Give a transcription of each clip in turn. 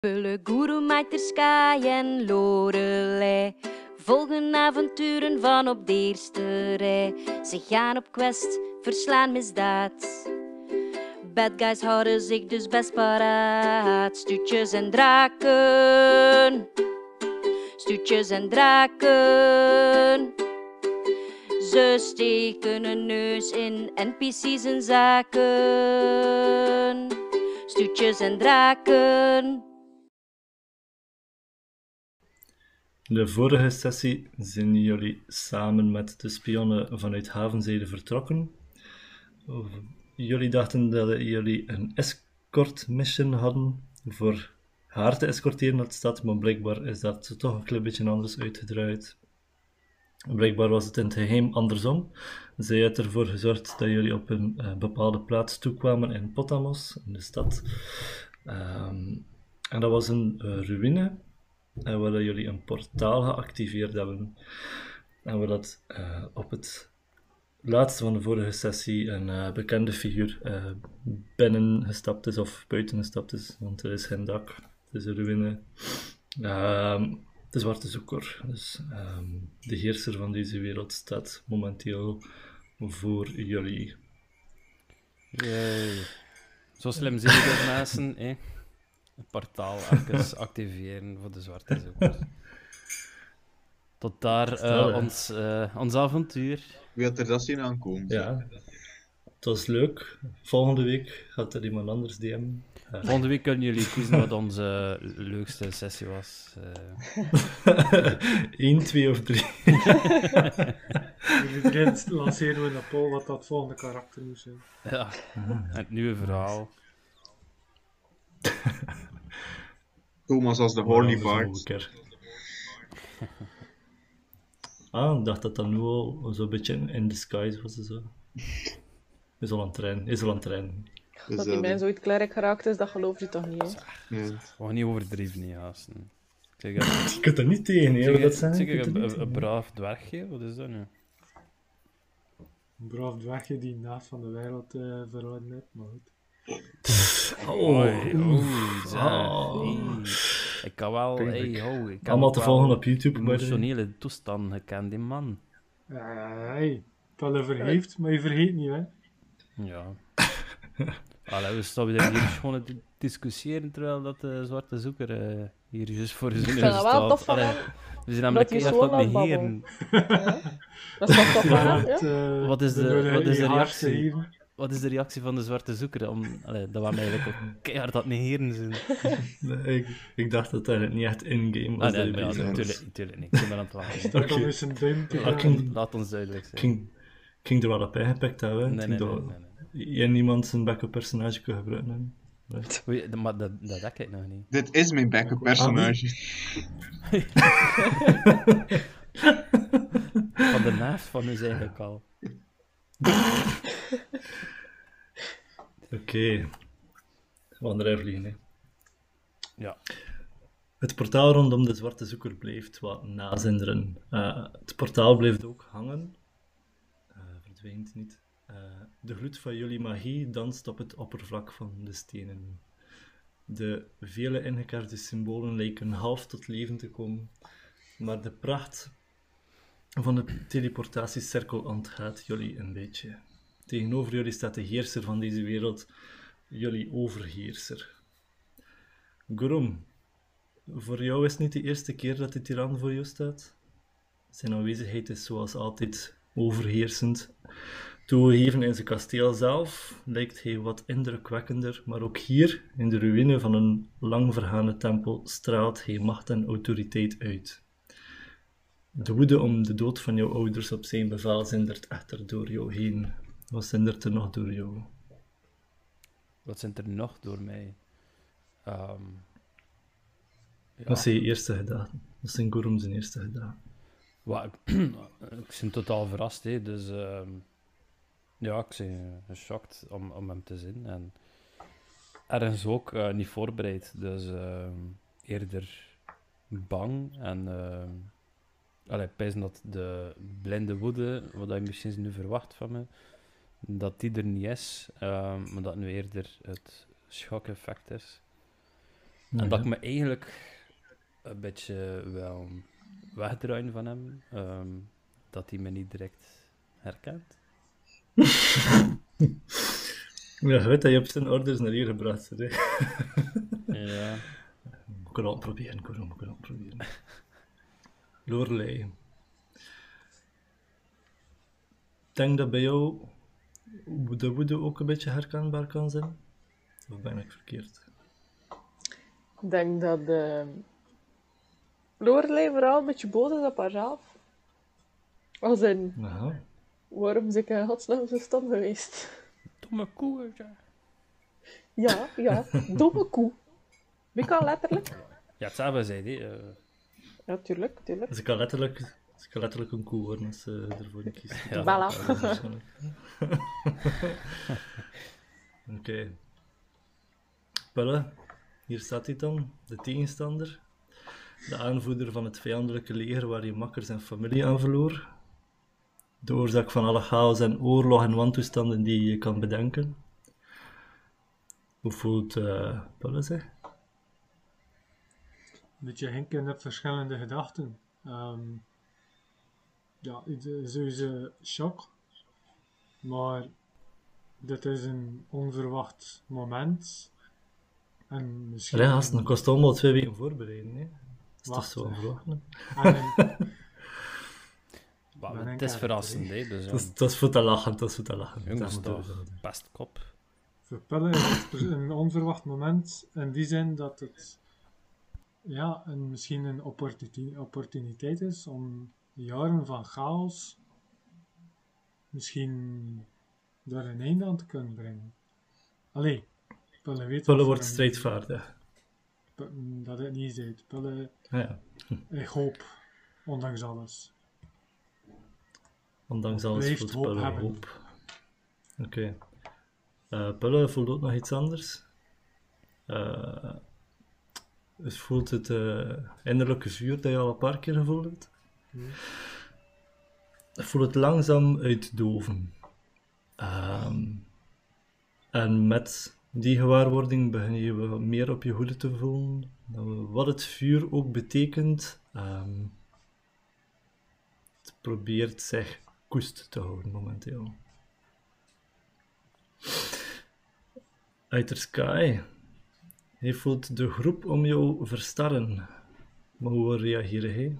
Pulle, Guru, Sky en Lorelei volgen avonturen van op de eerste rij. Ze gaan op quest, verslaan misdaad. Bad guys houden zich dus best paraat. Stuutjes en draken. Stuutjes en draken. Ze steken een neus in NPC's en zaken. Stuutjes en draken. De vorige sessie zijn jullie samen met de spionnen vanuit Havenzijde vertrokken. Jullie dachten dat jullie een escort mission hadden voor haar te escorteren naar de stad, maar blijkbaar is dat toch een klein beetje anders uitgedraaid. Blijkbaar was het in het geheim andersom. Zij had ervoor gezorgd dat jullie op een uh, bepaalde plaats toekwamen in Potamos, in de stad. Um, en dat was een uh, ruïne en waar jullie een portaal geactiveerd hebben. En waar dat uh, op het laatste van de vorige sessie een uh, bekende figuur uh, binnen gestapt is of buiten gestapt is, want er is geen dak, het is een ruïne. Uh, de zwarte zoeker, dus um, de heerser van deze wereld, staat momenteel voor jullie. Yay. Zo slim zijn de mensen, hè? Een portaal even activeren voor de zwarte zoekers. Tot daar uh, ons, uh, ons avontuur. Wie had er dat zien aankomen? Ja, het was leuk. Volgende week gaat er iemand anders DM. Uh. Volgende week kunnen jullie kiezen wat onze leukste sessie was. Eén, twee of drie. In het begin lanceren we een poll wat dat volgende karakter moest zijn. Ja, het nieuwe verhaal. Thomas als de Horny Bart. Ah, ik dacht dat dat nu al zo'n beetje in disguise was. Zo. Is al aan het trainen. Is al aan het trainen. Dus dat die mens ooit klerk geraakt is, dat geloof je toch niet, hè? Nee. Gaan niet overdrijven, niet haasten. Zeg, je kunt er niet tegen, hè? Zeg, dat zijn, zeg, een, een, een braaf dwergje, wat is dat nu? Een braaf dwergje die naast van de wereld uh, verhouden heeft, maar goed. Oh, oei, oh. Ik kan wel. Hey, oh, ik kan Allemaal te volgen op YouTube. Emotionele toestand gekend, die man. Ja, hey, het vergeeft, maar je vergeet niet, hè? Ja. Allee, we staan hier gewoon te discussiëren terwijl dat de zwarte zoeker uh, hier juist voor zijn neus staat. wel tof van Allee, We zijn namelijk echt wat heren. Dat is toch tof van ja? Wat is de, wat is de reactie? Wat is de reactie van de zwarte zoeker? Om, allee, dat waren eigenlijk ook keihard dat negeren zijn. nee, ik, ik, dacht dat dat niet echt in-game was. Ah, nee, nee, ja, natuurlijk, natuurlijk niet. Ik ben aan het wachten. okay. is een duimpje. Ah, King, laat ons duidelijk zijn. King, King er wat op ingepikt hebben. Nee, nee, nee, nee, nee. Je niemand zijn backup personage kan gebruiken. Oei, maar dat, dat heb ik nog niet. Dit is mijn backup personage. van de naast van is eigenlijk al. Oké. Okay. We gaan eruit vliegen, hè. Ja. Het portaal rondom de zwarte zoeker blijft wat nazinderen. Uh, het portaal blijft ook hangen. Uh, verdwijnt niet. Uh, de gloed van jullie magie danst op het oppervlak van de stenen. De vele ingekaarde symbolen lijken half tot leven te komen, maar de pracht van de teleportatiecirkel ontgaat jullie een beetje. Tegenover jullie staat de heerser van deze wereld, jullie overheerser. Grom, voor jou is het niet de eerste keer dat de tiran voor jou staat. Zijn aanwezigheid is zoals altijd overheersend. Toegegeven in zijn kasteel zelf lijkt hij wat indrukwekkender, maar ook hier, in de ruïne van een lang vergane tempel, straalt hij macht en autoriteit uit. De woede om de dood van jouw ouders op zijn bevel zindert echter door jou heen. Wat zindert er nog door jou? Wat zit er nog door mij? Um, ja. Wat zijn je eerste gedachten? Wat zijn Gorum zijn eerste gedachten? ik, ik ben totaal verrast, hè. dus um, ja, ik ben geschokt om, om hem te zien. En ergens ook uh, niet voorbereid, dus uh, eerder bang en allee, ik dat de blinde woede, wat je misschien nu verwacht van me, dat die er niet is, uh, maar dat nu eerder het schok-effect is. En dat ik me eigenlijk een beetje wel wegdraaien van hem. ehm, dat hij me niet direct herkent. Ja, je weet dat je hebt zijn orders naar hier gebracht. Hè. Ja. We kunnen het proberen, we kunnen het proberen. Lorelei. Ik denk dat bij jou de woede ook een beetje herkenbaar kan zijn. Of ben ik verkeerd? Ik denk dat de Lorelei vooral een beetje boos is op haarzelf. Als in, Aha. waarom is ik in godsnaam zo stom geweest? Domme koe, ja. Ja, ja, domme koe. Wie kan letterlijk? Ja, hetzelfde zei hij. eh. Ja, tuurlijk, tuurlijk. Ze kan letterlijk, ze kan letterlijk een koe worden als ze ervoor niet kiest. Ja. Voilà. Oké. Pelle, hier staat hij dan, de tegenstander. De aanvoerder van het vijandelijke leger waar je makkers en familie aan verloor. De oorzaak van alle chaos en oorlog en wantoestanden die je kan bedenken. Hoe voelt eh Pelle zich? Een beetje hinken op verschillende gedachten. Ehm, ja, het is sowieso shock. Maar dit is een onverwacht moment. En misschien... Ja, dat kost allemaal twee weken voorbereiden. Hè? Dat is toch zo hè. onverwacht? Maar het is verrassend, het hè. Dus ja, Dat is, dat is voor te lachen, dat is voor te lachen. jongens, Dat toch. Pestkop. Voor Pelle is het een onverwacht moment in die zin dat het ja, een, misschien een opportuni- opportuniteit is om jaren van chaos misschien daar een einde aan te kunnen brengen. Allee, Pelle weet Pelle wat wordt een- strijdvaardig. Dat het niet zit. Pelle, Ah, ja. ik hoop, ondanks alles. Ondanks alles Blijft voelt hoop hebben. hoop. Oké. Eh, Pelle voelt ook nog iets anders. Eh, het voelt het eh, innerlijke vuur dat je al een paar keer gevoeld hebt. Het voelt het langzaam uitdoven. Ehm, en met die gewaarwording begin je meer op je hoede te voelen. Wat het vuur ook betekent. ehm, het probeert zich koest te houden momenteel. Uit sky. Hij voelt de groep om jou verstarren. Maar hoe reageer hij?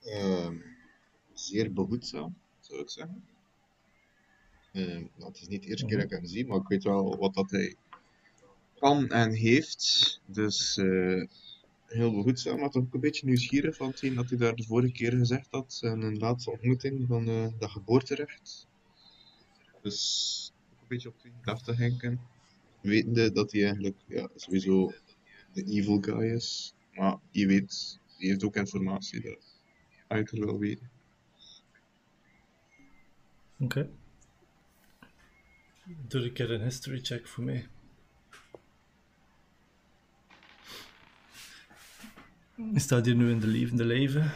Ehm, zeer behoedzaam, zou ik zeggen. Ehm, nou, het is niet de eerste keer dat ik hem zie, maar ik weet wel wat dat hij kan en heeft. Dus eh, heel behoedzaam, maar toch ook een beetje nieuwsgierig van hetgeen dat hij daar de vorige keer gezegd had. En een laatste ontmoeting van eh, dat geboorterecht. Dus ook een beetje op die af te denken. Wetende dat hij eigenlijk ja, sowieso de evil guy is. Maar je weet, die heeft ook informatie dat uiter wil weten. Oké. Doe een keer een history check voor mij. Staat hier nu in de levende leven.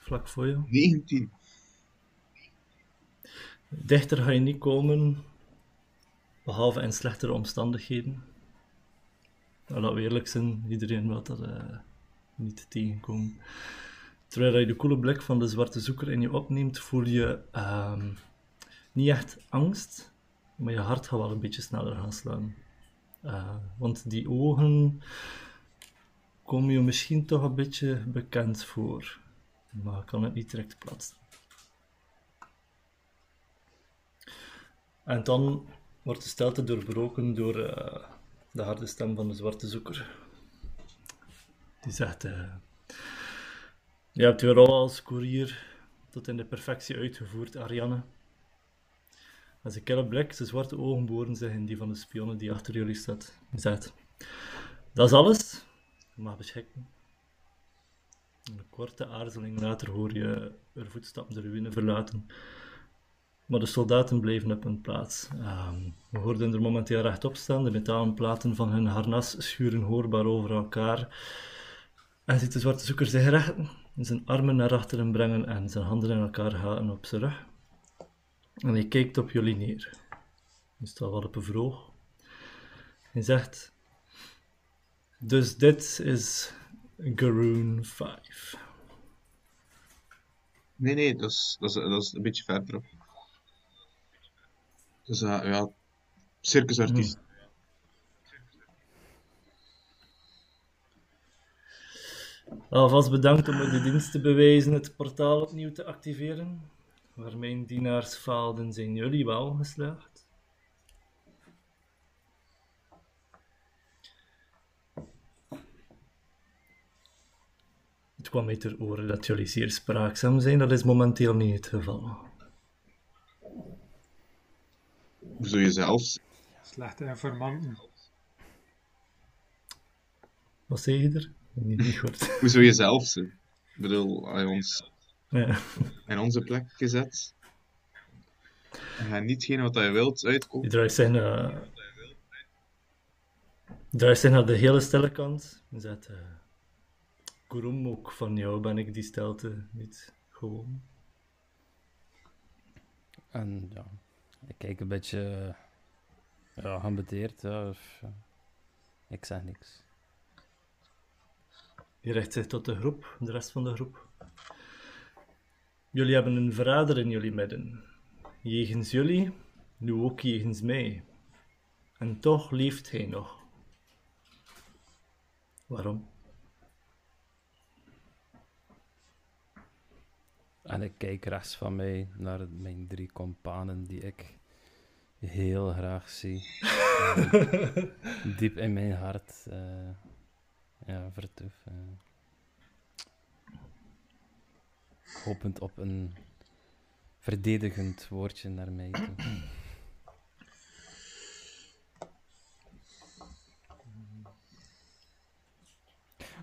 Vlak voor je. 19. Dichter ga je niet komen, behalve in slechtere omstandigheden. Nou, laten we eerlijk zijn, iedereen wil dat eh, niet tegenkomen. Terwijl je de koele blik van de zwarte zoeker in je opneemt, voel je ehm, niet echt angst, maar je hart gaat wel een beetje sneller gaan slaan. Eh, want die ogen komen je misschien toch een beetje bekend voor, maar kan het niet direct plaatsen. En dan wordt de stilte doorbroken door eh, de harde stem van de zwarte zoeker. Die zegt: eh, Je hebt je rol als koerier tot in de perfectie uitgevoerd, Ariane. En zijn kille blik, zijn zwarte ogen boren zich in die van de spionnen die achter jullie staat. Hij zegt: Dat is alles. Je mag beschikken. Een korte aarzeling later hoor je er voetstappen de ruïne verlaten. Maar de soldaten bleven op hun plaats. Ehm, we hoorden er momenteel rechtop staan. De metalen platen van hun harnas schuren hoorbaar over elkaar. En ziet de zwarte zoeker zich rechten, zijn armen naar achteren brengen en zijn handen in elkaar haten op zijn rug. En hij kijkt op jullie neer. Hij staat wel op een vroeg. Hij zegt: Dus dit is Garoon 5. Nee, nee, dat is, dat is, dat is een beetje verderop. Dus uh, ja, circusartiest. Alvast bedankt om me de dienst te bewijzen het portaal opnieuw te activeren. Waar mijn dienaars faalden, zijn jullie wel geslaagd. Het kwam mij ter oren dat jullie zeer spraakzaam zijn. Dat is momenteel niet het geval. Hoezo je zelfs? Slechte informanten. Wat zei je er? Niet, niet goed. Hoezo je zelf zijn? Ik bedoel, hij ons Ja. in onze plek gezet. En hij niet wat hij wilt uitkomt. draait zich naar... draait zich naar de hele stille kant. En zegt... eh Kurum, ook van jou ben ik die stelte niet gewoon. En ja, ik kijk een beetje eh, ja, geambeteerd. Ja, ja. Ik zeg niks. Die richt zich tot de groep, de rest van de groep. Jullie hebben een verrader in jullie midden. Jegens jullie, nu ook jegens mij. En toch leeft hij nog. Waarom? En ik kijk rechts van mij naar mijn drie companen die ik heel graag zie. Diep in mijn hart. eh ja, vertoef. eh. hopend op een verdedigend woordje naar mij toe.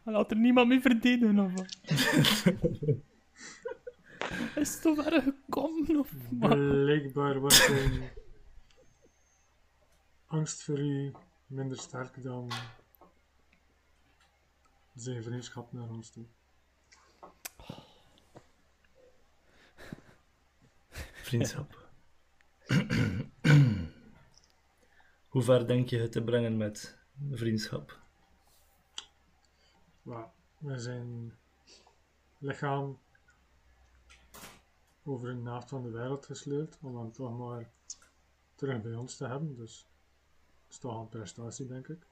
Laat er niemand meer verdedigen, of wat? Is het toch erg gekomen, of Blijkbaar wordt zijn angst voor u minder sterk dan zijn vriendschap naar ons toe. Vriendschap. Hoe ver denk je het te brengen met vriendschap? Maar we zijn lichaam over een nacht van de wereld gesleurd om hem toch maar terug bij ons te hebben. Dus dat is toch een prestatie, denk ik.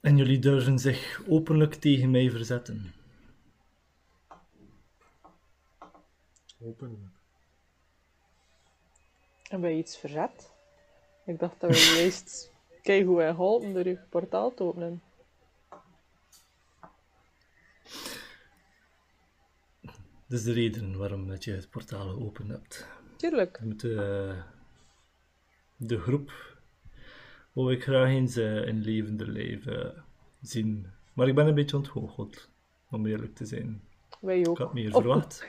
En jullie durven zich openlijk tegen mij verzetten. Openlijk. Hebben wij iets verzet? Ik dacht dat we juist kijk hoe wij geholpen door je portaal te openen. Dat is de reden waarom dat je het portaal geopend hebt. Tuurlijk. We moeten eh, de groep wou ik graag eens eh, in levende leven zien. Maar ik ben een beetje ontgoocheld, om eerlijk te zijn. Wij Ik ook. had meer verwacht.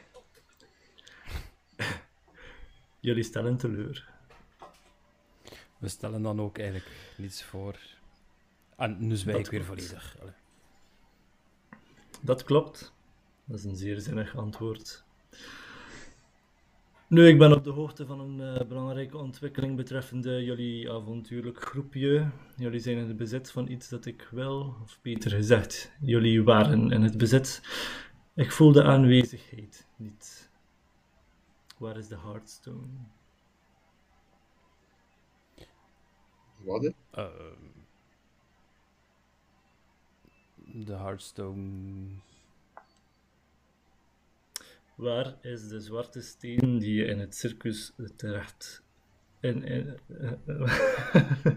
Jullie stellen teleur. We stellen dan ook eigenlijk niets voor. En nu zwijg ik weer volledig. Allee. Dat klopt. Dat is een zeer zinnig antwoord. Nu, ik ben op de hoogte van een eh, belangrijke ontwikkeling betreffende jullie avontuurlijk groepje. Jullie zijn in het bezit van iets dat ik wil, of beter gezegd, jullie waren in het bezit. Ik voel de aanwezigheid niet. Waar is de Hearthstone? Wat? hè? Ehm, de Hearthstone. Waar is de zwarte steen die je in het circus terecht. In, in, eh,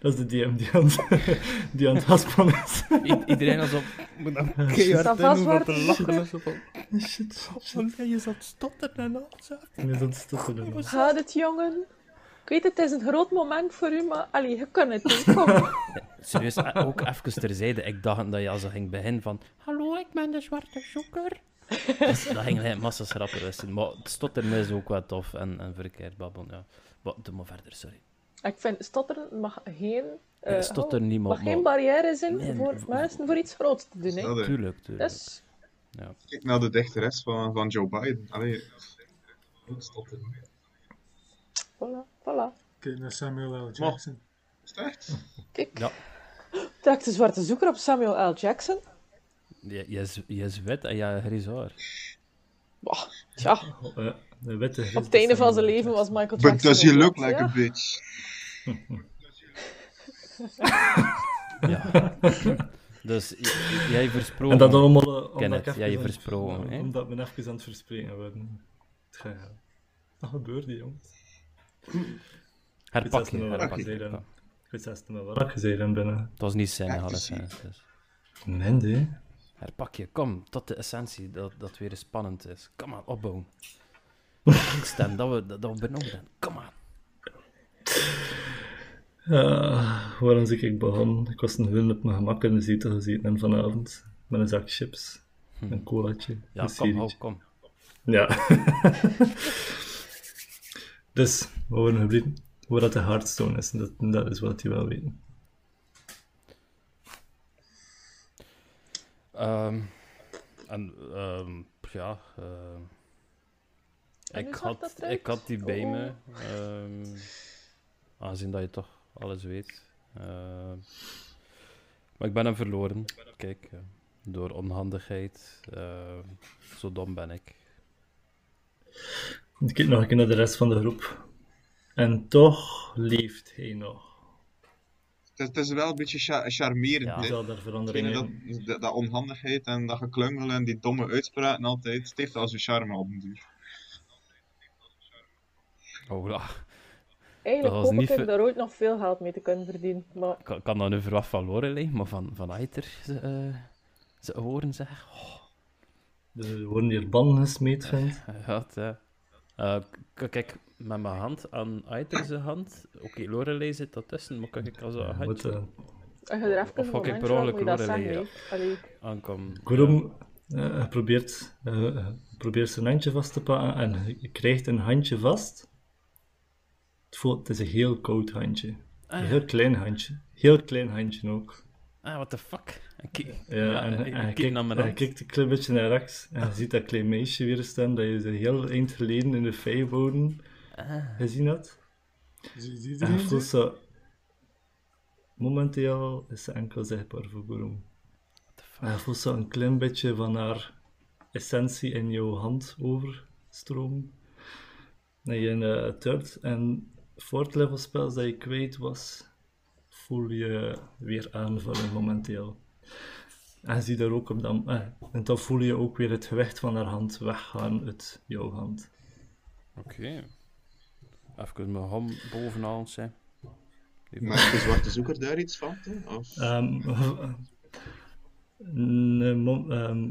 dat is de DM die aan, het- die aan het haspelen is. I- iedereen is op. Moet dan Is keihard in vast om te lachen. Van, Shit, "Oh, je zat stotteren en al zo. Ik ben aan het stotteren. Gaat het, jongen? Ik weet, het is een groot moment voor u, maar allee, je kan het niet. Kom. Serieus, eh, ook even terzijde. Ik dacht dat je als je ging beginnen van... Hallo, ik ben de zwarte zoeker. Dus dat ging hij massas grappen wissen. Maar stotteren is ook wel tof en, en verkeerd babbelen, ja. Maar doe maar verder, sorry. Ik vind stotteren mag geen, eh, Nee, stotteren niet, maar- mag geen barrière zijn Nee, voor mensen voor iets groots te doen. Hè. Tuurlijk, tuurlijk. Dus Ja. Kijk naar de dichteres van, van Joe Biden. Allee, ook stotteren. Kijk naar Samuel L. Jackson. Is het echt? Kijk. Ja. Trekt de zwarte zoeker op Samuel L. Jackson. Je, je, is, je is wit en je grijs haar. Bah, tja, Oh, ja, de witte op het einde van zijn leven was Michael Jackson. But does he ook look like ja? a bitch? Ja. dus jij versproken. En dat allemaal omdat jij versproken, hè? Omdat we even aan het verspreken worden. Het gaat- Dat gebeurt, die jongens. Herpak je, herpak je. ik Ja. Niet meer waar ik heb binnen. Het was niet zijn Ja, adolescent. Dus. Nee, nee. Herpak je, kom, tot de essentie, dat dat weer spannend is. Kom aan, opbouwen. Stem, dat we, dat, dat we benoemd hebben. Kom aan. Uh, waarom zie ik begonnen? Ik was een hun op mijn gemak in de zetel gezeten en vanavond. Met een zak chips. Een colaatje. Hm. Ja, een kom, kom. Ja. dus, we worden gebleven. Waar dat de Hearthstone is, dat, dat is wat je wel weten. Ehm, en, ehm, ja, ehm, En ik, had, ik had die bij Oh. me, ehm, aangezien dat je toch alles weet. Ehm, maar ik ben hem verloren, kijk, eh, door onhandigheid. ehm, zo dom ben ik. Ik kijk nog een keer naar de rest van de groep. En toch leeft hij nog. Het is, het is wel een beetje cha- charmerend. Ja. Zal daar verandering dat, dat, dat onhandigheid en dat geklungel en die domme uitspraken altijd, het heeft al zijn charme op den duur. Oh, ja. Eigenlijk Dat hoop niet ik ver- daar ooit nog veel geld mee te kunnen verdienen. Maar Ik kan, kan dat nu verwacht van Lorelei, maar van, van Aiter, ze, eh, ze horen zeg. Oh, Er worden hier banden gesmeed, vindt. Ja, het, eh. Eh, kijk, met mijn hand aan Aiter zijn hand. Oké, Lorelei zit daartussen, maar kijk, ik als een handje eh, er even Of ook ik per ongeluk Lorelei, aankom. Eh, hij probeert, eh, probeert zijn handje vast te pakken en je krijgt een handje vast. Het, voelt, het is een heel koud handje. Een heel klein handje. Heel klein handje ook. Ah, what the fuck? En kijk, Ja, en, ik- en kijk kijkt, naar mijn hij hand. kijkt een klein beetje naar rechts en je ziet dat klein meisje weer staan dat je ze heel eind geleden in de vijfwouden Ah, gezien had. Je En voelt zo? zo... Momenteel is ze enkel zichtbaar voor Boerum. En voelt zo een klein beetje van haar essentie in jouw hand overstromen. En je in eh, third en fourth level spells dat je kwijt was, voel je weer aanvallen momenteel. En je ziet daar ook op dan, eh, en dan voel je ook weer het gewicht van haar hand weggaan uit jouw hand. Oké. Even mijn hand bovenaan zijn. Maar de zwarte zoeker daar iets van? hè? Of... Um, nee, mom- ehm,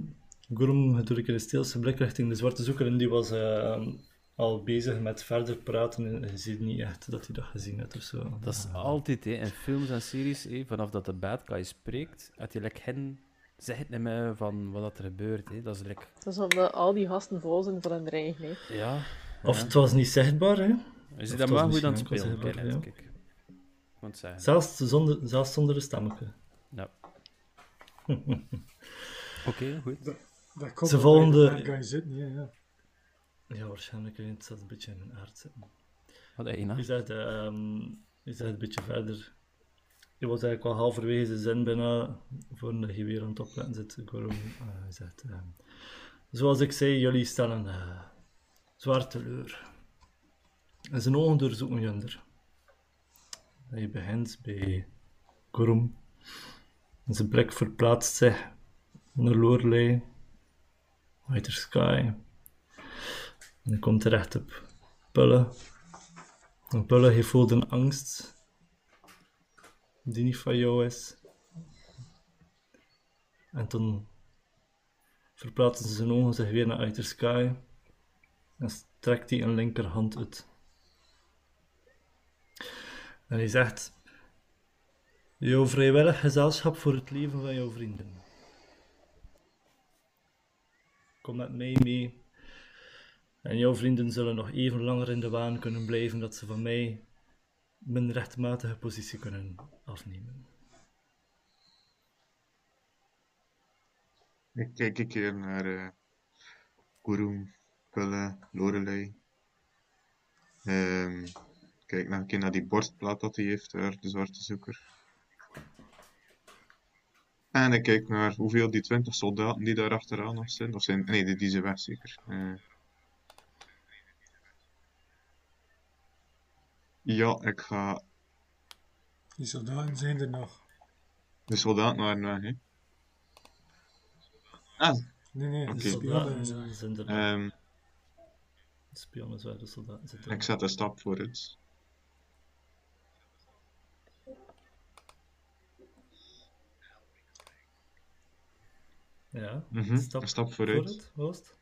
Gurum doe ik een steelse blik richting de zwarte zoeker en die was ehm, al bezig met verder praten en je ziet niet echt dat hij dat gezien heeft of zo. Dat is altijd hè, in films en series, hè, vanaf dat de bad guy spreekt, had je like, hen zegt niet meer van wat er gebeurt. Hè. Dat is like, Dat is omdat al die gasten vol zijn voor een dreiging. hè. ja. Of het was niet zichtbaar, hè? Je het hem wel was goed aan het spelen, kijk. Ik moet zeggen. Zelfs zonder, zelfs zonder een stemmetje. Ja. Oké, goed. Dat komt Ze volgende- bij de bad guy zitten, ja, ja. Ja, waarschijnlijk het zelfs een beetje in mijn aard zitten. Wat heb je? Je zegt, ehm, je zegt een beetje verder. Je was eigenlijk al halverwege zijn zin bijna, voordat je weer aan het opletten zit. Waarom? Eh, zegt, ehm, zoals ik zei, jullie stellen eh zwaar teleur. En zijn ogen doorzoeken Junder. Je begint bij Gorum. En zijn blik verplaatst zich naar Lorelei, Whiter Sky. En hij komt terecht op Pulle. En Pulle heeft voelt een angst die niet van jou is. En toen verplaatsen zijn ogen zich weer naar Outer Sky en strekt hij een linkerhand uit. En hij zegt: Jouw vrijwillig gezelschap voor het leven van jouw vrienden. Kom met mij mee. En jouw vrienden zullen nog even langer in de waan kunnen blijven dat ze van mij mijn rechtmatige positie kunnen afnemen. Ik kijk een keer naar eh Gurum, Pulle, Lorelei. Ehm, Kijk nog een keer naar die borstplaat dat hij heeft, daar, de zwarte zoeker. En ik kijk naar hoeveel die 20 soldaten die daar achteraan nog zijn. Of zijn, nee, die, die zijn weg zeker. Eh. Ja, ik ga. Die soldaten zijn er nog. De soldaten waren weg, hè? Ah, Nee, nee, de spionnen Soldaten zijn er nog. ehm, Spionnen zijn de soldaten ik zet een stap vooruit. Ja, Mhm, een stap vooruit. Oost.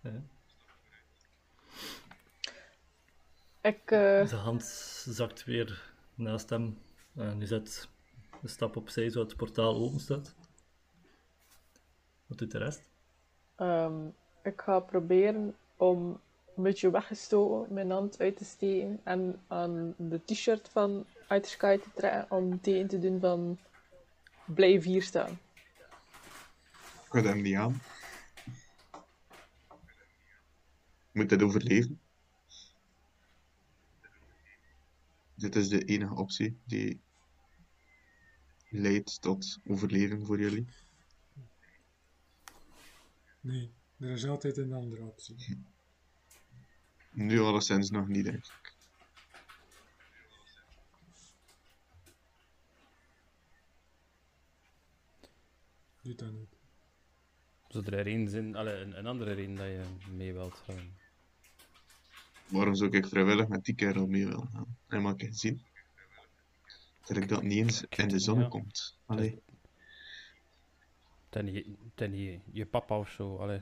Ja. Ik, eh, Zijn hand zakt weer naast hem. En hij zet een stap opzij zodat het portaal open staat. Wat doet de rest? ehm, ik ga proberen om een beetje weggestoken mijn hand uit te steken en aan de t-shirt van Outer Sky te trekken om tegen te doen van blijf hier staan. Ik ga hem niet aan. Moet dit overleven? Dit is de enige optie die leidt tot overleving voor jullie. Nee, er is altijd een andere optie. Nu alleszins nog niet, denk ik. Doe dat niet. Zou er één zin, allee, een, een andere reden dat je mee wilt gaan? Waarom zou ik vrijwillig met die kerel mee willen gaan? En maar ik zien dat ik dat niet eens in de zon Ja. komt. Allee, Ten je, ten je, je papa of zo, allee.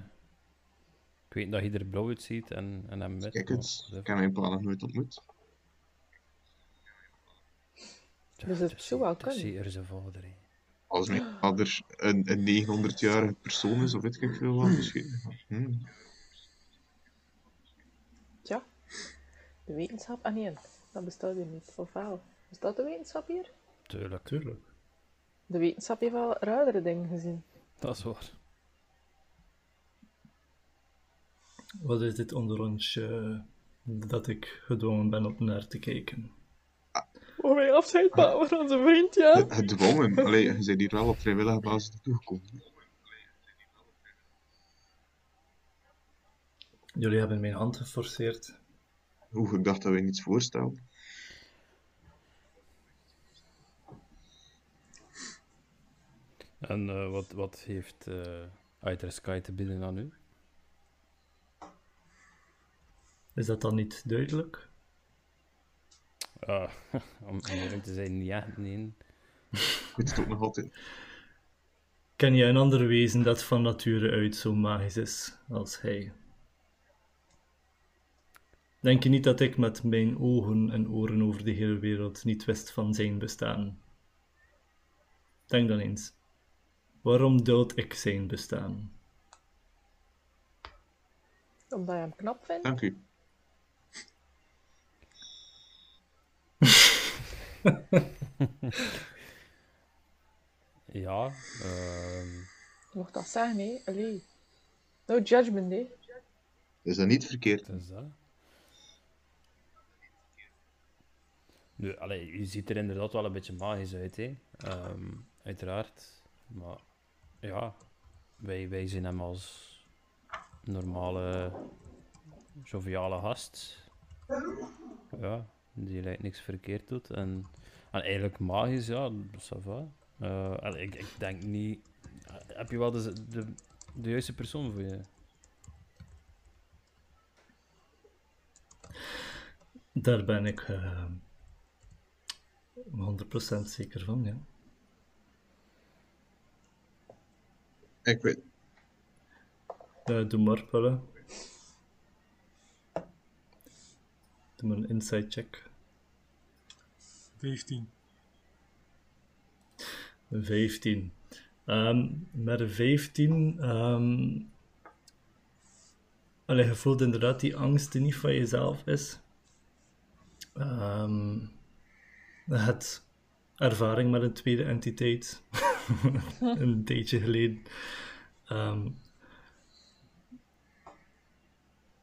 Ik weet dat hij er blauw uitziet en, en hem wit. kijk eens. dat- Ik heb mijn pa nog nooit ontmoet. Dus het is zou wel kunnen. zijn vader. Als mijn vader een, een 900-jarige persoon is, of weet ik veel wat, misschien. Hmm. Tja, de wetenschap, ah nee, dat bestaat hier niet. Of wel? Bestaat de wetenschap hier? Tuurlijk, Tuurlijk. De wetenschap heeft wel ruidere dingen gezien. dat is waar. Wat is dit onderrondje dat ik gedwongen ben op naar te kijken? Oh, wij afscheid van van onze vriend, ja. Gedwongen. Allee, je bent hier wel op vrijwillige basis naartoe gekomen. Jullie hebben mijn hand geforceerd. Hoe ik dacht dat wij niets voorstelden. En eh, wat, wat heeft eh Outer Sky te bieden aan u? Is dat dan niet duidelijk? Ah, om eerlijk te zijn, ja, nee. Het ook nog altijd. Ken jij een ander wezen dat van nature uit zo magisch is als hij? Denk je niet dat ik met mijn ogen en oren over de hele wereld niet wist van zijn bestaan? Denk dan eens. Waarom duld ik zijn bestaan? Omdat je hem knap vindt. Dank u. Ja, ehm, Je mocht dat zeggen, hè. Allee. No judgment, hè. Is dat niet verkeerd? dat is dat. Nu, je ziet er inderdaad wel een beetje magisch uit, hè. Ehm, uiteraard. Maar ja, wij, wij zien hem als normale, joviale gast. Ja, die lijkt niks verkeerd doet. En, en eigenlijk magisch, ja, ça va. Eh, ik, ik denk niet... Heb je wel de, de, de juiste persoon voor je? Daar ben ik eh 100% zeker van, ja. Ik weet. Eh, doe maar, Pelle. Doe maar een inside check. 15. 15. Ehm, met een 15. ehm allee, je voelt inderdaad die angst die niet van jezelf is. Ehm hebt ervaring met een tweede entiteit. een tijdje geleden. Ehm,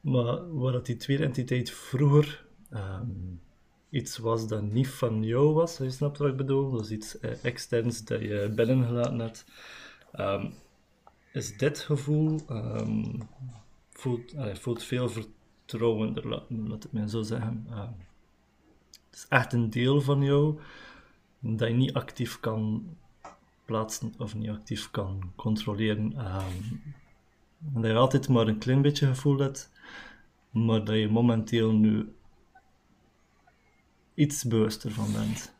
maar waar dat die tweede entiteit vroeger ehm, iets was dat niet van jou was, je snapt wat ik bedoel. Is iets eh, externs dat je binnengelaten hebt. Ehm, is dit gevoel, voelt, voelt veel vertrouwender, laat, laat het mij zo zeggen. Het is echt een deel van jou dat je niet actief kan plaatsen of niet actief kan controleren. Ehm, en dat je altijd maar een klein beetje gevoel hebt, maar dat je momenteel nu iets bewuster van bent.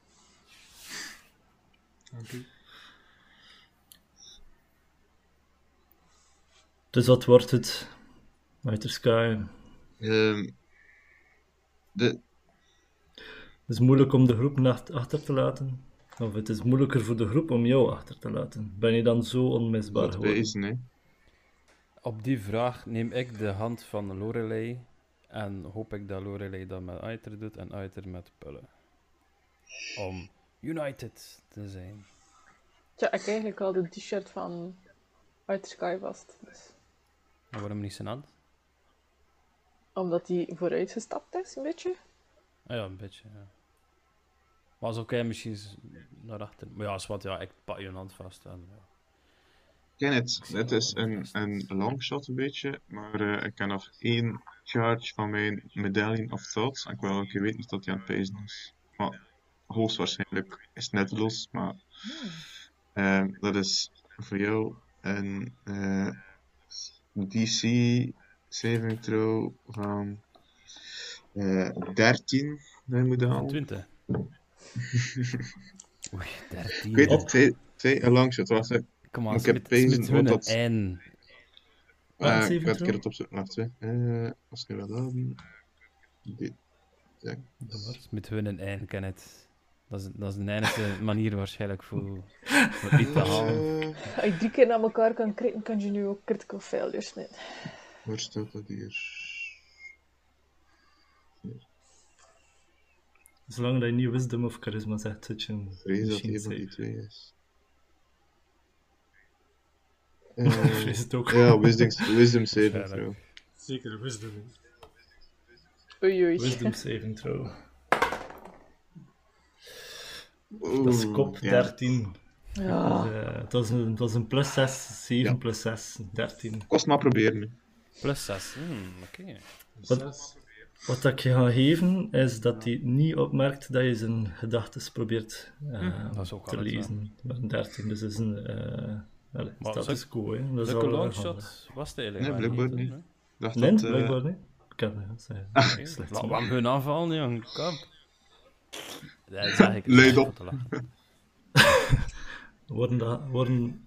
Oké. Dus wat wordt het? Outer Sky. Ehm, de, is moeilijk om de groep achter te laten. Of het is moeilijker voor de groep om jou achter te laten. Ben je dan zo onmisbaar dat geworden? hè. Op die vraag neem ik de hand van Lorelei en hoop ik dat Lorelei dat met Aiter doet en Aiter met Pulle. Om united te zijn. Tja, ik heb eigenlijk al de t-shirt van Outer Sky vast. Dus. En waarom niet zijn hand? Omdat hij vooruitgestapt is, een beetje. Ah ja, een beetje, ja. Maar als oké, misschien is naar achter. Maar ja, is wat, ja, ik pak je hand vast en ja. ken het. Het is een, een longshot een beetje, maar eh, ik ken nog één charge van mijn Medallion of Thoughts. En ik wil ook weten dat hij aan het pezen is. Maar hoogstwaarschijnlijk is het net los, maar eh, dat is voor jou een eh, DC saving throw van eh 13 dat je moet halen. 20. Oei, 13. Ik weet Op. het, twee, twee een longshot. Wacht, hè. Kom aan, ik heb pezen, hun dat- en. Wat, Eh, ik ga het keer het opzoeken. Wacht, hè. Eh, als ik nu wel hebben. Dit. Ja. Smit hun en en, ken het. Dat is, dat is de enige manier waarschijnlijk voor, voor iets te halen. Eh, Als je drie keer naar elkaar kan kritten, kan je nu ook critical failures smitten. waar staat dat hier? Zolang dat je niet wisdom of charisma zegt, zit je een Vrees dat machine een van die save. twee is. Ik Eh, vrees het ook. ja, wisdom, wisdom saving throw. Zeker wisdom. Oei oei. Wisdom saving throw. Oeh, Dat is kop ja. 13. Ja. Dus, eh, dat, is een, dat is een plus 6, 7 Ja. plus 6, 13. Kost maar proberen. Plus 6. Hmm, oké. Wat- Zes. Wat ik je ga geven, is dat hij niet opmerkt dat je zijn gedachten probeert eh, Hm, Dat is ook te lezen. Met een 13, dus dat is een uh, allez, Maar status zulke- quo. Hè. Dat is Zulke al longshot was het eigenlijk Nee, blijkbaar niet, niet. dacht Nee, dat, eh, blijkbaar niet. Ik kan het zeggen. Slecht Laat maar. hem hun aanvallen, jong. Kom. Dat is eigenlijk op. Worden de, worden,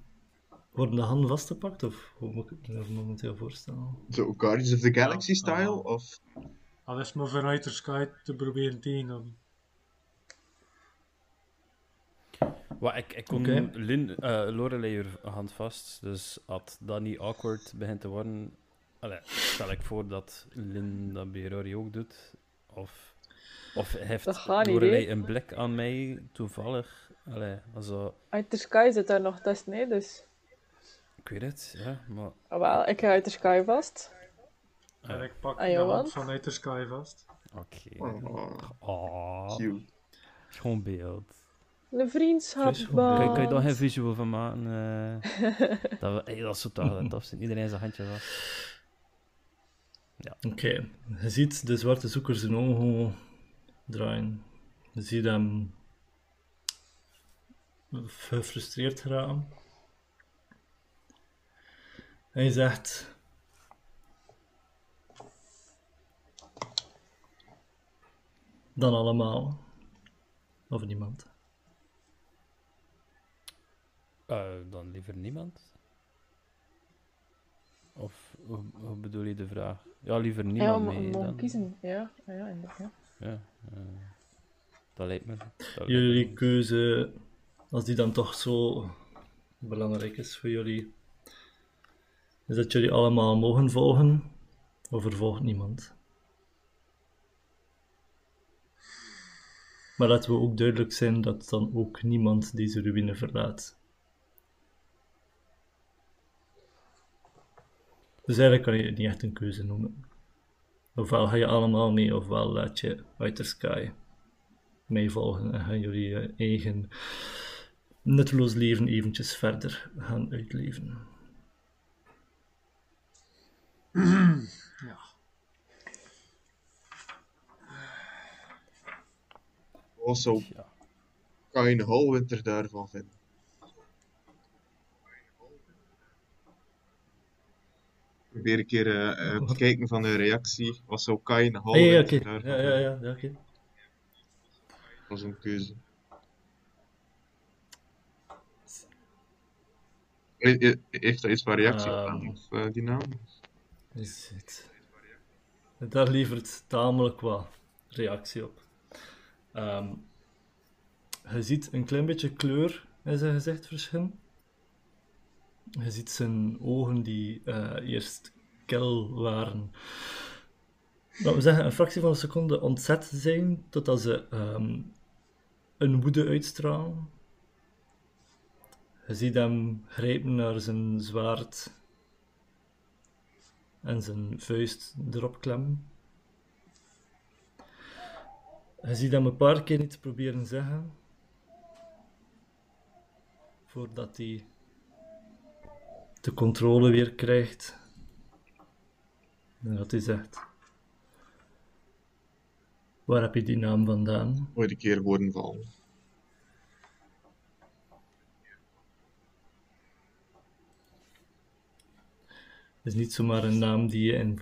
worden de handen vastgepakt, of hoe moet ik het me momenteel voorstellen? Zo, Guardians of the Galaxy Ja, style? ah. Of Al is maar Outer Sky te proberen tegen. Wat, ik, ik kon Oké. Lin, eh, Lorelei er hand vast, dus als dat niet awkward begint te worden, allee, stel ik voor dat Lin dat bij Rory ook doet, of, of heeft Lorelei een blik aan mij toevallig, allee, also, Outer Sky zit daar nog tussen, nee, dus... ik weet het, ja, maar Ah, wel, ik ga Outer Sky vast. En Ja. ik pak Ah, de Johan? hand van Outer Sky vast. oké. oh, Oh, cute. schoon beeld. Een vriendschap. Visual. Kan, je- daar geen visual van maken? eh, dat, we, hey, dat is zo tof, tof zijn. Iedereen zijn handje vast. Oké, je ziet de zwarte zoeker zijn ogen draaien. Je ziet hem gefrustreerd geraken. Hij zegt... Dan allemaal. Of niemand. Eh, dan liever niemand? Of hoe, hoe bedoel je de vraag? Ja, liever Ja, niemand om, mee. om, om dan. kiezen. Ja, ja, inderdaad. Ja, eh, dat lijkt me. dat lijkt Jullie me- keuze, als die dan toch zo belangrijk is voor jullie, is dat jullie allemaal mogen volgen, of er volgt niemand. Maar laten we ook duidelijk zijn dat dan ook niemand deze ruïne verlaat. Dus eigenlijk kan je het niet echt een keuze noemen. Ofwel ga je allemaal mee, ofwel laat je Outer Sky mij volgen en gaan jullie je eigen nutteloos leven eventjes verder gaan uitleven. Ja. Wat zou Ja. Kain Halwinter daarvan vinden? Probeer een keer eh, eh, te kijken van de reactie. Wat zou Kain Ah, ja, ja, Halwinter oké. daarvan Ja, ja, ja, ja, oké. van zo'n keuze? He- he- Heeft dat iets van reactie op Ehm. aan, of eh, die naam? Is het. Daar levert tamelijk wat reactie op. Ehm, je ziet een klein beetje kleur in zijn gezicht verschillen. Je ziet zijn ogen die eh, eerst kel waren. Laten we zeggen, een fractie van een seconde ontzet zijn, totdat ze ehm, een woede uitstralen. Je ziet hem grijpen naar zijn zwaard en zijn vuist erop klemmen. Je ziet hem een paar keer iets proberen zeggen, voordat hij de controle weer krijgt. En dat hij zegt: Waar heb je die naam vandaan? Ooit een keer horen vallen. Het is niet zomaar een naam die je in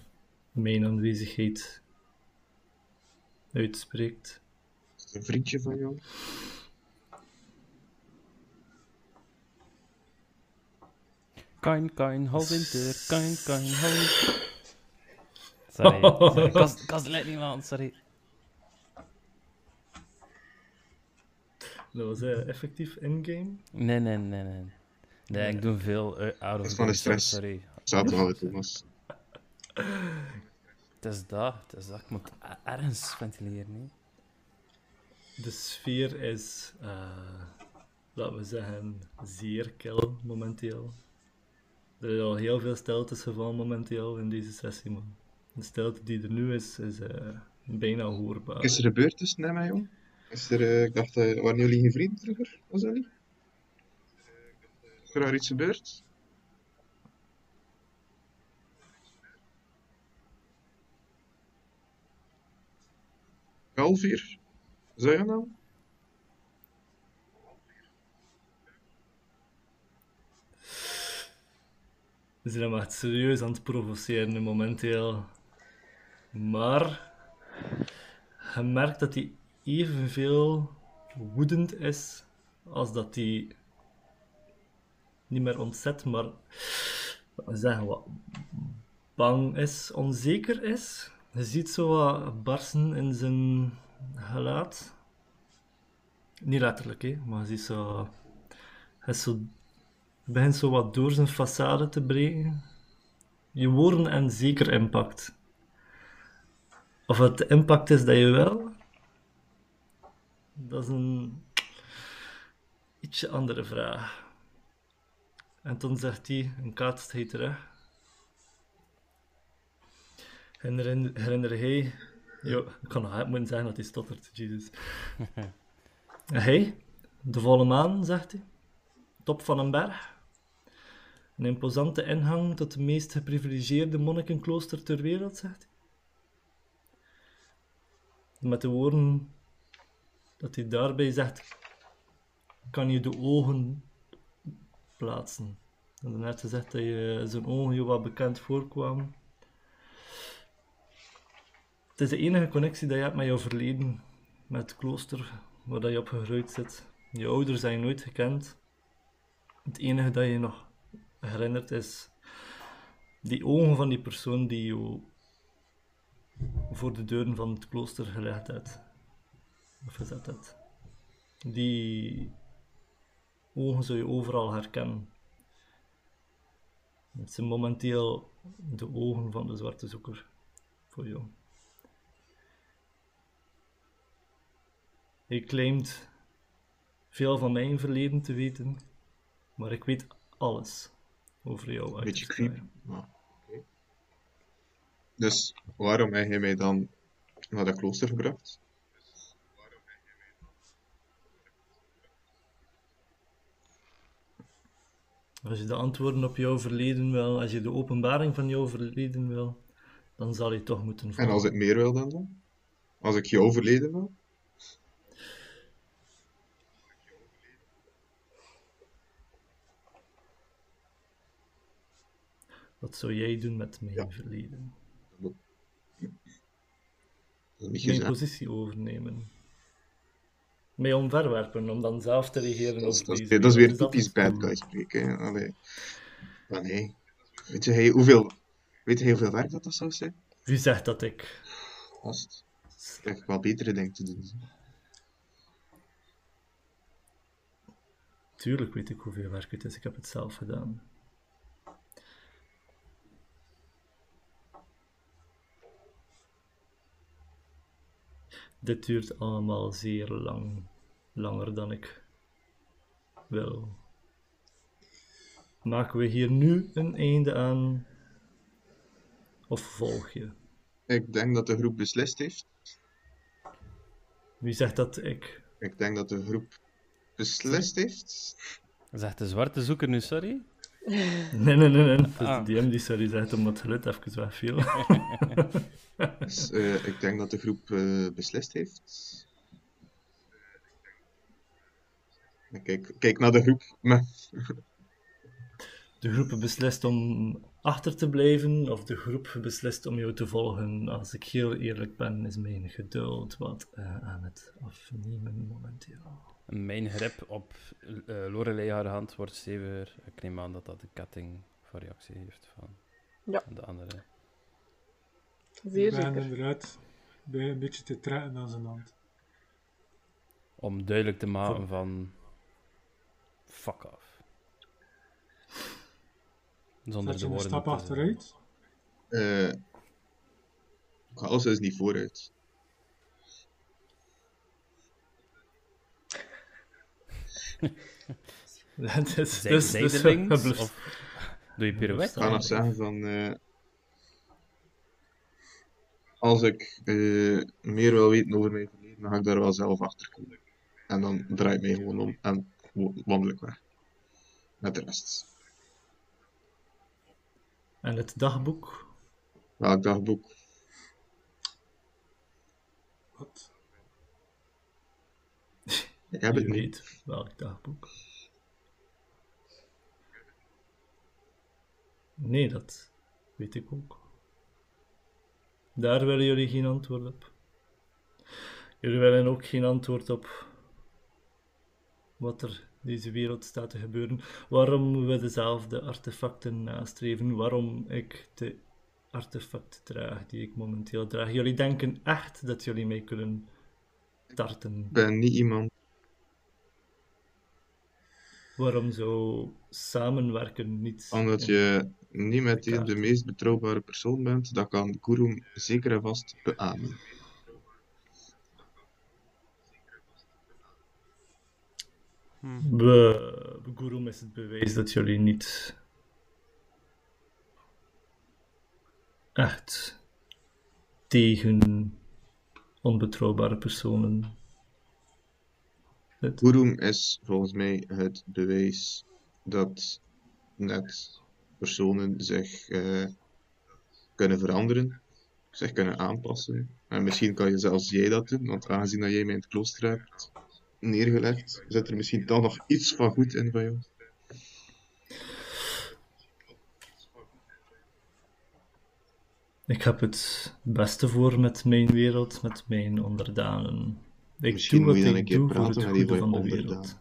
mijn aanwezigheid uitspreekt. Een vriendje van jou? Kain, Kain, Halwinter, Kain, Kain, Halwinter. Sorry, sorry. De leiding aan, sorry. Dat was eh, effectief in-game. Nee, nee, nee, nee. Nee, ik doe veel eh, out of is van de stress. Sorry. Zaten we al Thomas. Het is dat, het is dat. Ik moet a- ergens ventileren? De sfeer is, eh, laten we zeggen, zeer kil momenteel. Er is al heel veel stiltes gevallen momenteel in deze sessie, man. De stilte die er nu is, is eh, bijna hoorbaar. Is er gebeurd tussen hem en jou? Is er, eh, ik dacht, waren jullie geen vrienden vroeger? Was dat niet? Is er iets gebeurd? Galvier? Zei je nou? We zijn hem echt serieus aan het provoceren momenteel. Maar je merkt dat hij evenveel woedend is als dat hij niet meer ontzet, maar zeggen wat bang is, onzeker is. Je ziet zo wat barsten in zijn gelaat. Niet letterlijk, hè, maar je ziet zo. Hij zo begint zo wat door zijn façade te breken. Je woorden en zeker impact. Of het de impact is dat je wel, dat is een ietsje andere vraag. En toen zegt hij, en kaatst hij terug. Herinner, herinner hij... Jo, ik kan nog moeten zeggen dat hij stottert, Jesus. Hij, de volle maan, zegt hij top van een berg. Een imposante ingang tot de meest geprivilegeerde monnikenklooster ter wereld, zegt hij. Met de woorden dat hij daarbij zegt, kan je de ogen plaatsen. En daarnet gezegd dat je zijn ogen je wat bekend voorkwamen. Het is de enige connectie dat je hebt met jouw verleden, met het klooster waar je op gegroeid zit. Je ouders zijn je nooit gekend. Het enige dat je nog herinnert is die ogen van die persoon die je voor de deuren van het klooster gelegd hebt. Of gezet hebt. Die ogen zul je overal herkennen. Het zijn momenteel de ogen van de zwarte zoeker voor jou. Hij claimt veel van mijn verleden te weten, maar ik weet alles over jou. Beetje creepy. Dus waarom heb je mij dan naar dat klooster gebracht? Als je de antwoorden op jouw verleden wil, als je de openbaring van jouw verleden wil, dan zal je toch moeten volgen. En als ik meer wil dan? dan? Als ik jouw verleden wil? Wat zou jij doen met mijn Ja. verleden? Dat Mijn positie overnemen. Mij omverwerpen, om dan zelf te regeren Dat is, dat is, deze dat is weer typisch bad guy spreken. Allee. Maar nee. Weet je, hey, hoeveel, weet je hoeveel werk dat, dat zou zijn? Wie zegt dat ik... Gast. Ik heb wel betere dingen te doen. Tuurlijk weet ik hoeveel werk het is, ik heb het zelf gedaan. Dit duurt allemaal zeer lang. Langer dan ik wil. Maken we hier nu een einde aan? Of volg je? Ik denk dat de groep beslist heeft. Wie zegt dat ik? Ik denk dat de groep beslist heeft. Zegt de zwarte zoeker nu sorry? Nee, nee, nee, nee. Ah. de DM die sorry zegt omdat het geluid even wegviel. Dus, eh, ik denk dat de groep eh, beslist heeft. Ik Kijk, kijk naar de groep. De groep beslist om achter te blijven, of de groep beslist om jou te volgen. Als ik heel eerlijk ben, is mijn geduld wat eh, aan het afnemen momenteel. Mijn grip op eh Lorelei haar hand wordt steviger. Ik neem aan dat dat de kettingvariatie heeft van Ja. de andere. Zeer ik ben zeker. inderdaad bij een beetje te trekken aan zijn hand. Om duidelijk te maken van... Fuck off. Zonder Zet de je een stap te achteruit? eh ik ga alles is niet vooruit. Het is Zij, dus, dus, Of doe je pirouette? Ik ga nog zeggen van... eh, als ik eh, meer wil weten over mijn verleden, dan ga ik daar wel zelf achter komen. En dan draai ik mij gewoon om en wandel ik weg. Met de rest. En het dagboek? Welk dagboek? Wat? Ik heb het Je niet. weet welk dagboek. Nee, dat weet ik ook. Daar willen jullie geen antwoord op. Jullie willen ook geen antwoord op wat er deze wereld staat te gebeuren. Waarom we dezelfde artefacten nastreven. Waarom ik de artefact draag die ik momenteel draag. Jullie denken echt dat jullie mij kunnen tarten. Ik ben niet iemand. Waarom zou samenwerken niet... Omdat je niet meteen de meest betrouwbare persoon bent, dat kan Guru zeker en vast beamen. We, Gurum is het bewijs dat jullie niet echt tegen onbetrouwbare personen Guru is volgens mij het bewijs dat net personen zich eh, kunnen veranderen, zich kunnen aanpassen. En misschien kan je zelfs jij dat doen, want aangezien dat jij mij in het klooster hebt neergelegd, zit er misschien toch nog iets van goed in van jou. Ik heb het beste voor met mijn wereld, met mijn onderdanen. Ik Misschien doe wat moet je dan ik een keer doe voor praten het met die van de wereld.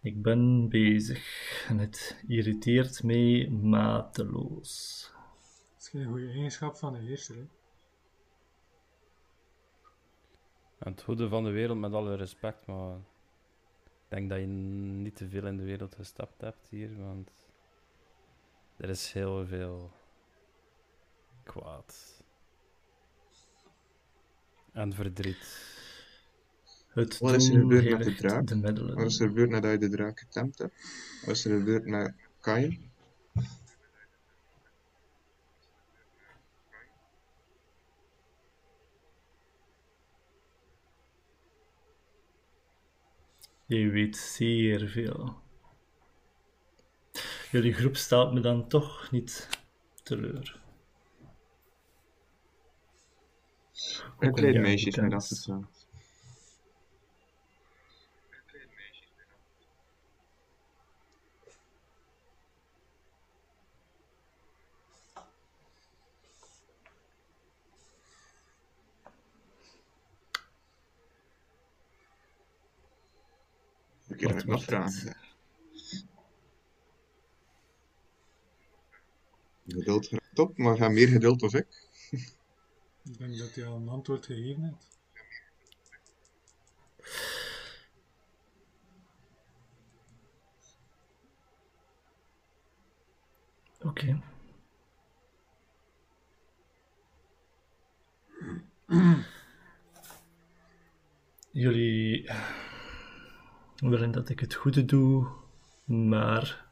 Ik ben bezig en het irriteert mij mateloos. Dat is geen goede eigenschap van de heerser. Hè? En het goede van de wereld, met alle respect, maar ik denk dat je niet te veel in de wereld gestapt hebt hier, want er is heel veel kwaad. En verdriet. Het Wat is er gebeurd met de draak? de middelen. Wat is er gebeurd nadat je de draak getemd hebt? Wat is er gebeurd met Kain? Je weet zeer veel. Jullie groep stelt me dan toch niet teleur. Afgezakt. Ik Wat met nog vragen. Geduld op, maar ga meer geduld als ik. Ik denk dat hij al een antwoord gegeven heeft. Oké. Jullie willen dat ik het goede doe, maar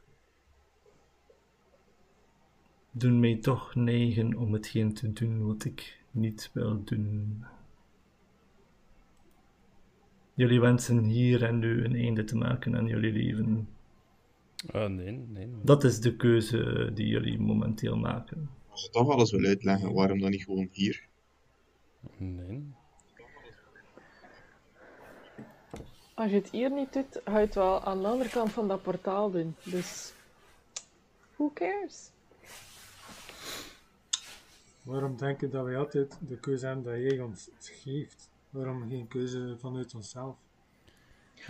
doen mij toch neigen om hetgeen te doen wat ik niet wil doen. Jullie wensen hier en nu een einde te maken aan jullie leven. Eh, nee, nee. Dat is de keuze die jullie momenteel maken. Als je toch alles wil uitleggen, waarom dan niet gewoon hier? Nee. Als je het hier niet doet, ga je het wel aan de andere kant van dat portaal doen. Dus, who cares? Waarom denk je dat wij altijd de keuze hebben dat jij ons geeft? Waarom geen keuze vanuit onszelf?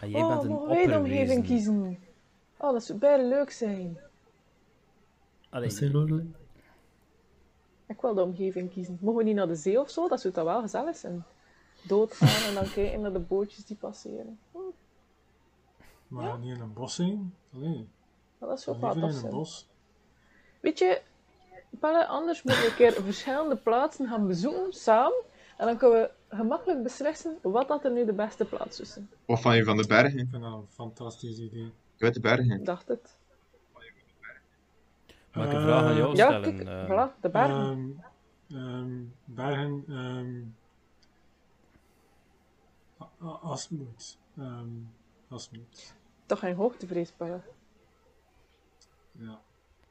Ah, jij oh, bent een mogen wij de omgeving kiezen? Oh, dat zou bijna leuk zijn. Allee, Wat zei Lorelei? Ik wil de omgeving kiezen. Mogen we niet naar de zee of zo? Dat zou toch wel gezellig zijn. Doodgaan en dan kijken naar de bootjes die passeren. Hm, Maar niet in een bos zijn? Allee, dat is ook wel in tof een bos. Weet je, Pelle, anders moeten we een keer verschillende plaatsen gaan bezoeken samen. En dan kunnen we gemakkelijk beslissen wat dat er nu de beste plaats is. Wat van je van de bergen? Ik vind dat een fantastisch idee. Uit de bergen. Ik dacht het. mag ik een vraag aan jou Ja, stellen? kijk, eh? voilà, de bergen. Ehm, ehm, bergen, ehm als het moet. Ehm, als het moet. Toch geen hoogtevrees, Pelle. Ja.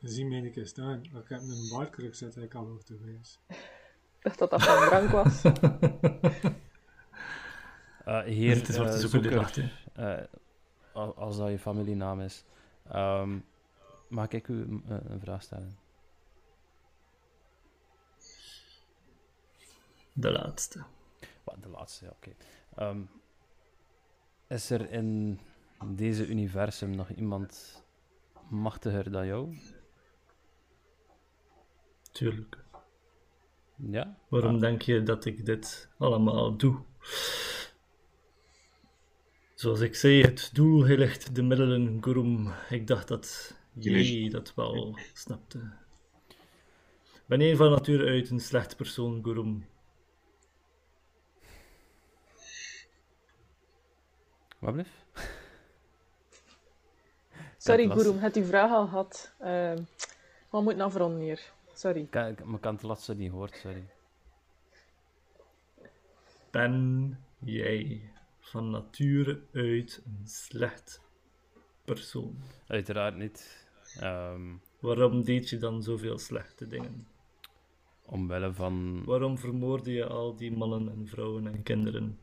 Zie een keer staan. Ik heb een baardkruk zet ik al hoog te wees. Ik dacht dat dat van drank was. Eh, heer Het is wat eh, Zoeker, eh, al- als dat je familienaam is, ehm, mag ik u een, een vraag stellen? De laatste. Wat, de laatste, ja, oké. Ehm, is er in deze universum nog iemand machtiger dan jou? Tuurlijk. Ja? Waarom Ah, denk je dat ik dit allemaal doe? Zoals ik zei, het doel heiligt de middelen, Gurum. Ik dacht dat jij dat wel snapte. Ben jij van nature uit een slecht persoon, Gurum? Wat blijft? Sorry, lastig. Guru, had uw vraag al gehad. Uh, we moeten afronden hier. Sorry. Kijk, maar ik kan het laatste niet hoort, sorry. Ben jij van nature uit een slecht persoon? Uiteraard niet. Ehm, Waarom deed je dan zoveel slechte dingen? omwille van... Waarom vermoordde je al die mannen en vrouwen en kinderen?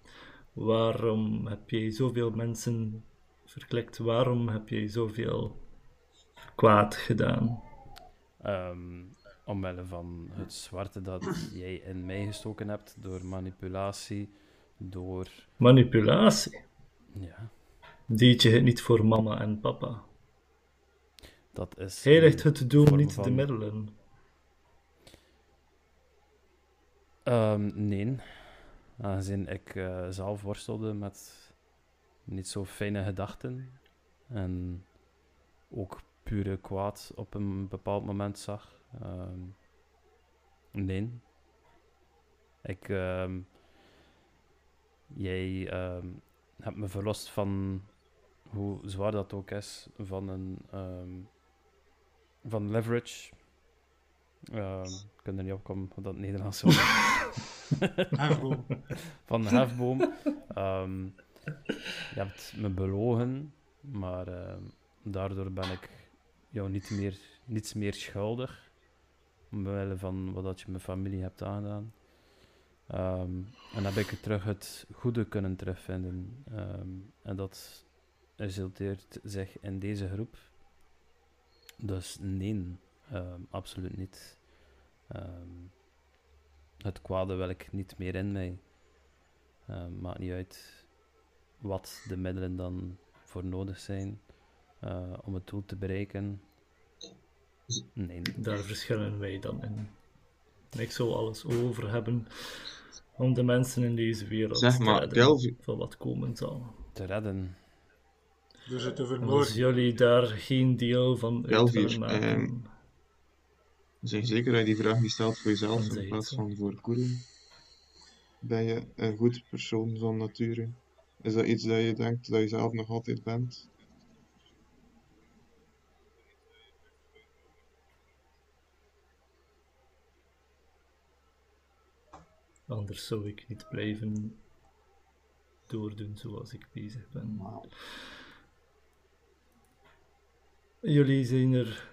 Waarom heb jij zoveel mensen verklikt? Waarom heb jij zoveel kwaad gedaan? ehm, omwille van het zwarte dat jij in mij gestoken hebt door manipulatie, door... Manipulatie. Ja, Deed je het niet voor mama en papa? dat is... Heiligt het doel, niet de middelen. Ehm, nee. Aangezien ik eh, zelf worstelde met niet zo fijne gedachten en ook pure kwaad op een bepaald moment zag. Ehm, nee. Ik, ehm, jij ehm, hebt me verlost van hoe zwaar dat ook is, van een van leverage. Ik kan er niet op komen dat Nederlands was. Hefboom. van hefboom. Je hebt me belogen, maar daardoor ben ik jou niet meer, niets meer schuldig. Omwille van wat je mijn familie hebt aangedaan. Ehm, en heb ik terug het goede kunnen terugvinden. Ehm, en dat resulteert zich in deze groep. Dus nee, ehm, absoluut niet. het kwade wil ik niet meer in mij. maakt niet uit wat de middelen dan voor nodig zijn uh, om het doel te bereiken. Nee. Daar verschillen wij dan in. Ik zou alles over hebben om de mensen in deze wereld zeg maar, te redden van wat komen zal. Te redden. Dus het te Als jullie daar geen deel van uit willen maken... Uh, zeg zeker dat je die vraag niet stelt voor jezelf in plaats van voor Koeren. Ben je een goed persoon van nature? Is dat iets dat je denkt dat je zelf nog altijd bent? Anders zou ik niet blijven doordoen zoals ik bezig ben. Jullie zijn er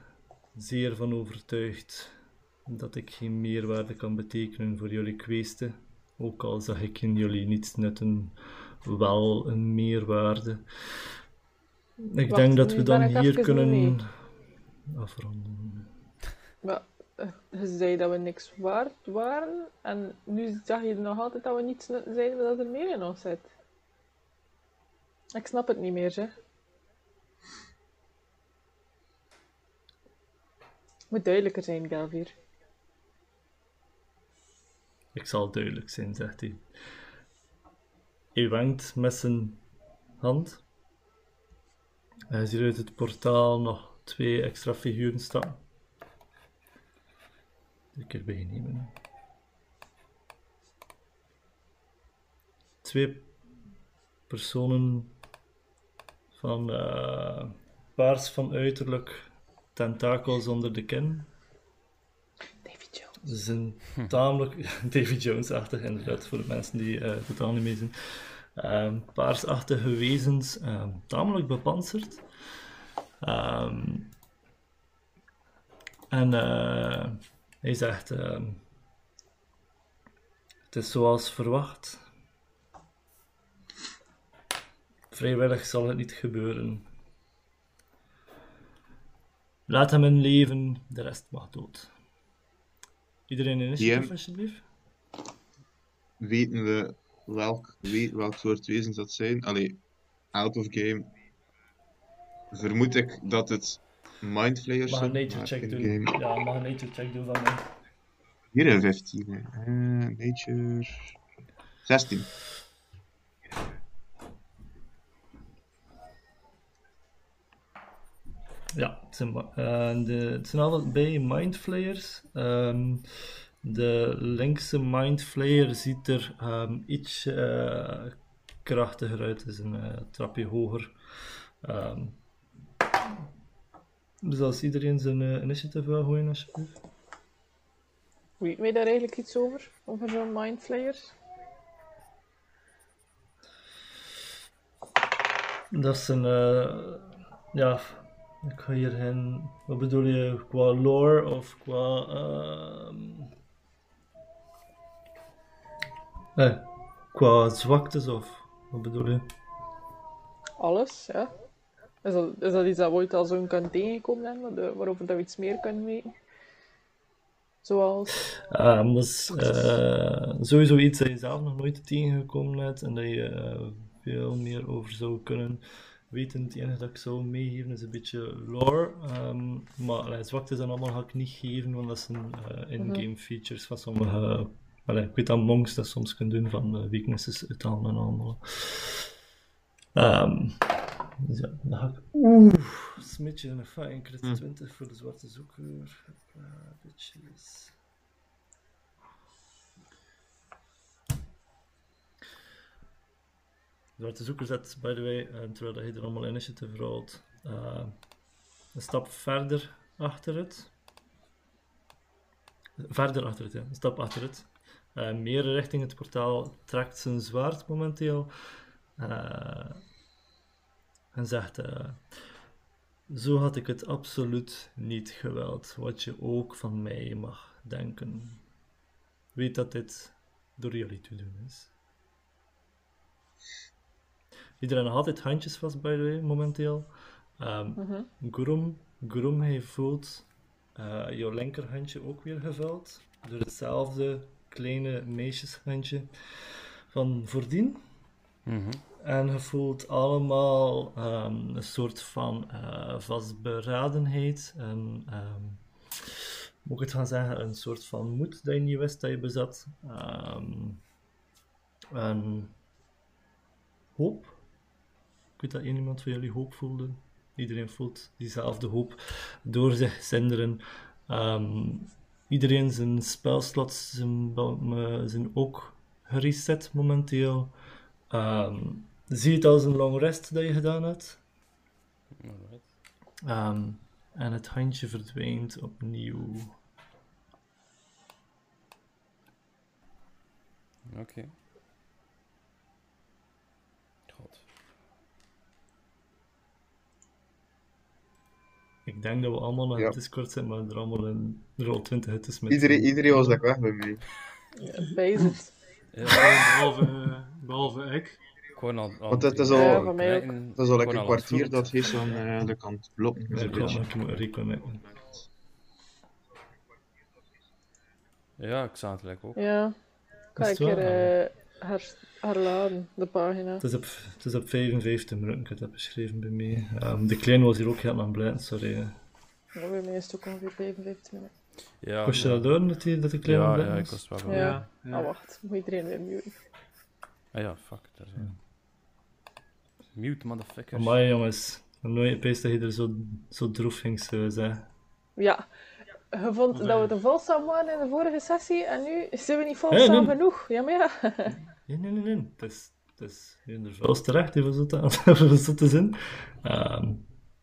zeer van overtuigd dat ik geen meerwaarde kan betekenen voor jullie kweesten. Ook al zag ik in jullie niets netten wel een meerwaarde. Ik denk dat we dan hier kunnen afronden. Eh, je zei dat we niks waard waren en nu zeg je nog altijd dat we niets zijn dat er meer in ons zit. Ik snap het niet meer, zeg. Moet duidelijker zijn, Galvier. Ik zal duidelijk zijn, zegt hij. Hij wenkt met zijn hand. Hij ziet uit het portaal nog twee extra figuren staan. Ik erbij nemen. Twee personen van uh, paars van uiterlijk, tentakels onder de kin. David Jones. Ze zijn tamelijk David Jones-achtig, inderdaad, voor de mensen die uh, totaal niet mee zijn. Um, paarsachtige wezens, um, tamelijk bepanserd. Um, en uh, hij zegt: Het is zoals verwacht. Vrijwillig zal het niet gebeuren. Laat hem in leven, de rest mag dood. Iedereen in initiatief, alsjeblieft? Weten we welk, welk soort wezens dat zijn? Allee, out of game vermoed ik dat het mindflayers. Mag een nature check doen. Game... Ja, mag een nature check doen van mij. Hier een 15. Uh, nature 16. Ja, het zijn, uh, de, het zijn allebei mindflayers. Um, de linkse mindflayer ziet er um, iets uh, krachtiger uit, is een uh, trapje hoger. Um, dus als iedereen zijn uh, initiative wil gooien, alsjeblieft. Weet mij daar eigenlijk iets over? Over zo'n mindflayers? Dat is een, ja, ik ga hierheen. Wat bedoel je qua lore of qua. Uh, eh, qua zwaktes of wat bedoel je? Alles, ja. Is dat, is dat iets dat we ooit al zo kunnen tegenkomen hebben, waarover dat we iets meer kunnen weten? Zoals? Dat is uh, sowieso iets dat je zelf nog nooit tegengekomen hebt en dat je uh, veel meer over zou kunnen weten. Het enige dat ik zou meegeven is een beetje lore. Um, maar allee, zwaktes dan allemaal ga ik niet geven, want dat zijn uh, in-game -hmm. features van sommige Allee, ik weet dat monks dat soms kunnen doen van uh, weaknesses uithalen en allemaal. Um, dus ja, dan ga ik... Oeh, smidje een fijn crit 20 hm. voor de zwarte zoeker. Uh, bitches. De zwarte zoeker zet, by the way, uh, terwijl hij er allemaal initiative rolt, uh, een stap verder achter het. Verder achter het, ja. Een stap achter het. Uh, meer richting het portaal trekt zijn zwaard momenteel. eh, en zegt: eh, Zo had ik het absoluut niet gewild, wat je ook van mij mag denken. Weet dat dit door jullie te doen is. Iedereen had altijd handjes vast, by the way, momenteel. Ehm Mhm. Gurum, Gurum, hij voelt eh, jouw linkerhandje ook weer gevuld. Door hetzelfde kleine meisjeshandje van voordien. Mhm. En je voelt allemaal ehm, een soort van eh, vastberadenheid. En ehm, moet ik het gaan zeggen, een soort van moed dat je niet wist dat je bezat. Ehm, en hoop. Ik weet dat iemand van jullie hoop voelde. Iedereen voelt diezelfde hoop door zich zinderen. Iedereen zijn spelslots zijn, wel- zijn ook gereset momenteel. Ehm, zie het als een long rest dat je gedaan hebt. Ehm, en het handje verdwijnt opnieuw. Oké. God. Ik denk dat we allemaal naar Ja. het Discord zitten, maar er allemaal een er al 20 hittes met. Iedereen, iedereen was like weg bij mij. Ja, Bezig. Ja, Behalve, eh, behalve ik. Gewoon al, al Want het is al- Ja, Dat is al like een al kwartier dat hij aan het blokken is. Ja, een ik moet reconnecten. Ja, ik zag het gelijk ook. Ja. Kan ik het keer her, herladen, de pagina. Het is op, het is op 55 minuten, ik heb dat beschreven bij mij. Ehm, de kleine was hier ook heel aan blij, sorry. Ja, bij mij is het ook ongeveer 55 minuten. Ja, Kost je ja. dat door dat, die, dat de kleine Ja, blij ja, ik was het wel Ja. Ja. ja. Ah, wacht. Moet iedereen weer muten. Ah ja, fuck. Dat is, Mute, motherfucker. Amai jongens, nooit gepeest dat je er zo, zo droef ging zeggen. Ja. Je vond dat we te volzaam waren in de vorige sessie en nu zijn we niet volzaam nee. genoeg. Ja, maar ja. Nee, nee, nee, nee. Het is, het is terecht, even zo te, even zo te zin. Ehm,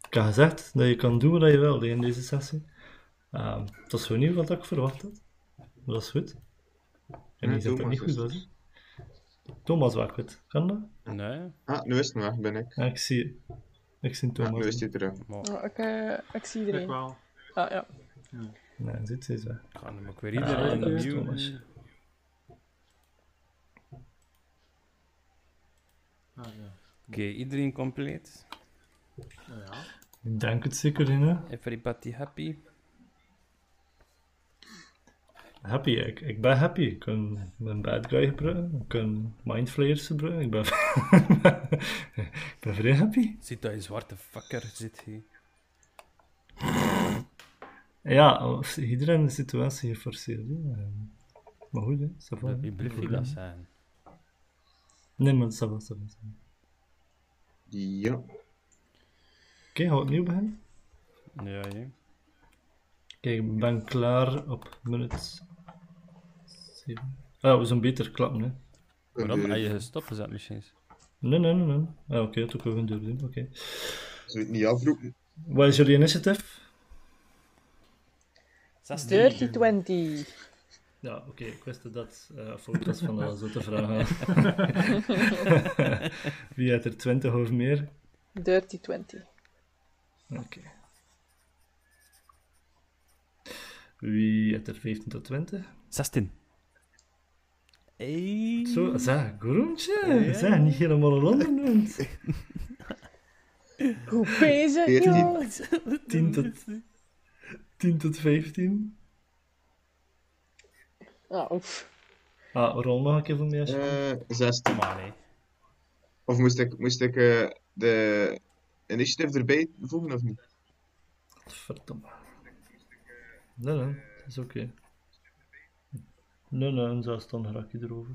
ik heb gezegd dat je kan doen wat je wil in deze sessie. Ehm het was gewoon niet wat ik verwacht had. Maar dat is goed. En je zegt dat niet goed is was. Thomas was goed. Kan dat? Nee, Ah, nu is het weg, ben ik. Ja, ik zie Ik zie Ja, Thomas. nu is hij terug. Oh, ik, eh, ik zie Ik iedereen. wel. Ah, ja. Nee, dit is weg. ik ga hem ook weer Ja, iedereen is muten. Thomas. Ah, ja. Oké, iedereen compleet. Nou ja. Ik denk het zeker, hè. Everybody happy. Happy, ik, ik ben happy. Ik kan mijn bad guy gebruiken. Ik kan mindflayers gebruiken. Ik ben, ik ben vrij happy. Ziet dat je zwarte fucker zit hier. Ja, als iedereen de situatie geforceerd. hè. Maar goed, hè. Ça va, blijft je dat zijn? Nee, maar ça va, ça va, ça va. Ja. Oké, gaan we opnieuw beginnen? Ja, ja. Kijk, ik ben klaar op minuut 7. Ah, we zijn beter klappen, hè. Waarom? Eh, Heb je gestopt gezet misschien? Nee, nee, nee, nee. Ah, oké, dat kunnen we doen. Oké. Zou je het niet afroepen? Wat is jullie initiative? 16. Dirty 20. Ja, oké, ik wist dat dat uh, voor was van dat zo te vragen. Wie heeft er 20 of meer? Dirty 20. Oké. Wie heeft er 15 tot 20? 16. Hey. Zo, zeg, groentje. Zeg, niet helemaal een ondernoemd. Goed bezig, 14. joh. 10 tot, 10 tot 15. Ah, oef. Ah, rol nog een keer voor mij alsjeblieft. Eh 16. Kom aan, hè. Of moest ik, moest ik eh, de initiative erbij voegen of niet? Verdomme. Nee, nee, dat is oké. Nee, nee, zelfs dan raak je erover.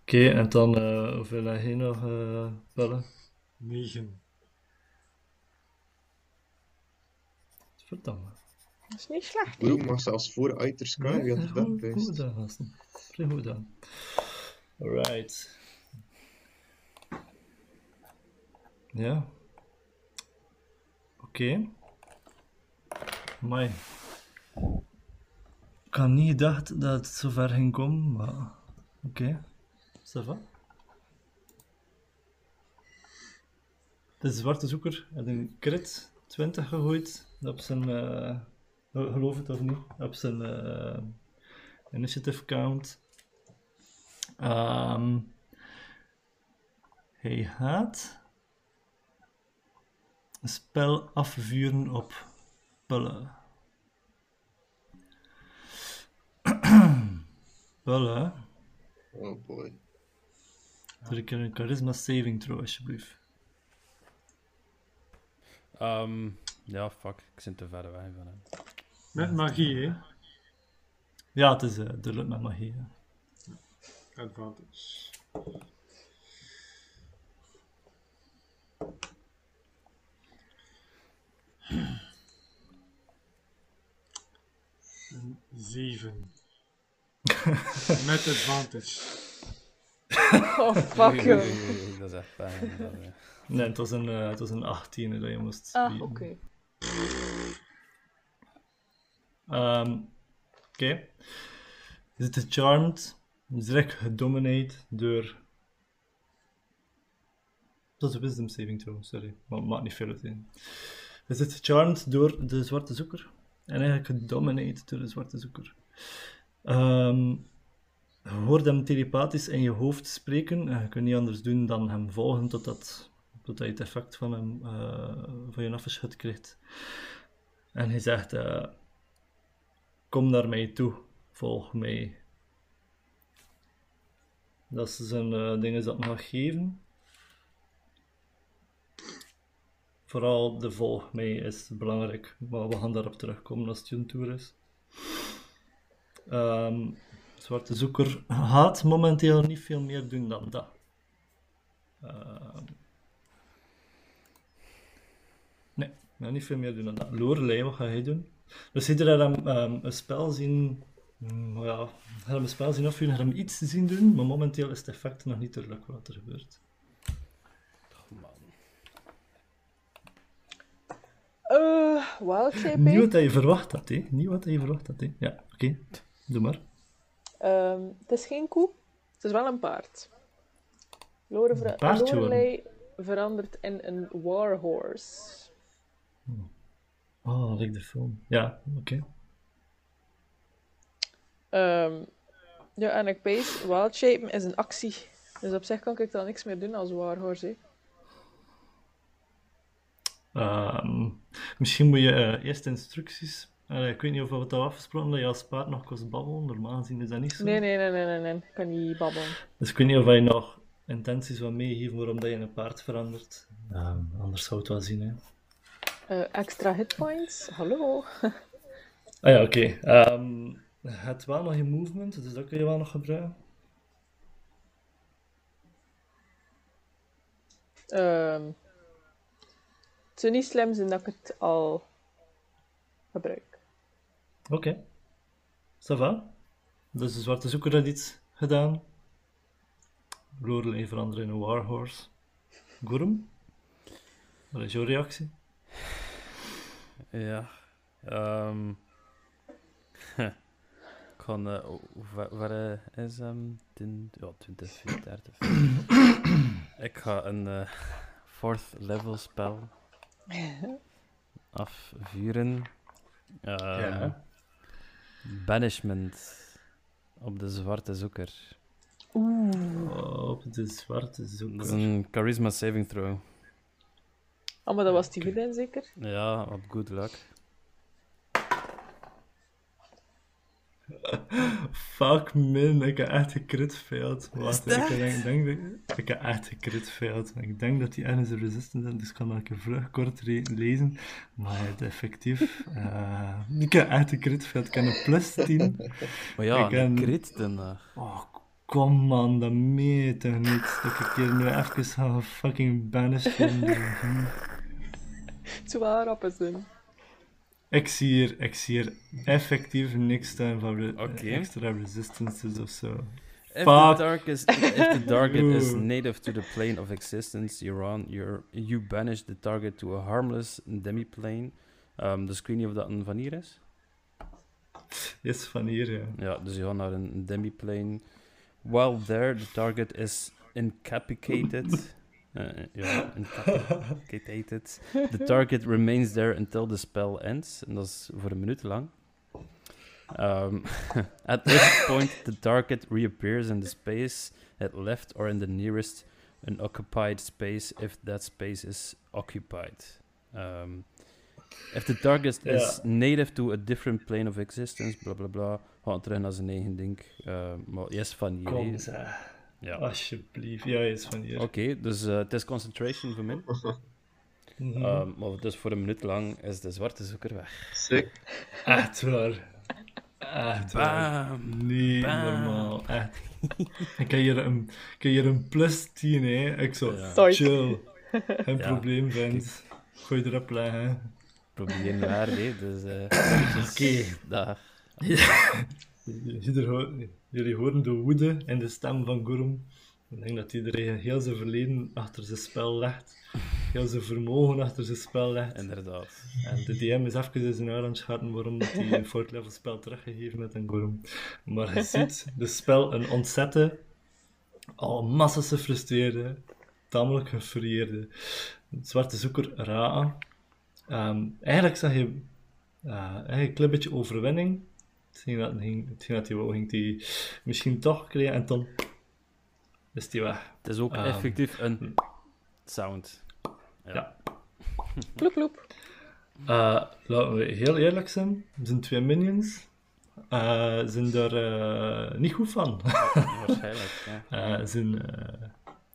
Oké, en dan, eh hoeveel heb je nog eh bellen? 9. Verdomme. Dat is niet slecht. Broek mag zelfs voor Uiter Sky. Wie had dat goed, best? goed gedaan, gasten. Vrij goed gedaan. Alright. Ja. Oké. Okay. Ik had niet gedacht dat het zo ver ging komen, maar oké. Okay. Va? De zwarte zoeker had een crit 20 gegooid op zijn, uh, geloof het of niet, op zijn uh, initiative count. Um, hij had een spel afvuren op bullen. Pulle, Oh boy. doe ik een charisma saving throw alsjeblieft. Ehm, ja, fuck. Ik zit te ver weg van hem. Met magie, hè? Ja, het is uh, duidelijk met magie. hè. Advantage. Een zeven. Met advantage. Oh, fuck you. Dat is echt. Dat, eh. Nee, het was een, eh, het was een 18 dat je moest Ah, bieden. oké. Ehm, Oké. Je zit gecharmed. Je is direct gedominate door... Dat is een wisdom saving throw, sorry. Maar het maakt niet veel uit. hè. Je zit gecharmed door de zwarte zoeker. En eigenlijk gedominate door de zwarte zoeker. Ehm, je hoort hem telepathisch in je hoofd spreken. En je kunt niet anders doen dan hem volgen totdat, totdat je het effect van hem eh, van je afgeschud krijgt. En hij zegt... eh, Kom naar mij toe, volg mij. Dat zijn eh, dingen dat hij gaat geven. Vooral de volg mij is belangrijk, maar we gaan daarop terugkomen als het hun tour is. Ehm, Zwarte Zoeker gaat momenteel niet veel meer doen dan dat. Ehm, nee, niet veel meer doen dan dat. Lorelei, wat ga jij doen? Dus iedereen hem ehm, een spel zien. mm, ja, hij hem een spel zien afvuren, hij hem iets zien doen, maar momenteel is het effect nog niet duidelijk wat er gebeurt. Oh, man. Eh, wild shape, Niet wat je verwacht had, hè? Niet wat je verwacht had, hè? Ja, oké. Doe maar. Ehm, het is geen koe, het is wel een paard. Lore ver- paardje Lorelei verandert in een warhorse. Oh, like de film. Ja, oké. Ehm, ja, en ik pees, wild shapen is een actie. Dus op zich kan ik dan niks meer doen als warhorse. Ehm, misschien moet je eh, eerst instructies. Eh, ik weet niet of we het al afgesproken dat je als paard nog kost babbelen. Normaal gezien is dat niet zo. Nee, nee, nee, nee, nee, nee. Ik kan niet babbelen. Dus ik weet niet of je nog intenties wil meegeven waarom dat je een paard verandert. Ehm, anders zou het wel zien, hè. Eh, extra hitpoints? Hallo? Ah ja, oké. Ehm, je hebt wel nog je movement, dus dat kun je wel nog gebruiken. Ehm, het zou niet slim zijn dat ik het al gebruik. Oké. Ça va. Dus de zwarte zoeker had iets gedaan. Lorelei veranderen in een warhorse. Gurum? Wat is jouw reactie? Ja. ehm ik ga... eh, hoe- waar, waar eh, is hem? Um, ja, 20 feet, 30 feet. ik ga een eh, fourth level spel afvuren. Ehm, Ja. Banishment op de zwarte zoeker. Oh, op de zwarte Dat is zoeker. een charisma saving throw. Oh, maar dat was die goed in, zeker? Ja, op good luck. Fuck min, ik heb echt gecrit failed. Wacht, ik denk, ik denk dat ik heb echt gecrit failed. Ik denk dat die ergens een resistance is, dus ik kan dat even vlug kort re- lezen. Maar het effectief, eh, ik heb echt gecrit failed. Ik heb een plus 10. Maar ja, Ik, een ehm, crit dan. eh. Oh, kom man, dat meen je toch niet? Dat ik hier nu even ga fucking banished worden. Het rap zijn. Ik zie hier, ik zie hier effectief niks staan van re- extra resistances of zo. If Fuck. the, target is, if the target is native to the plane of existence you're on, you're, you banish the target to a harmless demi-plane. Um, dus ik weet niet of dat een van hier is. Is van hier, ja. Ja, dus je gaat naar een demi-plane. While there, the target is incapacitated Uh, ja. The target remains there until the spell ends. En dat is voor een minuut lang. Um, at which point the target reappears in the space it left or in the nearest unoccupied space if that space is occupied. Um, if the target is native to a different plane of existence, bla bla bla, gaat terug naar zijn eigen ding. Uh, maar yes, van hier. Ja. Alsjeblieft, ja, is van hier. Oké, dus uh, het is concentration voor mij. Mhm. Um, maar dus voor een minuut lang is de zwarte zoeker weg. Sick. Echt waar. Echt waar. Bam! Bam. normaal, echt. Ik heb hier een, ik heb hier een plus 10, hè. Ik zo, Ja. Chill. Geen Ja. probleem, vent. Gooi erop leggen. Probeer niet waar, hè. Dus, uh, Oké. Dag. Jullie horen, jullie horen de woede in de stem van Gurum. Ik denk dat iedereen heel zijn verleden achter zijn spel legt. Heel zijn vermogen achter zijn spel legt. Inderdaad. En de DM is even in zijn haar aan het schatten waarom hij een fourth level spel teruggegeven heeft aan Gorum. Maar je ziet de spel een ontzette, al massas gefrustreerde, tamelijk gefurieerde zwarte zoeker Ra. Ehm eigenlijk zag je eigenlijk een klein beetje overwinning. Dat, ging- dat hij wou, ging hij misschien toch krijgen en dan is hij weg. Het is ook Ah. effectief een sound. Ja. Ploep, ploep. Eh, laten we heel eerlijk zijn, zijn twee minions eh, zijn er eh, niet goed van. Waarschijnlijk, ja. Eh, zijn, eh,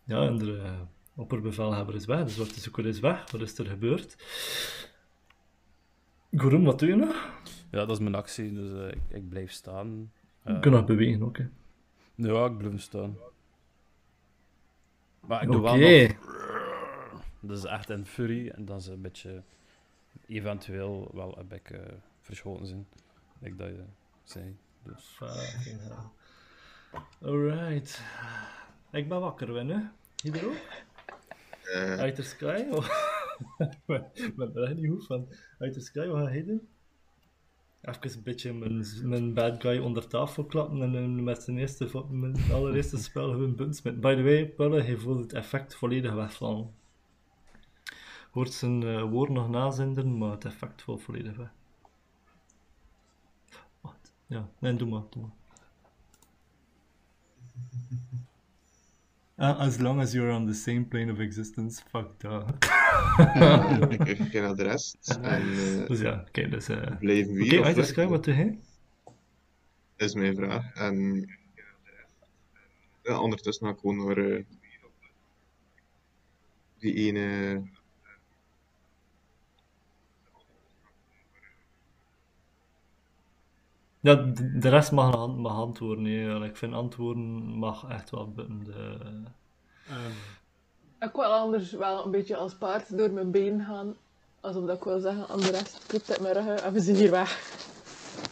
ja, en de opperbevelhebber is weg, de zwarte zoeker is weg. Wat is er gebeurd? Gorum, wat doe je nog? Ja, dat is mijn actie, dus eh, ik, ik blijf staan. Eh, Je kunt nog bewegen, oké. Ja, ik blijf staan. Maar ik Oké. doe wel nog... Dat is echt een fury, en dat is een beetje... Eventueel wel een beetje eh, verschoten zijn. Ik dat je zei. Dus... Fucking hell. Alright. Ik ben wakker, winnen. Hier ook? Eh, Uit de sky? Ik ben er echt niet goed van. Uit de sky, wat ga je doen? Even een beetje mijn, mijn bad guy onder tafel klappen en met zijn eerste, mijn allereerste spel gewoon buttons met. By the way, Pulle, hij voelt het effect volledig wegvallen. Hoort zijn eh, woord nog nazenden, maar het effect valt volledig weg. Wat? Ja, nee, doe maar, doe maar. Uh, as long as you're on the same plane of existence, fuck that. ik naar de rest. En eh, Dus ja, oké, dus... eh Oké, blijven uit de weg? sky, wat doe jij? is mijn vraag. En ja, ondertussen ga ik gewoon naar eh, die ene. Ja, de, de rest mag, mag antwoorden. hè. Ik vind antwoorden mag echt wel buiten de... Ehm, Ik wil anders wel een beetje als paard door mijn been gaan. Alsof dat ik wil zeggen aan de rest, klopt uit mijn ruggen en we zijn hier weg.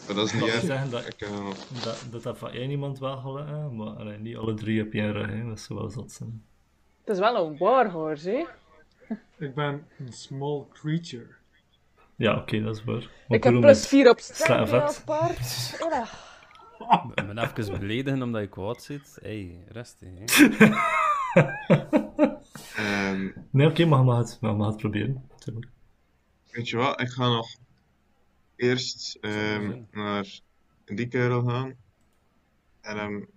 Maar dat is niet erg. zeggen dat, Ik, eh, dat, dat dat van één iemand wel gelukt maar allee, niet alle drie op je rug, hè. dat zou wel zot zijn. Het is wel een warhorse, hè? ik ben een small creature. Ja, oké, dat is waar. Maar Ik heb plus is- 4 op strength als paard. Ik ben even beledigen omdat je kwaad zit. Hé, hey, rustig, hè. ehm, Nee, oké, maar je mag het, maar mag het proberen. Weet je wat, ik ga nog eerst ehm, naar die kerel gaan. En hem,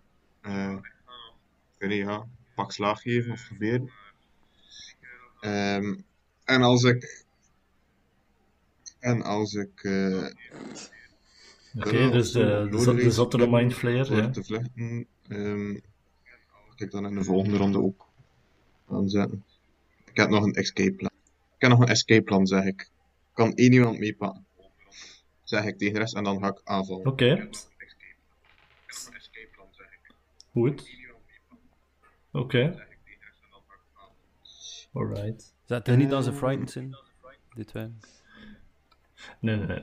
eh, ik weet niet, ja, pak slaag geven of proberen. Ehm, en als ik. En als ik. eh, Oké, dus de, de, de Lodewijk zottere Slim Mind Flayer, voor ja. te vluchten, ehm, ik dan in de volgende ronde ook aanzetten. Ik heb nog een escape plan. Ik heb nog een escape plan, zeg ik. Kan één iemand meepakken? Zeg ik tegen de rest en dan ga ik aanvallen. Oké, goed. Oké. Alright. Zet er niet aan zijn frightened zijn? Dit wij. Nee, nee, nee.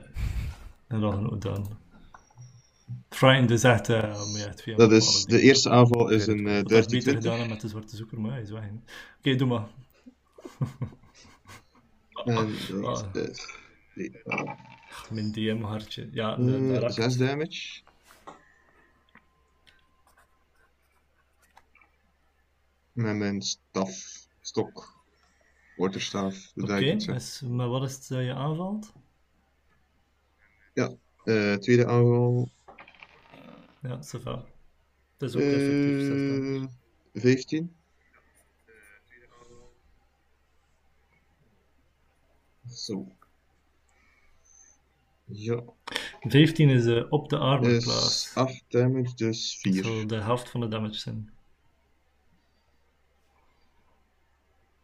En nog een dan. Frightened is echt... eh om je echt via Dat is, de eerste aanval is een eh Dat had dirty beter 20. gedaan dan met de zwarte zoeker, maar hij is weg. Oké, doe maar. En Ah. ah, Mijn DM-hartje. Ja, de, de eh, rak. 6 damage. Met mijn staf stok, waterstaaf, de Oké, duikend. dus maar wat is het dat je aanvalt? Eh, tweede aanval, Ja, ça va. Het is ook effectief, zes damage. eh 15. Zo. Ja, 15 is eh, op de armor is class. 8 damage, dus 4. Dat zal de helft van de damage zijn.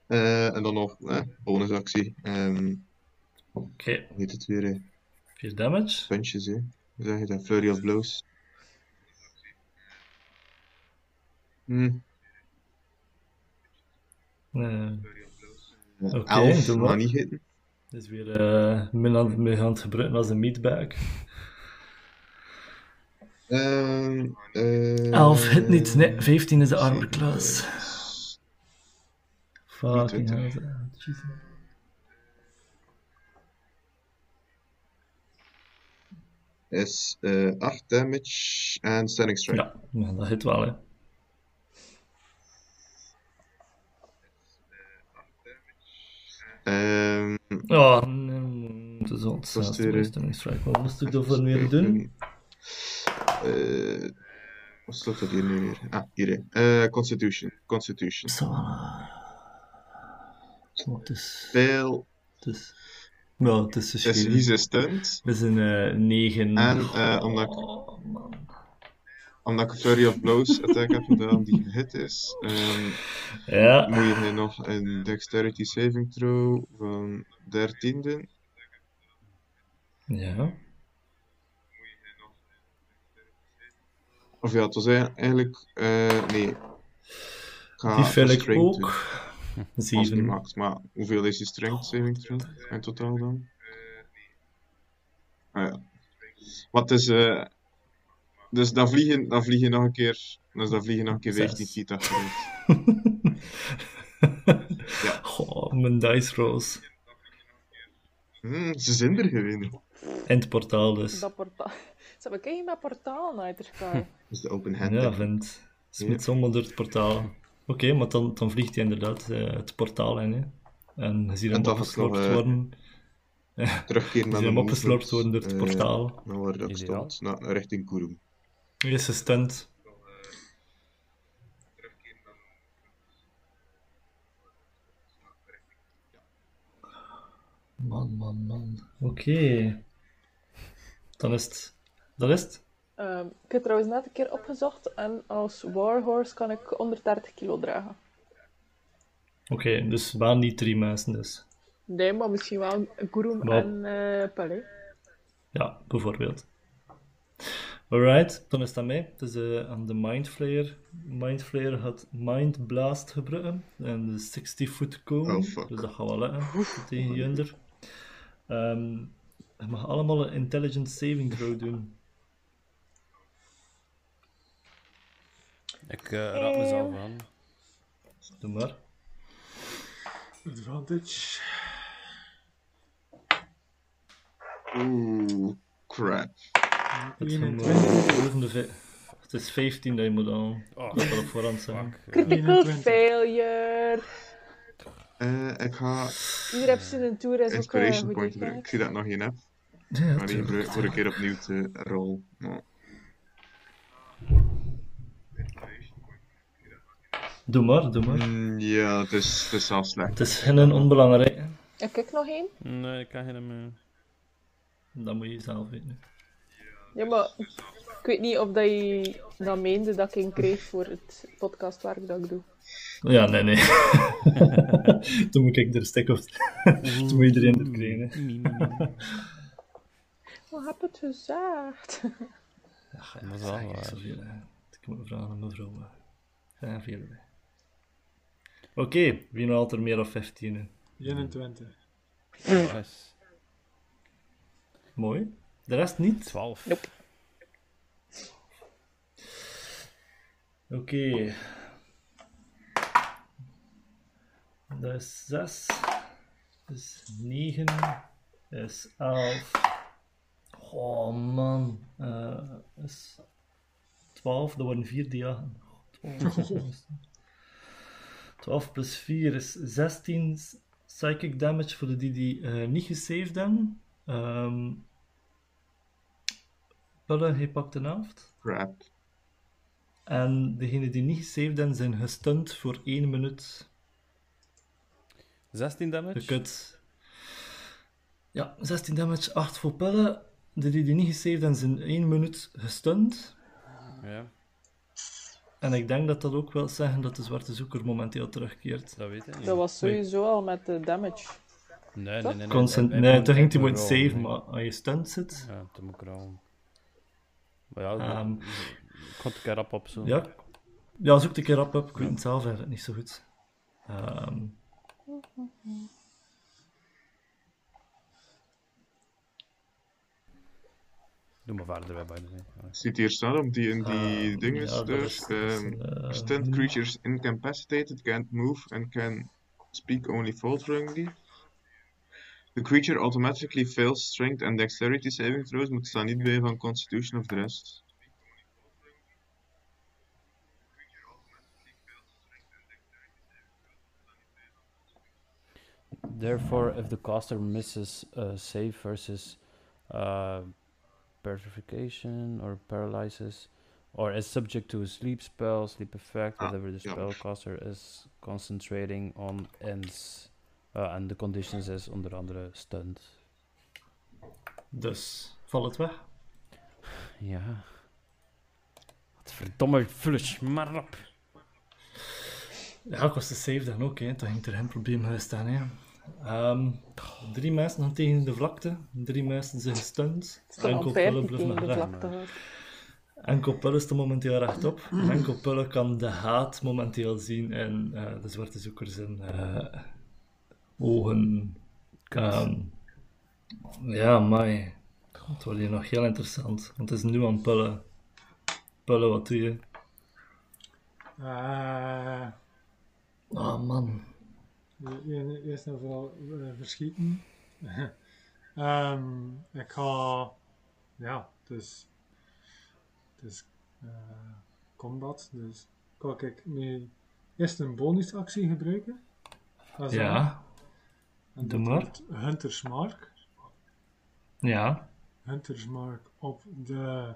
Eh, en dan nog eh, bonusactie. Ehm Oké, hoe heet het weer? eh, 4 damage. Punches, hè? Zeg je dat? Flurry of blows. Eh, Oké, 11 doe maar. maar niet hitten. Het is weer uh, aan mee gaan het gebruiken als een meatbag. Ehm, eh, 11 hit niet, nee, 15 is de armor class. Fucking 20. hell. Jesus. is eh 8 damage en standing strike. Ja, maar dat hit wel, hè. Ehm, Oh, nee, het is ontzettend strike. Wat moest ik daarvoor meer doen? eh, wat staat dat hier nu weer? Ah, hier. Eh, Constitution. Constitution. Zo. Zo, het is... Fail Het is... Ja, het is is geschreven. resistant. Het is een eh 9. En, eh, omdat Oh, man. Omdat ik Flurry of Blows attack heb gedaan die gehit is, ehm, Ja, moet je nog een Dexterity saving throw van 13 doen. ja. Of ja, het was eigenlijk... eh, nee. Ik ga Die een ik ook. Als die 7. max. Maar hoeveel is je strength saving throw in totaal dan? Ah ja. Wat is... eh dus dan vlieg, je, dan vlieg je nog een keer... Dus dan vlieg je nog een keer 15 Zes. feet achteruit. Ja. Goh, mijn dice rolls. Hmm, ze zijn er geweest. In het portaal dus. Dat portaal. Ze hebben met portaal naar de sky. Dat is de open hand. Ja, vindt. Smit zomaar door het portaal. Oké, maar dan, dan vliegt hij inderdaad eh, het portaal in. Hè. En je ziet En hem opgeslorpt nog, eh, worden. Terugkeren Je naar ziet hem de opgeslorpt worden door het eh, portaal. dat Ideaal. stond. Naar, richting Kurum. Eerste stunt. Man, man, man. Oké. Dan is het. Dat is het. Ehm, ik heb trouwens net een keer opgezocht en als warhorse kan ik 130 kilo dragen. Oké, dus waren niet drie mensen dus. Nee, maar misschien wel Gurum Maar- en eh Palais. Ja, bijvoorbeeld. Alright, dan is dat mij. Het is eh, aan de Mindflayer. Mindflayer gaat Mind Blast gebruiken. En de 60 foot cone. Oh, fuck. Dus dat gaat wel lukken tegen Junder. Ehm je mag allemaal een intelligence saving throw doen. Ik eh, raad mezelf aan. Doe maar. Advantage. Oeh, crap. Het, is gewoon 21. boven de vi- het is 15 dat je moet aan. Oh, Dat wil op voorhand zijn. fuck. Critical 21. failure. Eh, ik ga Ieder heeft zijn tour is ook eh, Inspiration Point gebruiken. Ik zie dat ik nog geen heb. Ja, Maar die gebruik ik voor een keer opnieuw te rollen. Doe maar, doe maar. Mm, ja, het is, het is zelfs slecht. Het is geen onbelangrijk. Heb ik nog één? Nee, ik kan geen meer. Dat moet je zelf weten. Ja, maar ik weet niet of dat je dat meende dat ik een kreeg voor het podcastwerk dat ik doe. Ja, nee, nee. Toen moet ik er een stek of... Toen moet iedereen er krijgen. hè. Wat heb het gezegd? Dat is wel waar. Ik moet vragen aan mevrouw. Ja, veel. hè. Oké, wie haalt er meer dan 15? hè? 21. Yes. Mooi. De rest niet? 12. Nope. Oké. Dat is 6. Dat is 9. Dat is 11. Oh man. Eh, dat is 12. Dat worden 4 diagen. 12, 12 plus 4 is 16 psychic damage voor de die die eh, niet gesaved hebben. Ehm Pulle, hij pakt een helft. Crap. En degenen die niet gesaved hebben, zijn gestunt voor 1 minuut. 16 damage? Je kunt... Ja, 16 damage, 8 voor Pulle. De die niet gesaved hebben, zijn 1 minuut gestunt. Ja, En ik denk dat dat ook wil zeggen dat de zwarte zoeker momenteel terugkeert. dat weet ik niet. Dat was sowieso al met de damage. Nee, nee, nee. nee, nee, toen ging hij moet moeten rollen, save, nee. maar als je stunt zit... Ja, toen moet ik rollen. Maar ja, Ehm, ik ga het een keer rap op zo. Ja, ja zoek de keer op, op. Ik weet het zelf eigenlijk niet zo goed. Ehm, Doe maar verder bij beide. Ziet hier staan op die, in die ehm, dinges ja, dus. een, stunt creatures incapacitated, can't move, and can speak only falteringly. The creature automatically fails strength and dexterity saving throws, moet staan niet bij van constitution of the rest. Therefore, if the caster misses a save versus uh, petrification or paralyzes, or is subject to a sleep spell, sleep effect, Ah, whatever the ja. spellcaster is concentrating on ends. Uh, en de conditions is onder andere stunt. dus, val het weg. Ja. Wat verdomme flush, maar op. Ja, ik was de save dan ook, hè. Toen ging er geen probleem geweest aan, hè. Ehm, drie mensen gaan tegen de vlakte, drie mensen zijn gestunt. Is Enkel al Pulle 50 blijft recht. vlakte hoor. Enkel Pulle staat momenteel rechtop. En enkel Pulle kan de haat momenteel zien in eh, de zwarte zoekers in eh, ogen. Ehm, ja, maar het wordt hier nog heel interessant. Want het is nu aan Pulle. Pulle, wat doe je? Eh, Oh man. eerst en vooral eh, verschieten. Ehm, ik ga, ja, dus, dus eh, combat, dus kan ik nu eerst een bonusactie gebruiken. Ja, En doe maar. Hunter's Mark. ja, Hunter's Mark op de.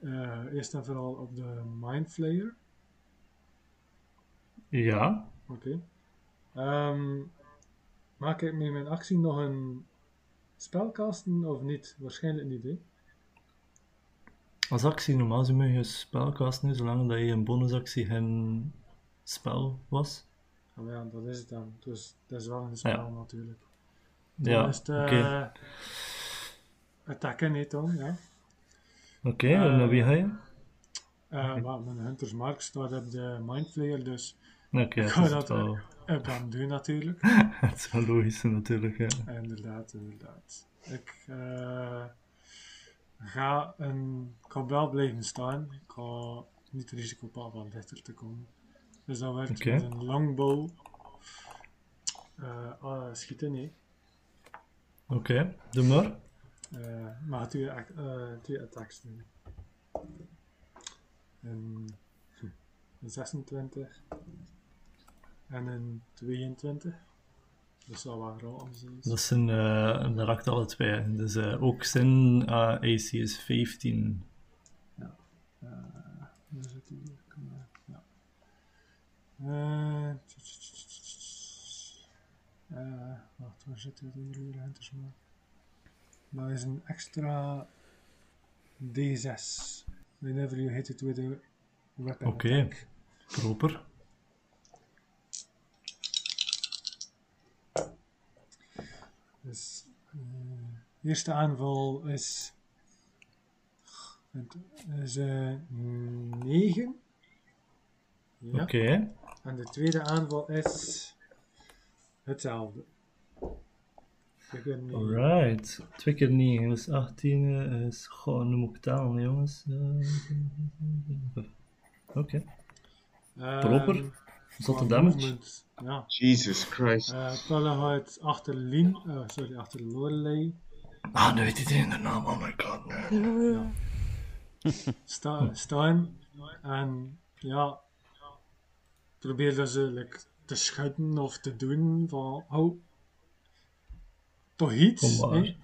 eh, eerst en vooral op de Mind Flayer. ja. Oké. Ehm, maak ik met mijn actie nog een spelkasten of niet? Waarschijnlijk niet, hè? Als actie normaal zou je spelkasten nu, zolang dat je een bonusactie geen spel was. Ja, dat is het dan. Dus dat is wel een spel Ja. natuurlijk. Dan Ja, is het eh attacken niet dan, ja. Oké, en naar wie ga je? Eh, mijn Hunter's Mark staat op de Mind Flayer, dus Oké, Ik ga dat wel, kan doen natuurlijk. het is wel logisch natuurlijk. Ja. Inderdaad, inderdaad. Ik eh, ga, een, ik ga wel blijven staan. Ik ga niet het risico pakken van dichter te komen. Dus dat werkt Oké. met een longbow. Ah, schieten, nee. Oké, doe maar. Eh maar twee, eh, twee attacks doen. Een, hm, een 26 en een 22. Dat zou wel raar zijn. Dat zijn eh dat raakt alle twee. Dus eh, ook zijn AC is 15. Eh, Waar zit die hier? Kom maar. Ja. Eh, tss. Eh, wacht, waar zit dit hier? Hunters maar. Dat is een extra D6. Whenever you hit it with a weapon Oké. Proper. Dus, eh, eerste aanval is. Het is eh 9. Ja. Oké, En de tweede aanval is hetzelfde. Ik weet niet. alright. Twee keer 9, dus 18 eh, is. Goh, nu moet ik talen, jongens. Eh, Oké, Ehm, proper. Zotte qua damage. movement, Ja. Jesus Christ. Uh, Pelle gaat achter Lien, eh, sorry, achter Lorelei. Ah, nu weet iedereen de naam. Oh my god, nee. Ja. Sta, staan. En ja. Probeerde ze like, te schudden of te doen van, oh, toch iets. Maar. hè?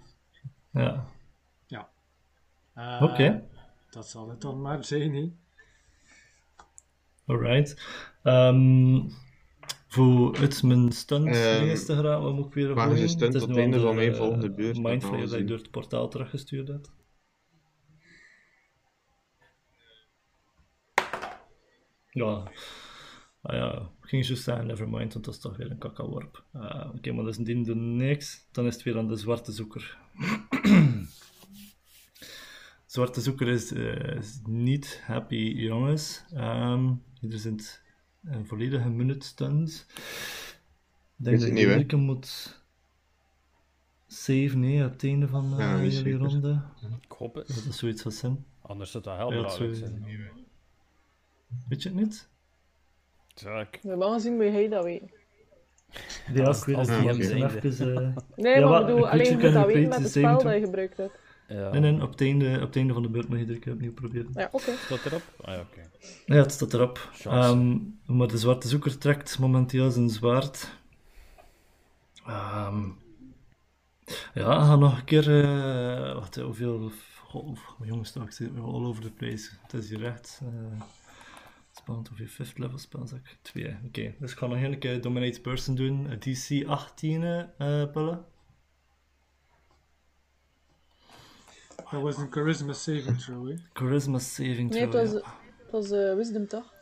Ja. Eh, Oké. Dat zal het dan maar zijn, hè. Alright. Ehm, voor het mijn stunt dinges te geraken, wat moet ik weer waar is gooien? de stunt Het is tot het einde van mijn volgende eh, beurt, dat gaan Mindflayer dat je door het portaal teruggestuurd hebt. Ja. Ah ja, ik ging zo zeggen, nevermind, want dat is toch weer een kakkaworp. Uh, Oké, maar dat is indien de niks, dan is het weer aan de zwarte zoeker. zwarte zoeker is, eh, is niet happy, jongens. Ehm hier zit een volledige minute. Ik denk dat je hè? Rieke moet save, nee, op het einde van eh, Ja, jullie zeker. ronde. Ik hoop het. Dat is zoiets als zijn. Anders zou dat heel Ja, belangrijk zijn. Weet je het niet? Ik- Normaal gezien moet jij dat weten. Ja, Als- ik weet het niet. hem Even, eh, Nee, Ja, maar ik bedoel, een alleen moet dat weten met het spel dat je gebruikt hebt. ja. En dan op het, einde, op het einde van de beurt moet je iedere keer opnieuw proberen. Ja, oké. Staat erop? Ah ja, oké. Ja, het staat erop. Ehm, maar de zwarte zoeker trekt momenteel zijn zwaard. Ehm, ja, gaat nog een keer... eh, wacht, hè, hoeveel... Oh, jongens, zit all over the place. Het is hier echt... eh spannend, hoeveel fifth level spells heb ik? Twee, oké. Dus ik ga nog een keer Dominate Person doen. Eh, DC 18, eh Pelle. Dat was een charisma saving throw, hè. Charisma saving Nee, het throw, was, ja. het was eh, wisdom toch?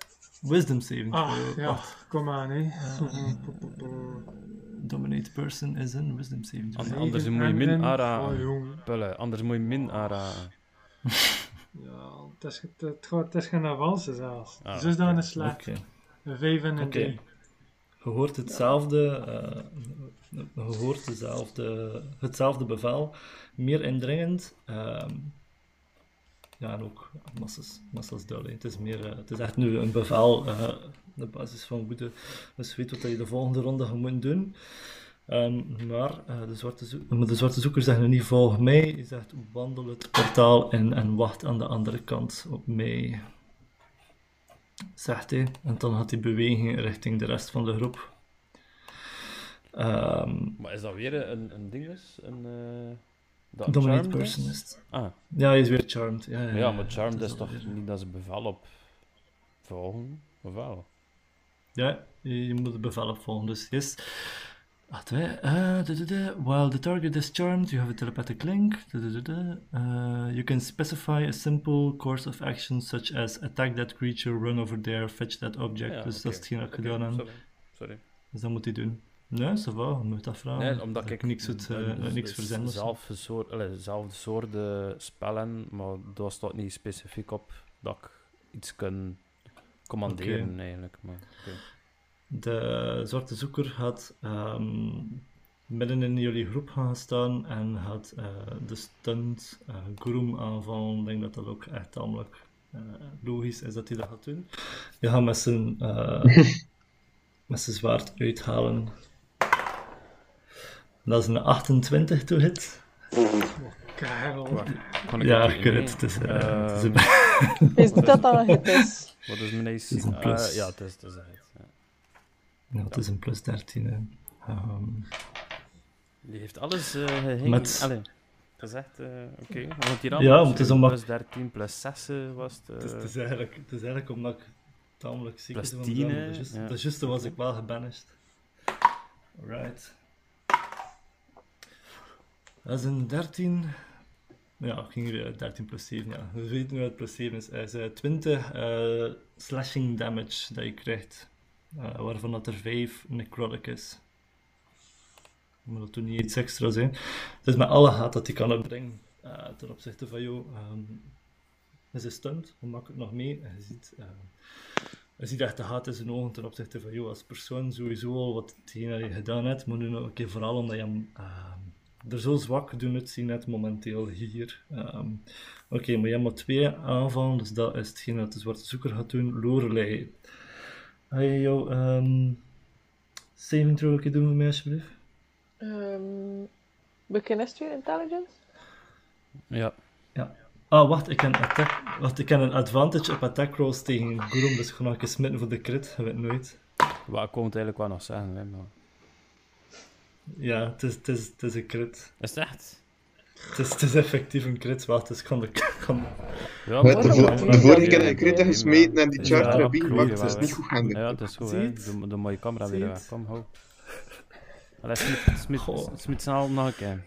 Wisdom saving Ah, throw. ja, Wacht. kom aan, hè. Dominate Person is een wisdom saving throw. An- anders moet je min aanraken. Oh, jongen. Pulle, anders moet je min aanraken. Ja, het is, het, het, gaat- het is geen avance zelfs. Ah, dus dan een slecht. Oké. Een 5 en een Oké. 3. Je hoort hetzelfde, eh, je hoort dezelfde, hetzelfde bevel, meer indringend. ehm, ja, en ook massas, massas duidelijk. Het is, meer, eh, het is echt nu een bevel, eh de basis van woede. Dus je weet wat je de volgende ronde moeten doen. Ehm, maar, eh, de zwarte maar de zwarte zoeker zegt nu niet volg mij. Hij zegt wandel het portaal in en wacht aan de andere kant op mij zegt hij. En dan gaat hij bewegen richting de rest van de groep. Ehm Maar is dat weer een, een ding? is? Een, eh dat dominate charmed person is? Ah, Ja, hij is weer charmed. Ja, ja, ja, maar charmed is toch niet dat ze bevel op volgen? Of wel? Ja, je, je moet het bevel opvolgen. Dus yes. Wacht, hè. Eh, da, da, da. While the target is charmed, you have a telepathic link. Eh, you can specify a simple course of action, such as attack that creature, run over there, fetch that object. Ja, dus dat is hetgeen dat ik gedaan heb. Sorry. sorry. Dus dat moet hij doen. Nee, ça va, moet dat vragen. Nee, omdat Dat ik niks, eh, een- niks zo. zelf soort, allee, zelfde soorten spellen, maar daar staat niet specifiek op dat ik iets kan commanderen eigenlijk. Maar. De zwarte zoeker gaat ehm, midden in jullie groep gaan staan en gaat eh, de stunt uh, Groom aanvallen. Ik denk dat dat ook echt tamelijk eh, logisch is dat hij dat gaat doen. Je gaat met zijn, eh, met zijn zwaard uithalen. Dat is een 28 to hit. Karel. Kan ik Ja, doen? weet het. Het is, eh, het is een- Is niet dat dat een hit is? Wat is mijn AC? Eh, ja, het is, het is een hit, ja. Ja, het is een plus 13. hè. Ehm, Die heeft alles eh geheen. Met- Allee, gezegd, eh, oké. Want hier Ja, want het is omdat- Plus 13, plus 6 eh, was het. Het is, eh, het, is eigenlijk, het is eigenlijk omdat ik tamelijk ziek Plus ben. 10, Dat hè, is juist- ja. dat is juist, toen was ik wel gebanished. Alright. Dat is een 13. Ja, ik ging weer uit 13 plus 7. Ja. We weten nu wat plus 7 is. Hij is eh, 20 eh, slashing damage dat je krijgt. Eh, waarvan dat er 5 necrotic is. Maar dat doet niet iets extra zijn. Het is met alle haat dat hij kan opbrengen eh, ten opzichte van jou. ehm, is een stunt, hoe maak ik het nog mee? En je ziet, eh, je ziet echt de haat in zijn ogen ten opzichte van jou als persoon. Sowieso al wat je gedaan hebt, maar nu nog keer vooral omdat je hem eh, er zo zwak doet uitzien net momenteel hier. Ehm, Oké, maar je hebt twee aanvallen, dus dat is hetgeen dat de zwarte zoeker gaat doen. Lorelei. Ga je jouw ehm saving throw een keer doen voor mij alsjeblieft? Ehm weer intelligence? ja, Ah, wacht, ik heb, attack, wacht, ik heb een advantage op attack rolls tegen Gurum, dus ik ga nog een keer smitten voor de crit, je weet nooit. Wat ik kon het eigenlijk wel nog zeggen, hè, maar... Ja, het is, het is, het is een crit. Is het echt? Het is, het is effectief een crit. Wacht, dus ik kan de... kan- Ja, Maar de, de je vorige dat keer heb ik crit gesmeten en die Ja, charter heb klopt, ingemaakt, het is ja, niet goed gaan. Ja, het is goed, Zie hè. het? Doe, doe maar je camera weer weg. Kom, hou. Allee, smit, smit, snel nog een keer.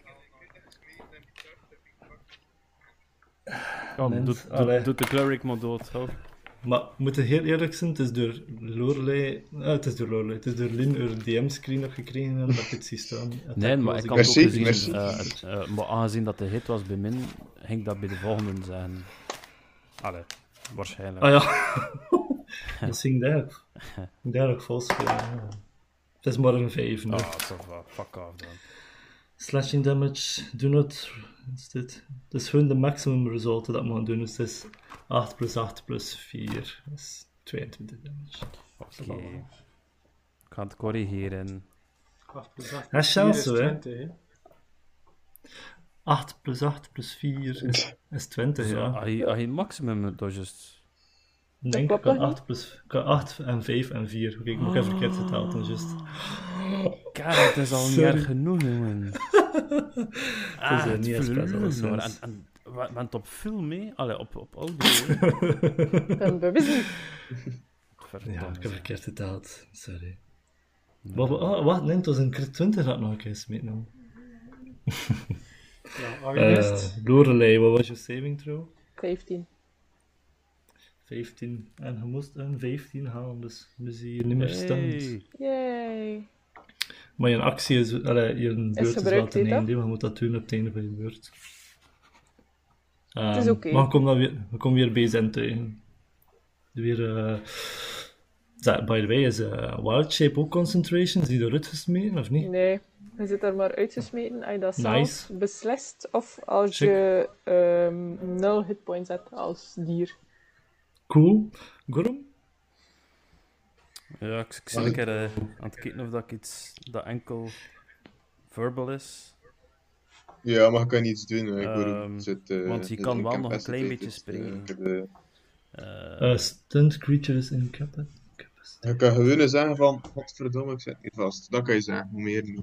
Kom, Mens, doe, doe, allee. doe de cleric maar dood, hou. Maar we moeten heel eerlijk zijn, het is door Lorelei... Ah, het is door Lorelei. Het is door Lin een DM-screen nog gekregen en dat ik het zie staan. Nee, maar ik kan kan het ook gezien, eh, het, eh, maar aangezien dat de hit was bij min, ging ik dat bij de volgende zijn. Allee, waarschijnlijk. Ah ja. Misschien daar. Daar ook vol spelen. Het is maar een 5 nu. Ah, fuck off dan. Slashing damage, do not. Is dit? Het is gewoon de maximum result dat we gaan doen. Dus het is 8 plus 8 plus 4. Dat is 22 damage. Oké. Ik ga het corrigeren. 8 plus 8 Dat is zelfs zo, hè? 20, hè. 8 plus 8 plus 4 is, is 20, Zo, ja. Als je, als je maximum doet, just... Ik denk, ik klopt kan nog 8, plus, ik kan 8 en 5 en 4. Oké, ik moet even verkeerd geteld, dan juist. Kijk, het is al niet erg genoeg, jongen. Ah, eh, het niet expres, verloren, het op film mee? Allee, op, op audio. Ik ben bewezen. Verdomme, Ja, ik heb verkeerd geteld. Sorry. Wat, oh, wat? Nee, het was een crit 20 dat nog een keer metnam. Ja. Uh, Lorelei, wat was je saving throw? 15. 15. En je moest een 15 halen, dus we zien hier niet meer. Hey. Yay. Maar je actie is, allee, je beurt is, wel gebruikt, te nemen, je moet dat doen op het einde van je beurt. Het is Ehm, oké. Maar we komen, dan weer, we komen weer bij zijn tegen. Weer, eh, by the way, is eh, Wild Shape ook concentration? Is die eruit gesmeten of niet? Nee, je zit er maar uitgesmeten als je dat zelf Nice. beslist. Of als Check. je ehm nul hitpoints hebt als dier. Cool. Gorum? Ja, ik, ik zie een keer eh, aan het kijken of dat ik iets dat enkel verbal is. Ja, maar je kan niets doen. hè. Ik Ehm, zit, eh, want je kan wel nog een klein beetje dus, eh, springen. de- Eh, stunt creature is incapacitated. Je kan gewoon zeggen van, godverdomme, ik zit hier vast. Dat kan je zeggen, hoe meer niet.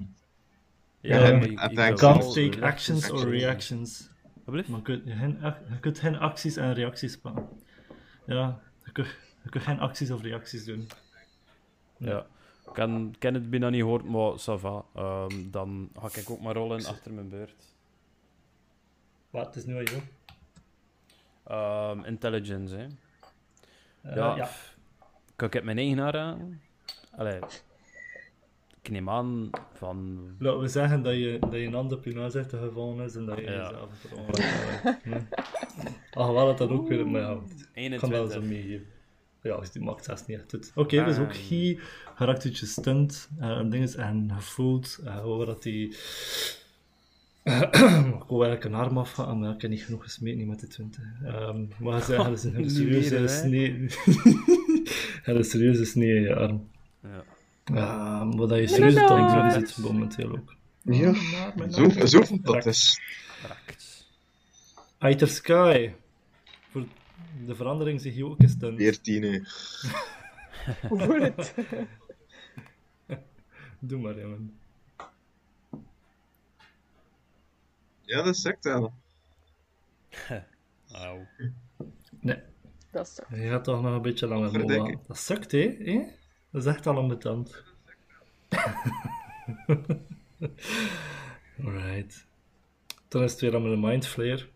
ja, ja, je- kan take actions or reactions. Maar je kunt geen, ac- je kunt geen acties en reacties pakken. Ja, je kunt, je kunt geen acties of reacties doen. Ja. Ik ken, ken het bijna niet gehoord, maar ça va. Ehm, dan ga ik ook maar rollen achter mijn beurt. Wat, het is nu aan jou. Ehm, intelligence, hè. Eh, Ja, kan ik het mijn eigen aan? Allee, ik neem aan van... Laten we zeggen dat je, dat je een hand op je neus gevallen is en dat je Ja. jezelf ongeluk hebt. Ach, wel dat dat ook weer, maar ja, ik kan wel zo 21. meegeven. Ja, die maakt 6 niet echt doet. Oké, dus ook hier geraakt uit je stunt eh, en dingen en gevoeld uh, hoe dat die. ik wou eigenlijk een arm afgaan, maar ik heb niet genoeg gesmeten niet met de 20. Ehm maar ze hebben een serieuze snee. Hij een serieuze snee in je arm. Ja. Ja, maar dat je serieus het Inderdaad. dan zit momenteel ook. Ja, zo, zo voelt dat is. Aether Sky. De verandering zeg je ook stunt. 14, hè. Hoe voelt het? Doe maar, jongen. Ja, dat is echt wel. Auw. Nee, dat is toch. je gaat toch nog een beetje langer mollen. Dat sukt, hè? hè? Dat is echt al ambetant. Alright. Dan is het weer aan mijn Mind Flayer.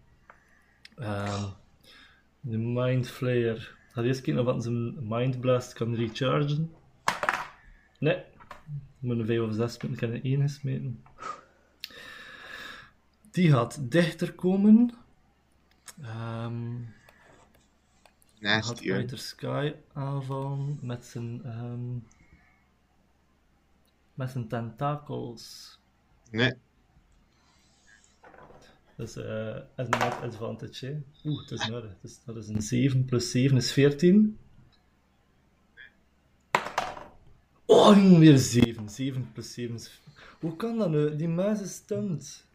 De Mind Flayer. Ga eerst kijken of wat zijn Mind Blast kan rechargen. Nee. Een 5 of 6 punten kan er 1 gesmeten. Die gaat dichter komen. Ehm Naast had je. Fighter Sky aanvallen met zijn, ehm, met zijn tentakels. Nee, Dus eh een net advantage. hè. Oeh, het is nodig. Dus dat is een 7 plus 7 is 14. Oh, weer 7. 7 plus 7 is. Hoe kan dat nu? Die muis is stunt.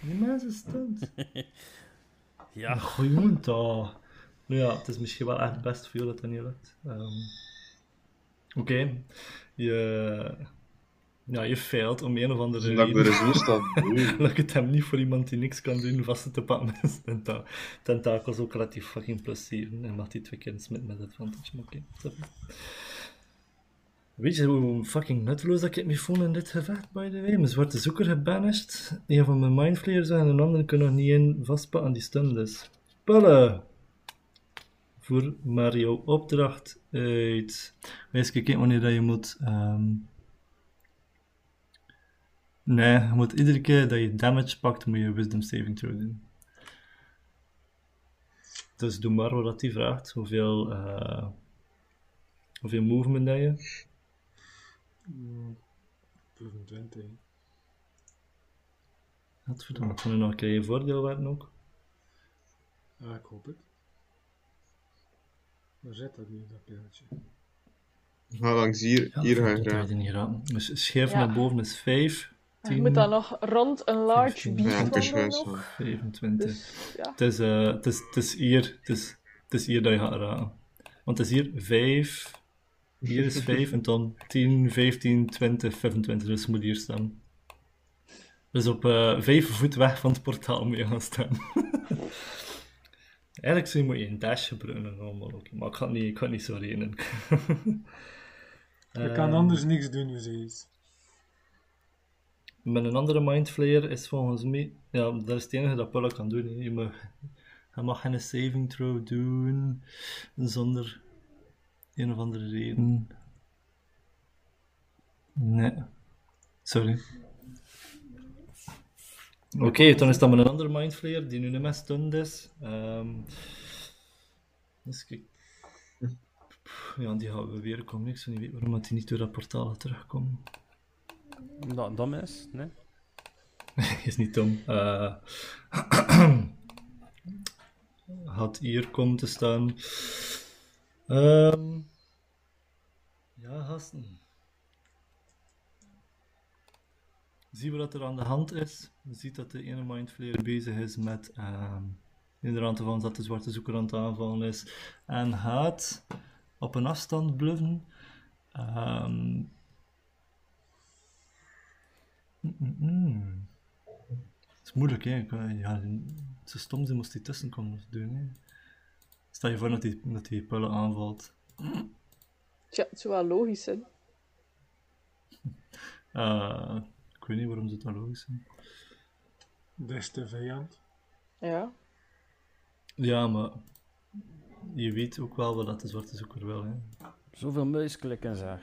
Die muis is stunt. Ja, Oh, jongen, toch. Nou ja, het is misschien wel echt best voor jou dat dat niet lukt. Ehm, Oké, je, ja, je feilt om een of andere Dat ik er reden. zo sta. Oei. Lukt het hem niet voor iemand die niks kan doen vast te pakken met zijn tenta tentakels, ook laat hij fucking plus 7 en mag hij twee keer smitten met advantage. Maar oké, okay, Weet je hoe fucking nutteloos dat ik het me voel in dit gevecht, by the way? Mijn zwarte zoeker gebanished, een van mijn mindflayers en een andere kan nog niet in vastpakken aan die stun dus. Spullen! Voor Mario opdracht uit. Wees kijken wanneer dat je moet. ehm, Nee, je moet iedere keer dat je damage pakt, moet je wisdom saving throw doen. Dus doe maar wat hij vraagt. Hoeveel, eh, hoeveel movement dat je? Mm, 25. Godverdomme, kan er nog een keer je voordeel werden ook? Ja, ik hoop het. Waar zit dat nu, dat pijltje? Ga langs hier, Ja, hier ga je dat graag. je. Dus schijf Ja. naar boven is 5, Je 10, moet dan nog rond een large 15. beast Ja, het is wandelen juist nog. zo. 25. Dus ja. Het is, eh, het, is, het is hier, het is, het is hier dat je gaat raden. Want het is hier 5, hier is 5 en dan 10, 15, 20, 25. Dus het moet hier staan. Dus op eh 5 voet weg van het portaal moet je gaan staan. Eigenlijk zou je moet je een dash gebruiken ook. Maar ik ga het niet, ik ga het niet zo rekenen. Ik kan Ehm, anders niks doen, precies. Met een andere mindflayer is volgens mij... Ja, dat is het enige dat Pulla kan doen. hè. Je mag, hij mag geen saving throw doen zonder een of andere reden. Nee. Sorry. Oké, dan is dat met een andere mindflayer die nu niet meer stunned is. Ehm dus kijk. Ja, die gaan we weer komen. Ik zou niet weten waarom die niet door dat portaal gaat terugkomen. Dat, dat is, nee? is niet dom. Eh, had hier komen te staan. Ehm, ja, gasten. Zie wat er aan de hand is. Je ziet dat de ene mindflayer bezig is met ehm inderdaad van dat de zwarte zoeker aan het aanvallen is. En gaat op een afstand bluffen. Ehm, mm, mm, mm. Het is moeilijk, hè. Ik kan- Ja, het is stom, ze moest die tussenkomst doen, hè. Stel je voor dat die, dat die pullen aanvalt. Tja, het zou wel logisch zijn. Eh, ik weet niet waarom ze het dan logisch zijn. Des de vijand. Ja. Ja, maar je weet ook wel wat dat de zwarte zoeker wil, hè. Zoveel muisklikken zeg.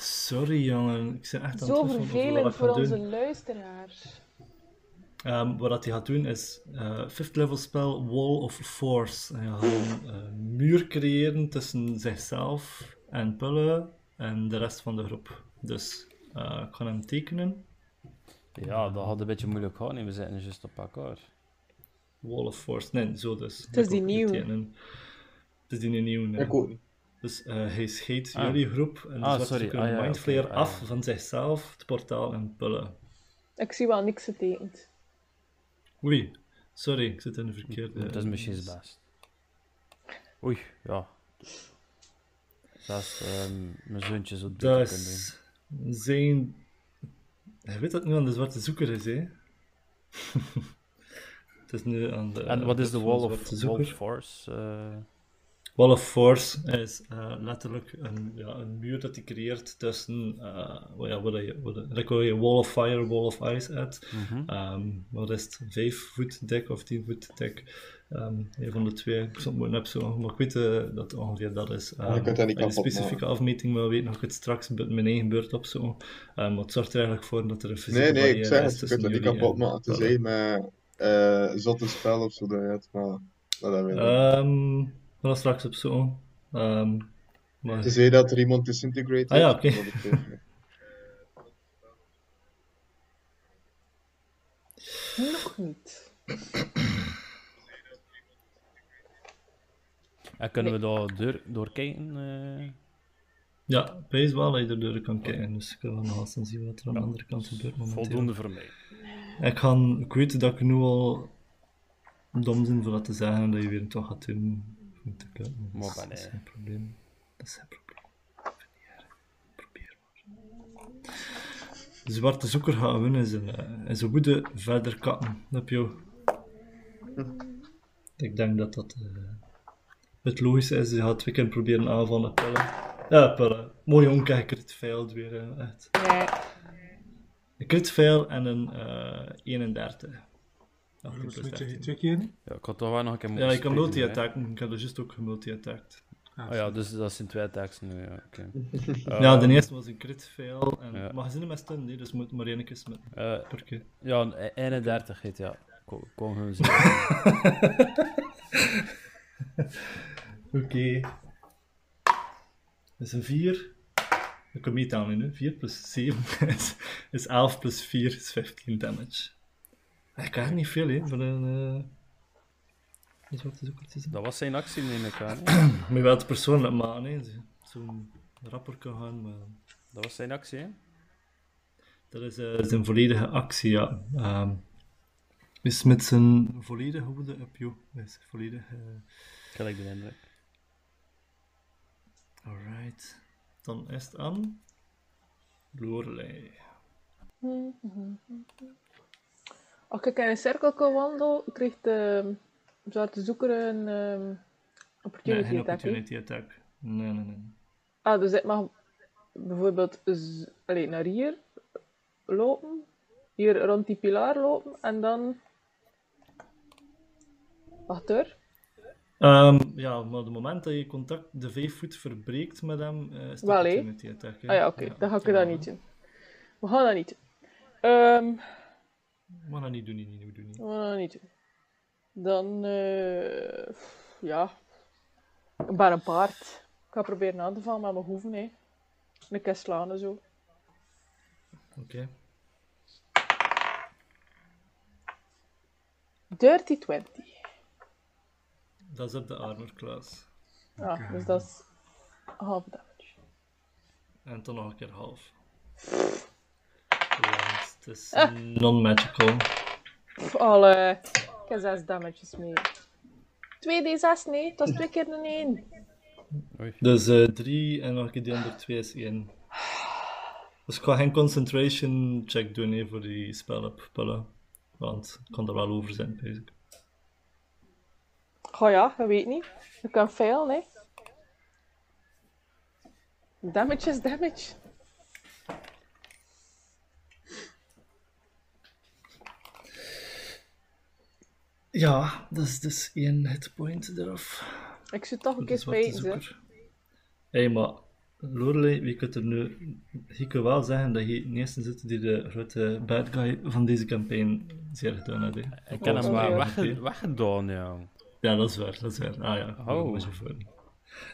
Sorry, jongen. Ik ben echt aan Zo het twijfelen over wat vervelend voor onze doen. luisteraars. Ehm, wat dat hij gaat doen is eh fifth level spel Wall of Force. Hij gaat een eh, muur creëren tussen zichzelf en Pulle en de rest van de groep. Dus eh, ik ga hem tekenen. Ja, dat had een beetje moeilijk gaan. We zitten juist op elkaar. Wall of Force. Nee, zo dus. Het is die ook niet nieuw. tekenen. Het is die nieuw. nee. Ik ook niet. Dus eh, hij scheet Ah. jullie groep en de Ah, zwarte sorry. zoeker Ah, een ja, mindflayer. Ah, af ja. van zichzelf, het portaal en Pulle. Ik zie wel niks getekend. Oei, sorry, ik zit in de verkeerde... Dat is misschien het best. Oei, ja. Dat is ehm, mijn zoontje zo dik Dat doen. is zijn. Hij weet dat het nu aan de zwarte zoeker is, hè? het is nu aan de. En wat is de Wall of, wall of Force? eh? Wall of Force is eh, letterlijk een, ja, een muur dat hij creëert tussen. eh wat ja, wat je, wat, je Wall of Fire, Wall of Ice hebt. mhm. Ehm, wat is het? 5 voet dik of 10 voet dik? Ehm een van de twee. Ik zal het moeten opzoeken, maar ik weet eh, dat het ongeveer dat is. Ah, je kunt dat niet als je de kapot specifieke maken. afmeting wil weten, ga ik het straks bij mijn eigen beurt opzoeken. Ehm maar het zorgt er eigenlijk voor dat er een fysieke Nee, nee, ik zeg is het. Je kunt dat niet kapot en maken. Pulle. Tenzij met eh zotte spel of zo maar dat hebben we niet. We gaan straks opzoeken. Ehm maar... Tenzij dat er iemand disintegrate Ah, ja, oké. niet. Nog niet. En kunnen we daar door, doorkijken? eh? Ja, wees wel dat je erdoor kan kijken, dus ik wil nog eens zien wat er aan de andere kant gebeurt momenteel. voldoende voor mij. Ik, ga, ik weet dat ik nu al dom ben voor dat te zeggen dat je weer toch gaat doen. Vind ik, eh, Maar dat, ben, dat is geen probleem. Dat is geen probleem. De zwarte zoeker gaat winnen en zijn, eh, en zijn woede verder katten op jou. Ik denk dat dat eh, het logisch is. Je gaat twee keer proberen aanvallen. Pellen. Ja, pellen. Mooi omkijken, crit failed weer. echt. Nee. Een crit fail en een eh 31. 18 Dus plus moet je 13. twee keer doen? Ja, ik had toch wel nog een keer Ja, ik kan spreken, hè. multi-attacken. Ik heb er juist ook gemulti-attacked. Oh ja, dus dat zijn twee attacks nu, ja, oké. Ja, Ehm, de eerste was een crit fail. En Ja. mag zinnen met stun, nee, dus moet maar één keer smitten eh, per keer. ja, een e- 31 heet, ja. Kon, kon gewoon. Oké. Dat is een 4. Ik kan meetellen nu. 4 plus 7 is, is 11 plus 4 is 15 damage. Ik krijg niet veel, hè, voor een. Uh... Dat is wat het ook is. Dat was zijn actie, neem ik aan. Maar je wilt het persoonlijk maken, hè. Zo- Zo'n rapper kan gaan, maar. Dat was zijn actie, hè? Dat is eh, zijn volledige actie, ja. Ehm, is met zijn volledige woede op jou. Is volledig. eh, Gelijk de indruk. Alright. Dan is het aan. Lorelei. Als ik in een cirkel kan wandelen, krijgt de zwarte zoeker een ehm, Nee, opportunity geen attack. opportunity attack. Nee, nee, nee. Ah, dus ik mag bijvoorbeeld allee, naar hier lopen, hier rond die pilaar lopen en dan. Wacht hoor. Ehm, ja, maar op het moment dat je contact de vijf voet verbreekt met hem, eh, is Wel, hè? opportunity attack. Ah ja, oké, dan ga ik ja. dat niet doen. We gaan dat niet doen. Ehm, Maar dat niet doen, niet, niet doen. Niet. we gaan dat niet doen. Dan, eh, ja, ik ben een paard. Ik ga proberen aan te vallen met mijn hoeven, hè. Een keer slaan en zo. Oké. Dirty 20. Dat is op de armor class. Ah, dus dat is half damage. En dan nog een keer half. Het is non-magical. Alle. Ik heb 6 damages mee. 2d6, nee, dat is twee keer een 1. Oei. Dus 3 en nog een keer die andere 2 is 1. Dus ik ga geen concentration check doen hè, voor die spel op pullen. Want ik kan er wel over zijn, basic. Oh ja, je weet niet. Je kan failen, hè. Damage is damage. Ja, dat is dus één hitpoint eraf. Ik zou toch een Dat keer spijten. Hé, maar Lorelei, wie kunt er nu... Je kunt wel zeggen dat je de eerste zit die de grote bad guy van deze campagne zeer gedaan heeft. hè. Ik heb hem Oh, wegge- weggedaan, ja. Ja, dat is waar, dat is waar. Ah ja, Oh. oh. voor.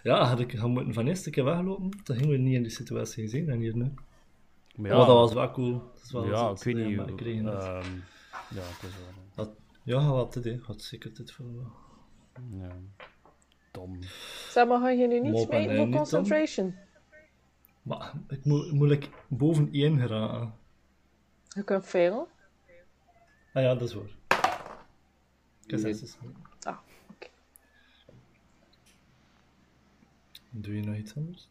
Ja, had ik gaan moeten van eerste keer weglopen, dan gingen we niet in die situatie gezien en hier nu. Maar Ja, dat was wel cool. Dat is wel ja, ik weet ja, niet. maar ik kreeg het. ehm, ja, het is wel. Dat, ja, wat dit, hè. Had zeker dit voor me. Ja. Dom. Zeg maar, ga je nu niet Mop en smijten hij voor dan? concentration? Maar ik moet moeilijk boven één geraken. Je kan failen. Ah ja, dat is waar. Ik heb. Ah, oké. Doe je nog iets anders?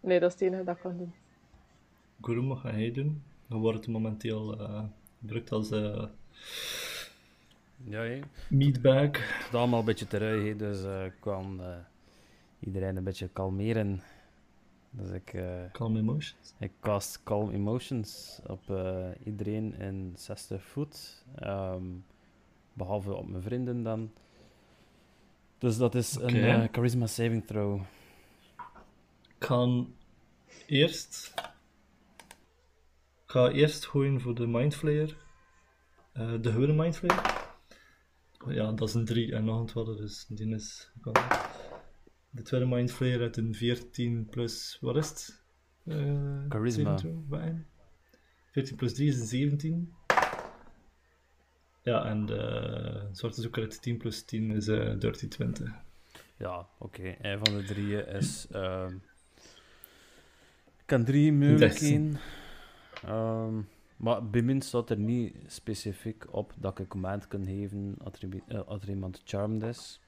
Nee, dat is het enige dat ik kan doen. Guru, wat ga jij doen? Dan wordt het momenteel eh gebruikt als eh Ja, hé. meatbag. Het is allemaal een beetje terug, dus eh, ik kan eh, iedereen een beetje kalmeren. Dus ik, eh, Calm emotions. ik cast Calm Emotions op iedereen in 60 voet. ehm, behalve op mijn vrienden dan. Dus dat is een Charisma Saving Throw. Ga eerst... Ga eerst gooien voor de Mindflayer. Eh, de gewone Mindflayer. Ja, dat is een 3 en nog een tweede, dus die is... De tweede Mindflayer uit een 14 plus... Wat is het? Eh, Charisma. 17, wat is het? 14 plus 3 is een 17. Ja, en de zwarte zoeker uit 10 plus 10 is eh 13, 20. Ja, oké. Een van de drieën is. ehm ik kan drie mogelijkheden. Ehm maar bij mij staat er niet specifiek op dat ik een command kan geven als er, iemand- eh, charmed is.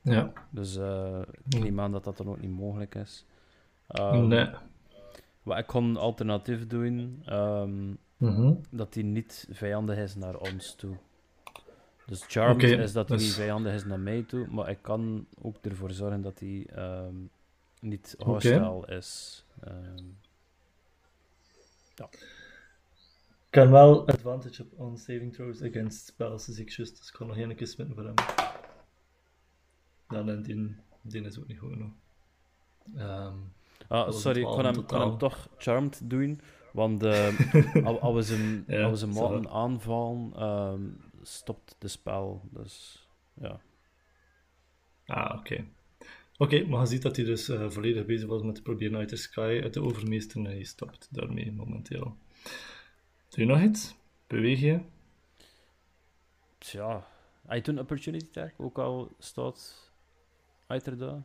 Ja. Dus eh ik neem aan dat dat dan ook niet mogelijk is. Ehm, nee. Wat ik kon alternatief doen, ehm, Mhm. dat hij niet vijandig is naar ons toe. Dus Charmed is dat hij dus- niet vijandig is naar mij toe, maar ik kan ook ervoor zorgen dat hij ehm, niet hostile is. Ehm, Ik kan wel advantage op on saving throws against spells, dus ik juist, dus ik kan nog één keer smitten voor hem. Ja, en die, die is ook niet goed genoeg. Ehm, Ah, sorry, ik kan hem, hem toch charmed doen, want eh, als, als we zijn, Ja, we zijn maten aanvallen, ehm, stopt de spel. Dus ja. ah, oké. Oké, maar je ziet dat hij dus eh, volledig bezig was met te proberen uit de sky uit de overmeester en hij stopt daarmee momenteel. Doe je nog iets? Beweeg je? Tja, hij doet een opportunity tag, ook al staat uit er daar.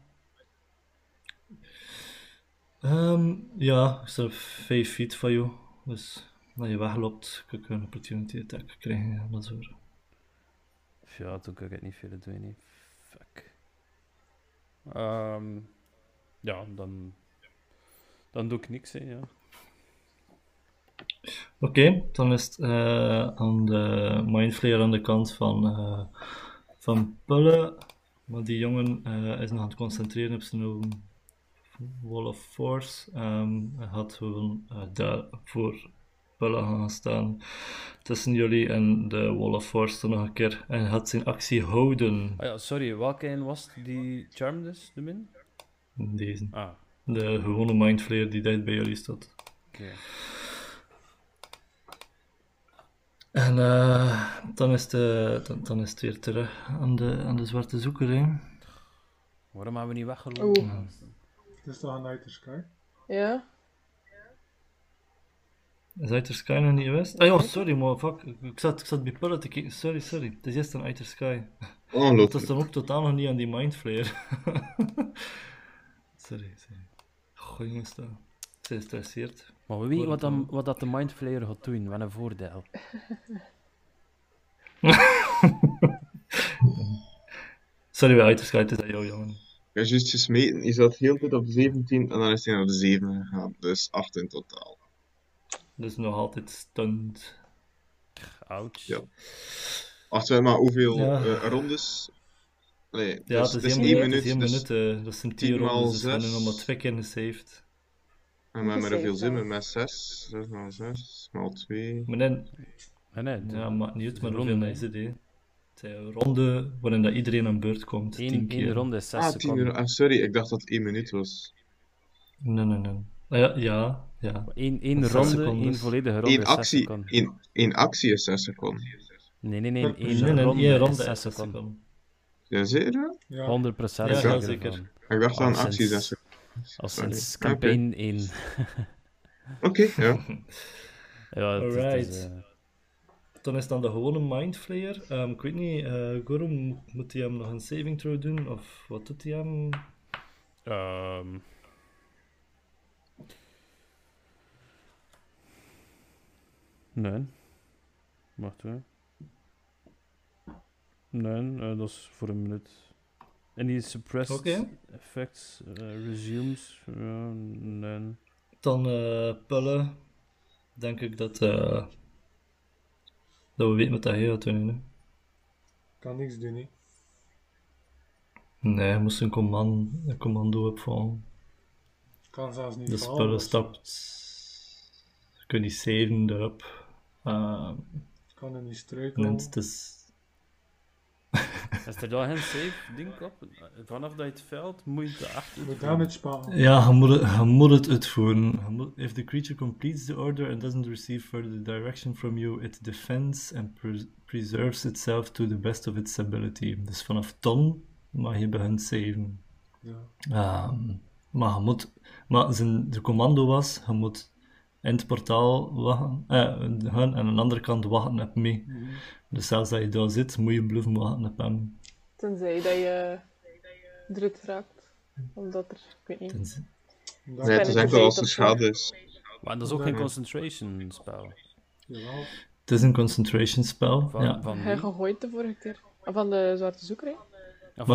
Ehm, ja, ik sta 5 feet van jou. Dus als je wegloopt, kun je een opportunity attack krijgen. Ja, dat. Ja, toen kan ik het niet veel doen. Nee. Fuck. Ehm, ja, dan, dan doe ik niks, hè, ja. Oké, dan is het eh, aan de Mindflayer aan de kant van, eh van Pulle. Maar die jongen eh, is nog aan het concentreren op zijn Wall of Force. Ehm hij had gewoon daar voor Pulle gaan staan. Tussen jullie en de Wall of Force nog een keer. En hij had zijn actie houden. Ah ja, sorry, welke een was die charmed is, de min? Deze. Ah, De gewone Mindflayer die dicht bij jullie staat. oké. En eh, dan, is de, dan, dan is het weer terug aan de, aan de zwarte zoeker. Hè. Waarom hebben we niet weggelopen? Het is toch een Nighter Sky? Ja? Is Outer Sky nog niet geweest? Ah ja, sorry, maar fuck. Ik- zat, ik zat bij Pullet te kijken. Sorry, sorry. Het is juist een Outer Sky. Dat is dan ook totaal nog niet aan die Mindflayer. sorry, sorry. Goh, jongens, dat. Ze is gestresseerd. Maar we weten wat, dan, wat dat de Mindflayer gaat doen, wat een voordeel. Sorry, het is aan jou, jongen. Ik heb juist gesmeten, je zat heel tijd op 17 en dan is hij naar de 7 gegaan. Dus 8 in totaal. Dus nog altijd stunned. Ouch. Ja. Wacht, we maar hoeveel Ja. eh, rondes? Nee, Ja, dus het is één één minuut. Het is één dus minuut. eh, dat zijn 10 tien maal rondes, dus we hebben nog maar twee keer gesaved. En we hebben er veel zin in met 6. 6 maal 6 maal 2. Maar nee, Nee, nee, ja, maakt niet uit, maar ronde, hoeveel is het, hè? Het is een ronde waarin dat iedereen aan beurt komt. Eén, tien één keer. ronde is 6 Ah, 10 seconden. Ah, sorry, ik dacht dat het 1 minuut was. Nee, nee, nee. Ah, ja, ja, ja. Eén, één ronde, één volledige ronde Eén is 6 actie, seconden. één, één actie is 6 seconden. Nee, nee, nee, één Nee, nee, ronde, één ronde is is 6 zes seconden. seconden. Ja, zeker? Ja. 100% Ja, zeker. Ik dacht Al actie sinds- 6 seconden. Al Sorry. sinds Oké. campaign 1. Oké, ja. Ja, het, is- het is, Alright. eh, Dan is dan de gewone Mindflayer. Ehm ik weet niet, eh Goro, mo- moet hij hem nog een saving throw doen? Of wat doet hij hem? ehm. Nee. Wacht hoor. Nee, eh, dat is voor een minuut. En die suppressed effects eh, resumes. Nee. Dan eh Pulle. Denk ik dat, eh, dat we weten wat hij gaat doen. Hè? Kan niks doen, hè. Nee, hij moest een, command, een commando opvolgen. Kan zelfs niet De vallen, spullen dus stapt. Je kunt die saven erop. Ehm, Kan er niet en struikelen. het is. Is er dan geen save ding op? Vanaf dat je het veld moet je Moet uitvoeren. damage sparen. Ja, je moet het, je moet het uitvoeren. Moet- if the creature completes the order and doesn't receive further direction from you, it defends and pres- preserves itself to the best of its ability. Dus vanaf ton mag je beginnen saven. Ja. Ehm, maar je moet, maar zijn, de commando was, je moet in het portaal wachten, eh, gaan en aan de andere kant wachten op mij. Dus zelfs dat je daar zit, moet je blijven wachten op hem. Tenzij dat je eruit raakt. Omdat er, ik weet niet. Tenzij- Dat Nee, het is enkel als er schade is. Maar dat is ook geen concentration spel. Jawel. Het is een concentration spel. Van, ja. van Hij gegooid de vorige keer. Ah, Van de zwarte zoeker, hè?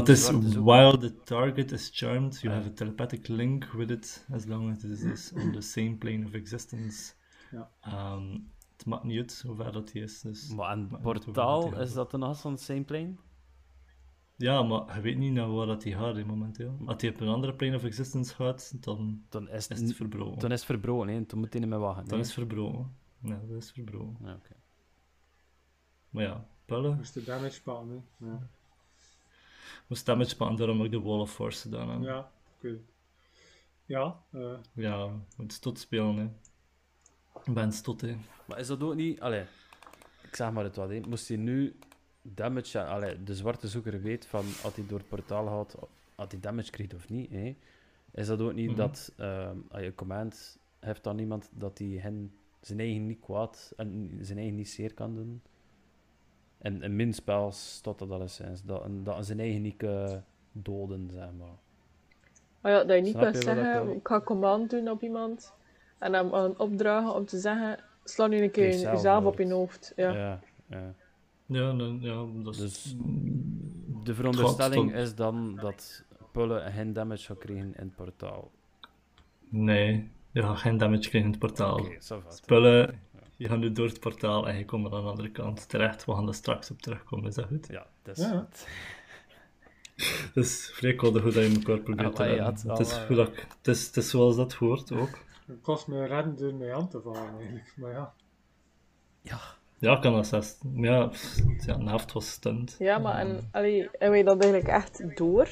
this zwarte zoek. while the target is charmed, you Ah. have a telepathic link with it as long as it is on the same plane of existence. Ja. Ehm, het maakt niet uit hoe ver dat hij is. Dus... Maar een portaal, is dat een as van Same Plane? Ja, maar je weet niet naar waar dat hij gaat momenteel. Als hij op een andere plane of existence gaat, dan Dan is is het, verbroken. dan is het verbroken, hè. Dan moet hij niet meer wachten. Dan is het verbroken. Nee, dat is verbroken. Ja, oké. Maar ja, pullen. Moest de damage pakken, hè. Ja. Moest damage spannen, daarom ook de Wall of Force gedaan. Ja, oké. Ja, eh, Ja, moet stot spelen, hè. Ik ben stot, hè. Maar is dat ook niet... Allee, ik zeg maar het wat, hè. Moest hij nu damage... Allee, de zwarte zoeker weet van, als hij door het portaal gaat, als hij damage krijgt of niet, hè. Is dat ook niet Mhm. dat, ehm, als je command heeft dan iemand dat hij hen zijn eigen niet kwaad en zijn eigen niet zeer kan doen? En in min spels staat dat alleszins, dat, dat zijn eigen niet kan doden, zeg maar. Maar ja, dat je niet Snap kan je zeggen, ik ga command doen op iemand. En hem aan opdragen om te zeggen, sla nu een keer Jezelf jezelf op je hoofd. Ja. ja. ja. Ja, dan, ja dat is... Dus de veronderstelling is dan dat Pullen geen damage zou krijgen in het portaal. Nee, je gaat geen damage krijgen in het portaal. Va. Spullen, je gaat nu door het portaal en je komt aan de andere kant terecht. We gaan er straks op terugkomen, is dat goed? Ja, dat is Ja. goed. Het is vrij cool hoe dat je elkaar probeert te ja, redden. het- is, dat ik- het, is, het is zoals dat hoort ook. het kost me redden door mij aan te vallen, eigenlijk. Maar ja, Ja, Ja, ik kan dat zes. Maar ja, ja, een helft was stunt. Ja, maar en, allee, en wij dat eigenlijk echt door?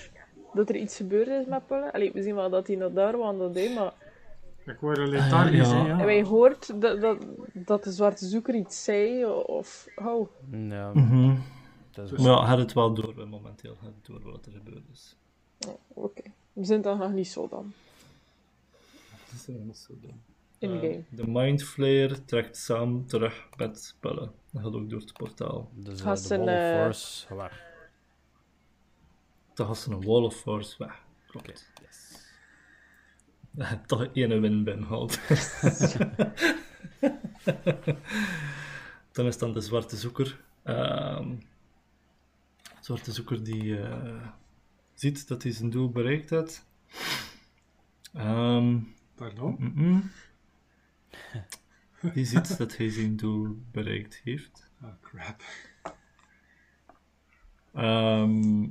Dat er iets gebeurd is met Pullen? Allee, we zien wel dat hij naar daar wandelt, hè, maar ik word een lethargisch, ja. hè, ja. en wij hoort dat, dat, dat de zwarte zoeker iets zei, of... Oh, ja Mhm. dat is Dus- Maar ja, had het wel door, momenteel. Had het door wat er gebeurd is. oké. We zijn dan nog niet zo dan, Dat is niet zo dom. In game. de Mind Flayer trekt samen terug met spullen. Dat gaat ook door het portaal. Dus eh, de Wall of eh, Force weg. Dan gaat ze een Wall of Force weg. Klopt. yes. Toch één win binnenhaalt. dan is dan de zwarte zoeker. Ehm, de zwarte zoeker die eh, ziet dat hij zijn doel bereikt heeft. Ehm, Pardon? mm-mm. Die ziet dat hij zijn doel bereikt heeft. Ah, crap. Ehm,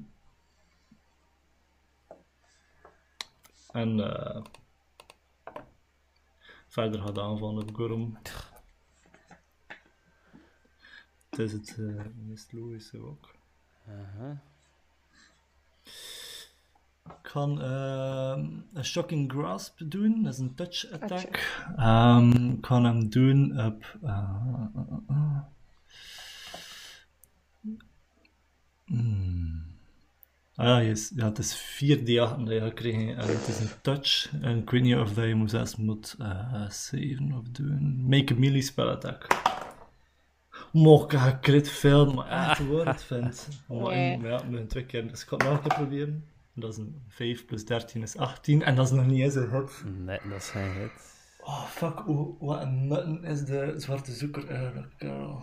en eh, verder gaat aanvallen op Gorum. Het is het uh, meest logische ook. Aha. Ik kan ehm, een Shocking Grasp doen, dat is een touch attack. Ehm, ik kan hem doen op. eh, eh, eh, eh. Hmm. Ah ja, yes. ja, het is 4 d dat je en het is een touch. En ik weet niet of dat je moet zelfs moet eh saven of doen. Make a melee spell attack. Mocht ik ga crit veel, maar echt het vindt. Maar Nee. ja, met een twee keer. Dus ik ga het nog een keer proberen. Dat is een 5 plus 13 is 18 en dat is nog niet eens een hit. Nee, dat is geen hit. Oh fuck, hoe, wat een nutten is de zwarte zoeker eigenlijk, girl.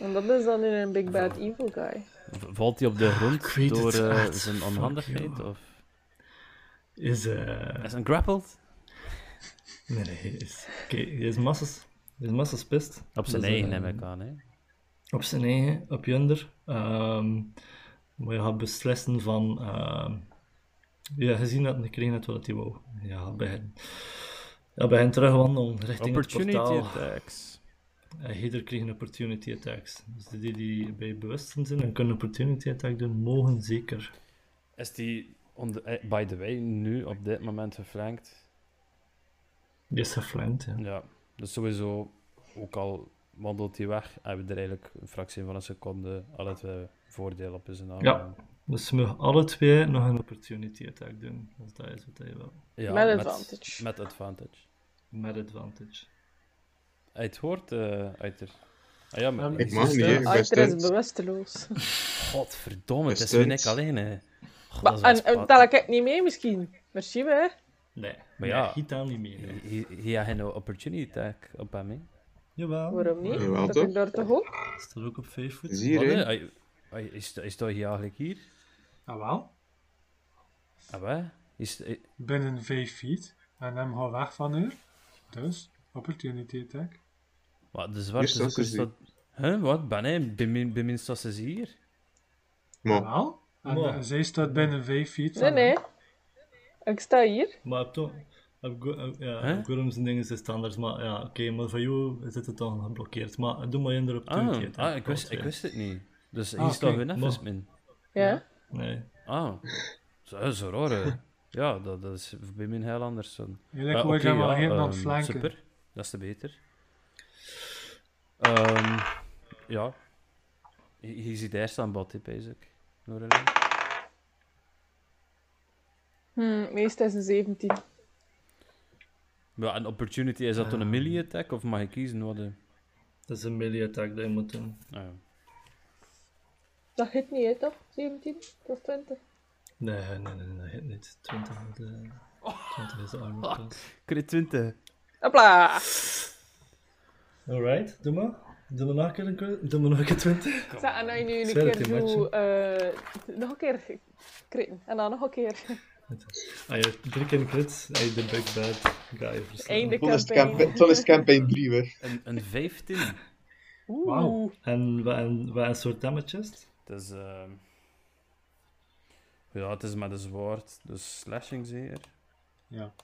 En dat is dan in een Big Bad Evil Guy. V- Valt hij op de grond ik weet door eh, echt. zijn onhandigheid? Of Is eh. is hij grappled? Nee, nee, is. Oké, hij is massas. Hij is massas pist. Op zijn Dus, eigen, eh, neem ik aan. Hè? Op zijn eigen, op Junder. Ehm maar je gaat beslissen van. ehm ja, gezien dat hij kreeg net wat hij wou. Ja, begin. Ja, begin terugwandelen richting Opportunity het portaal. attacks. En ieder kreeg een opportunity attacks. Dus die die bij bewustzijn zijn en kunnen opportunity attack doen, mogen zeker. Is die, on the- eh, by the way, nu op dit moment geflankt? Die is geflankt, ja. Ja, dus sowieso, ook al wandelt hij weg, hebben we er eigenlijk een fractie van een seconde alle twee voordeel op zijn naam. Ja. Dus we mogen alle twee nog een opportunity attack doen. Dus dat is wat je wil. Ja, Met advantage. Met advantage. Met advantage. Hij het hoort uh, uit er. Ah ja, maar Ik is mag niet. Ik ben Achter is bewusteloos. Godverdomme, het is weer ik alleen, hè. God, Maar, dat is en, en spat. tel ik niet mee misschien? Merci, hè? Nee, Maar ja. Giet aan niet meer. Hij hij had geen opportunity attack op hem, hè. Jawel. Waarom niet? Jawel, dat toch? ik daar toch ook? Staat ook op 5 voet. Is hier, Wat, hè? Is, is dat hier eigenlijk hier? Ah wel, Ah, wat? Is, eh, binnen 5 feet. En hem gaat weg van haar. Dus, opportunity attack. wat, de Hier zwarte staat zoeker ze staat... Huh, wat? Ben hij? Bemin, beminst dat ze hier? Maar, Wel? En Maar- eh, zij staat binnen 5 feet Nee, van nee. hem. Ik sta hier. Maar heb toch... Heb Go- heb- ja, Hè? heb Gorm zijn dingen is anders, maar ja, oké, maar voor jou zit het dan geblokkeerd. Maar doe maar in erop Ah, ah ik, wist, ik wist het niet. Dus hier Ah, staat oké. hun even Maar- min. Ja. Nee. Ah, raar. hè. Ja, dat, dat is bij mij heel anders. dan. Eigenlijk Ja, hem helemaal aan ehm, flanken. Super, dat is te beter. Ehm, ja. Je, je ziet eerst aan bad, hè, basic. Lorelei. Hm, meestal is een 17. Ja, een opportunity, is dat dan een melee attack of mag je kiezen wat de... Dat is een melee attack dat je moet doen. Ah, ja. Dat hit niet, hè, toch? 17 plus 20. Nee, nee, nee, nee, dat hit niet. 20, met, eh, 20 is de armor class. Crit 20. Hopla! Alright, doe maar. Doe maar nog een keer een keer- Doe maar nog een keer 20. Zeg, en dan je nu een keer zo... eh, nog een keer kritten. En dan nog een keer. Ah, je hebt drie keer een crit je de big bad guy verslaan. Einde toen is, campaign. campa- toen is campaign 3 weer. Een, een 15. Oeh. Wauw. En wat en, wat een soort damage is het? Is... ehm, Ja, het is met een zwaard, dus slashing zeker. Ja.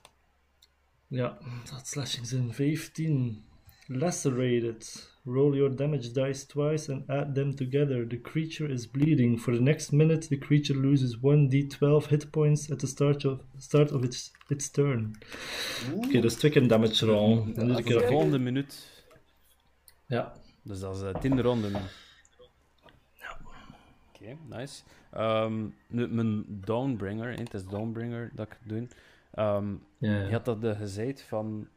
Ja, dat slashing zijn 15. Lacerated. Roll your damage dice twice and add them together. The creature is bleeding. For the next minute, the creature loses 1d12 hit points at the start of, start of its, its turn. Oké, dus twee keer damage roll. En de volgende minuut. Ja. Dus dat is eh, 10 ronden. Oké, nice. Ehm, nu, mijn Dawnbringer, hè, het is Dawnbringer dat ik doe. Ehm, Je had dat de gezegd van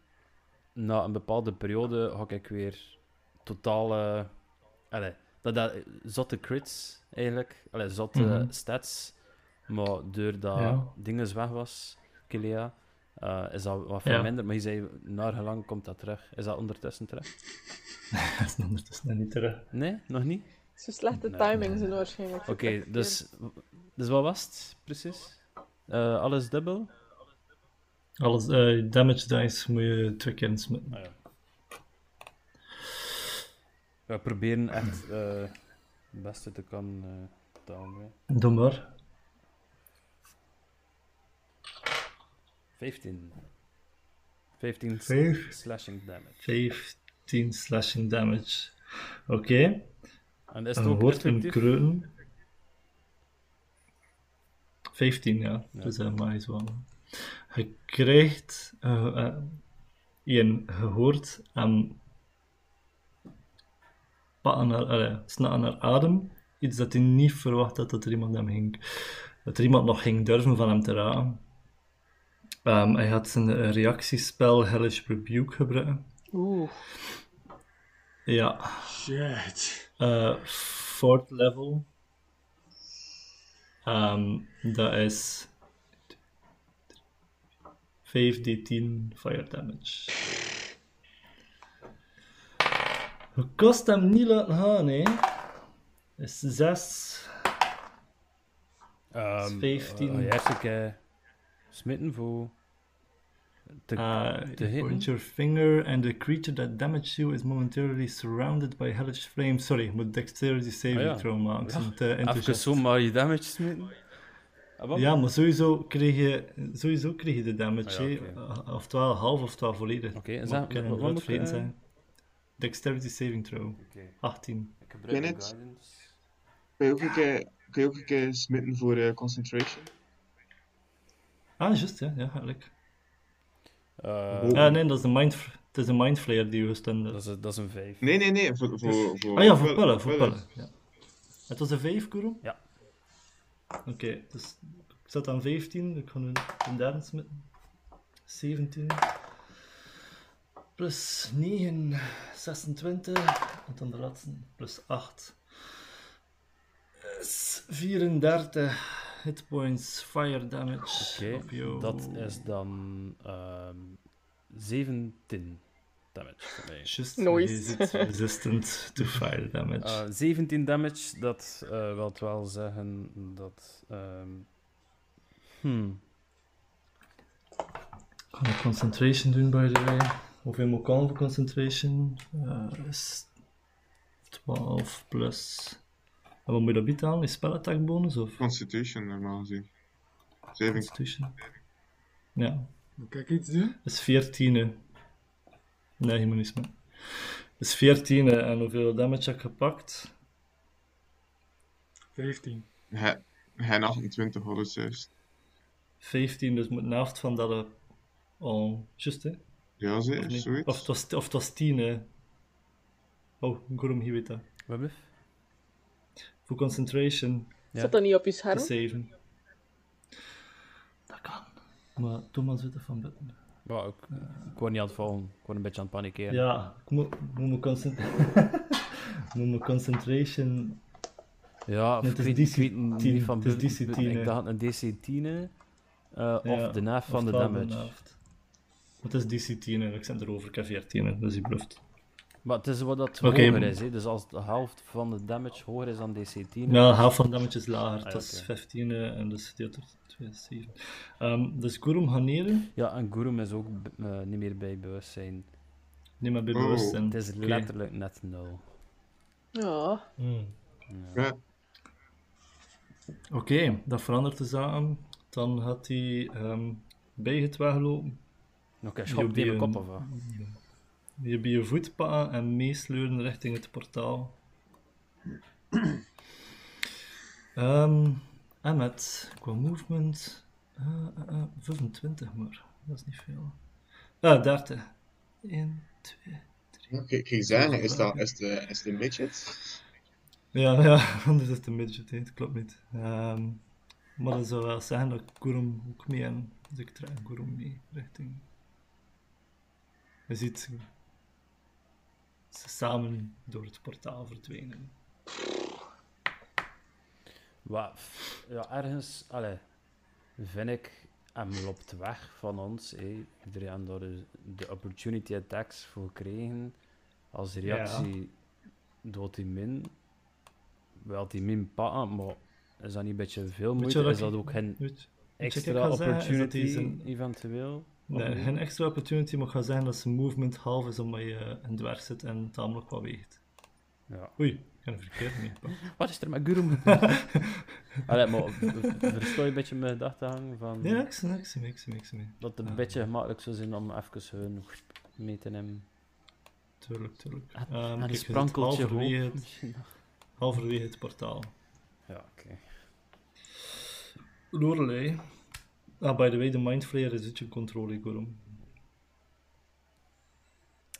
na een bepaalde periode ga ik weer totale. Allee, dat, dat zotte crits eigenlijk, allee, zotte Mhm. stats, maar doordat Ja. dingen weg was, Kilea, eh, is dat wat Ja. verminderd. Maar je zei, naar gelang komt dat terug. Is dat ondertussen terug? Dat is ondertussen nog niet terug. Nee, nog niet? Zo slechte Nee. timing zijn waarschijnlijk. Oké, dus, dus wat was het precies? Eh, alles dubbel? Alles, eh, damage dice moet je twee keer smitten. Ah, ja. We proberen echt eh, het beste te kan eh te houden. Doe maar. 15. 15 s- Vijf. slashing damage. 15 slashing damage. Oké. En is het ook effectief? kreun. 15, ja. Ja. Dus dat mag wel. Je krijgt. eh eh, je hoort hem. pakken naar, allee, snakken naar adem. Iets dat hij niet verwacht had dat er iemand hem ging. Dat er iemand nog ging durven van hem te raken. Ehm, hij had zijn eh, reactiespel Hellish Rebuke gebruiken. Oeh. Ja. Shit. Eh, fourth level. Ehm, dat is 5d10 fire damage. Je kost hem niet laten gaan, hè? Is 6. Ehm, 15. eh, eerst een keer smitten voor te, Uh, te you hitten. point your finger and the creature that damaged you is momentarily surrounded by hellish flame. Sorry, moet dexterity saving Ah, ja. throw maken. Ja, Ja. Even enthousiast. zomaar je damage smitten. Ah? Ja, maar sowieso kreeg je, sowieso kreeg je de damage. Ah, ja, oké. Uh, Oftewel half, oftewel volledig. Oké, en Maar zeg- het kan wat- wat moet zijn. Dexterity saving throw. Oké, 18. ik gebruik guidance. Kun je ook een keer, kun je ook een keer smitten voor eh, concentration? Ah, juist, ja, ja, eigenlijk. Eh. Ah, nee, dat is een mind, het is een mind flare die je stand dat, is, een- dat is een 5. Nee, nee, nee, voor... voor, voor Ah ja, voor pullen, voor pullen. Ja. Het was een 5, Kuro? Ja. Oké, dus ik zat aan 15, ik ga nu een derde smitten. 17. Plus 9, 26. En dan de laatste, plus 8. Is 34 hit points fire damage Oké, jou. dat is dan ehm 17. damage voor mij. Just, Nice. resistant to fire damage. Eh, 17 damage, dat eh, wil wel zeggen dat. ehm hmm. Ik ga een concentration doen, by the way. Hoeveel moet ik voor concentration? Eh, is 12 plus... En wat moet je dat bieden aan? Is spelattack bonus of Constitution, normaal gezien. 7 constitution? Ja, Moet ik iets doen? dat is 14. hè. Nee, je moet niet smitten. Dat is 14 hè. en hoeveel damage heb ik gepakt? 15. Hij, hij 28 hadden juist. 15, dus moet een helft van dat eh, al. Just hè? Ja, Of, zeker, zoiets. of, het was, of het was 10 hè. Oh, Gorum, hier weet dat. Wat? Voor concentration, Ja. Zat dat niet op je scherm? 7. Dat kan. Maar Thomas weet er van buiten. Ja, ik, ik word niet aan het vallen. Ik word een beetje aan het panikeren. Ja, ik moet, moet mijn concent- moet mijn concentration. Ja, Nee, ik het is ik DC weet niet van het is DC10, hè. Ik dacht een DC-10 eh Ja, of de naaf van of de 12 damage. Het is DC 10 en ik zit erover, ik heb 14, hè, dus die bluft. Maar het is wat dat Oké. hoger is. Hè. Dus als de helft van de damage hoger is dan DC-10. Ja, de helft van damage is lager, Ah, ja, dat is oké. 15 hè, en dus gedeeld door 2 is 7. Ehm, dus Gurum gaat neren, Ja, en Gurum is ook eh, niet meer bij bewustzijn. neem maar bij Oh. bewustzijn. Het is letterlijk net nul. Ja. Hmm. Ja, Oké, dat verandert de zaken. Dan gaat hij ehm bij het weglopen. Oké, Die schop op die die, eh, kop af. Je bij je voet pakken en meesleuren richting het portaal. Ehm en met qua movement eh, eh, eh, 25 maar, dat is niet veel. Ah, 30. 1, 2. Oké, ik ging zeggen, is dat is de, is de midget? Ja, ja, anders is het een midget, het klopt niet. Ehm, maar dat zou wel zeggen dat ik Gurum ook mee en dus ik trek Gurum mee richting. Je ziet ze, samen door het portaal verdwijnen. Wat, ja, ergens, allee, vind ik, hem loopt weg van ons. Hé. Iedereen daar de, opportunity attacks voor gekregen. Als reactie doet hij min. Wel die min pakken, maar is dat niet een beetje veel moeite? Is dat ook geen extra opportunity zijn- eventueel? Nee, geen extra opportunity, maar ik ga zeggen dat zijn movement half is omdat je een dwerg zit en tamelijk wat weegt. Ja. Oei, ik heb een verkeerd meegepakt. Wat is er met Gurum gebeurd? Allee, maar verstoor je een beetje mijn van ik zie, ik zie, ik zie, ik zie. dat het een beetje gemakkelijk zou zijn om even hun mee te nemen? Tuurlijk, tuurlijk. Ehm, ah, kijk, je zit sprankeltje halverwege het, halverwege het portaal. Ja, oké. Lorelei. Ah, by the way, de Mindflayer is uit je controle, Gorum.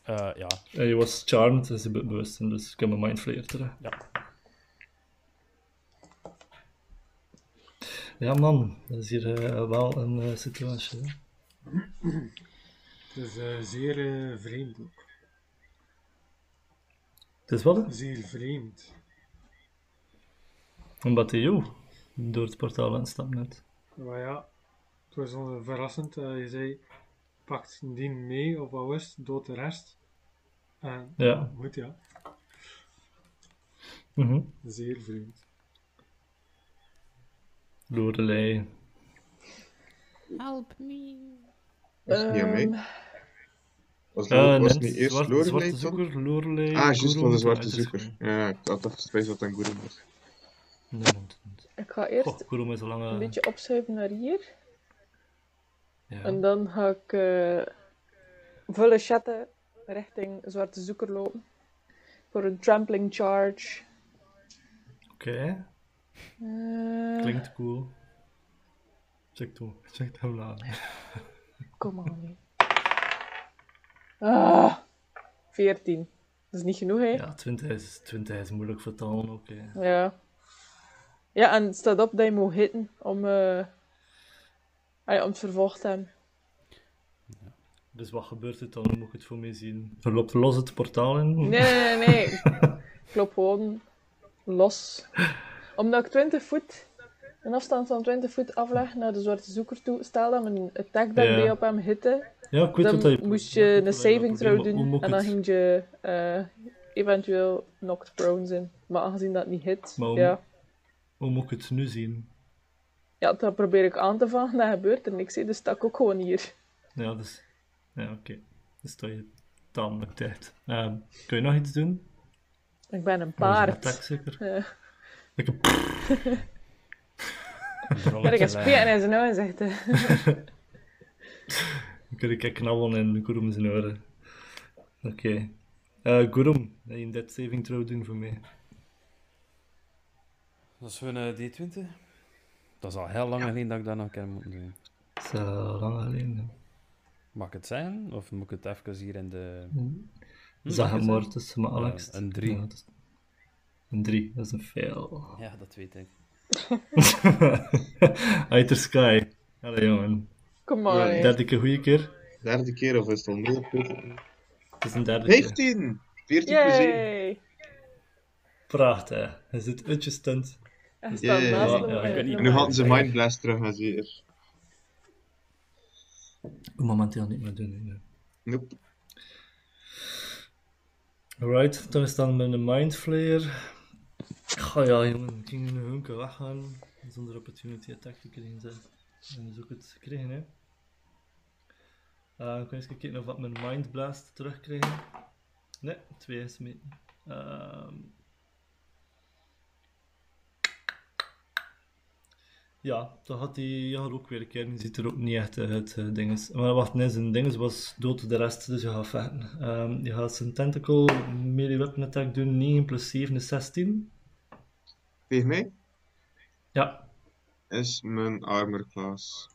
Eh, ja, Uh, je was charmed, is je be- bewust, en dus ik heb mijn Mindflayer terug. ja. Ja, man, dat is hier eh, wel een eh, situatie. hè. Het is eh, zeer eh, vreemd ook. Het is wat? hè? Zeer vreemd. Omdat hij jou door het portaal instapt net. Maar ja, het was wel verrassend. eh, je zei, pakt die mee of wat was dood de rest. En Ja. goed ja, Mhm. zeer vreemd. Lorelei. Help me. Was het niet aan mij? Ehm, Was, Eh, was het niet eerst zwart- Lorelei Zwarte dan? zoeker, Lorelei. Ah, juist van de zwarte is zoeker. Ja, ik had toch spijt dat een Gurum was. Nee, nee, nee. ik ga eerst een eh, beetje opschuiven naar hier. Ja. En dan ga ik volle chatten richting Zwarte Zoeker lopen. Voor een trampling charge. Oké, Eh, klinkt cool. Check toe, check hem aan. Kom aan. Ah, 14. Dat is niet genoeg, hè? Ja, 20 is, 20 is moeilijk vertalen ook. hè. Ja. Ja, en het staat op dat je moet hitten om, eh ja, om het vervolgd te hebben. Dus wat gebeurt er dan? Hoe moet ik het voor mij zien? Er loopt los het portaal in. Nee, nee, nee, nee. Ik loop gewoon los. Omdat ik 20 voet, een afstand van 20 voet afleg naar de zwarte zoeker toe, stel dat mijn attack dan Ja. op hem hitte, Ja, ik weet wat Dan je... moest ja, je een saving throw doen en dan ging je eh, eventueel knocked prone zijn. Maar aangezien dat niet hit, Maar ja, Hoe moet ik het nu zien? Ja, dan probeer ik aan te vangen, dan gebeurt er niks. hè. Dus sta ik ook gewoon hier. Ja, dus... Ja, oké. Dus sta je tamelijk dicht. Ehm, kun je nog iets doen? Ik ben een Dat een paard. attack zeker? Ja. Ik heb... Ik heb spelen in zijn ogen, zegt hij. Ik kan ik knabbelen in Gurum zijn oren. Oké. Eh Gurum, wil je een dead saving throw doen voor mij? Dat is zo'n eh, D20. Dat is al heel lang geleden dat ik dat nog kan moeten doen. Dat is eh, lang geleden. hè. Mag ik het zeggen? Of moet ik het even hier in de... Hm, het maar zeggen? tussen me Alex. een drie. Ja, dat is- Een drie, dat is een fail. Ja, dat weet ik. Outer Sky. Allee jongen. Kom maar. Ja. Derde keer goede keer. Derde keer of is het al nul? Het is een derde keer. 15! 14 plus 1. Yay! Prachtig. Hij zit uitgestunt. Hij staat naast hem. ik En nu hadden ze Ja. Mind Blast terug gaan zeer. Momenteel niet meer doen. nee. Nope. Alright, dan is dan met een Mind Flayer. Oh ja, jongen, ik ging in een hunker weggaan zonder opportunity attack te krijgen. En dus ook het gekregen, hè. Uh, ik kan eens kijken of wat mijn Mind Blast terugkrijgen. Nee, twee is mee. Ehm. Ja, dan had hij ja, ook weer een keer. Die ziet er ook niet echt uit, uh, dinges. Maar wacht, nee, zijn dinges was dood de rest, dus je gaat vechten. Ehm, je gaat zijn tentacle melee weapon attack doen, 9 plus 7 is 16. Tegen mij Ja, is mijn armor class.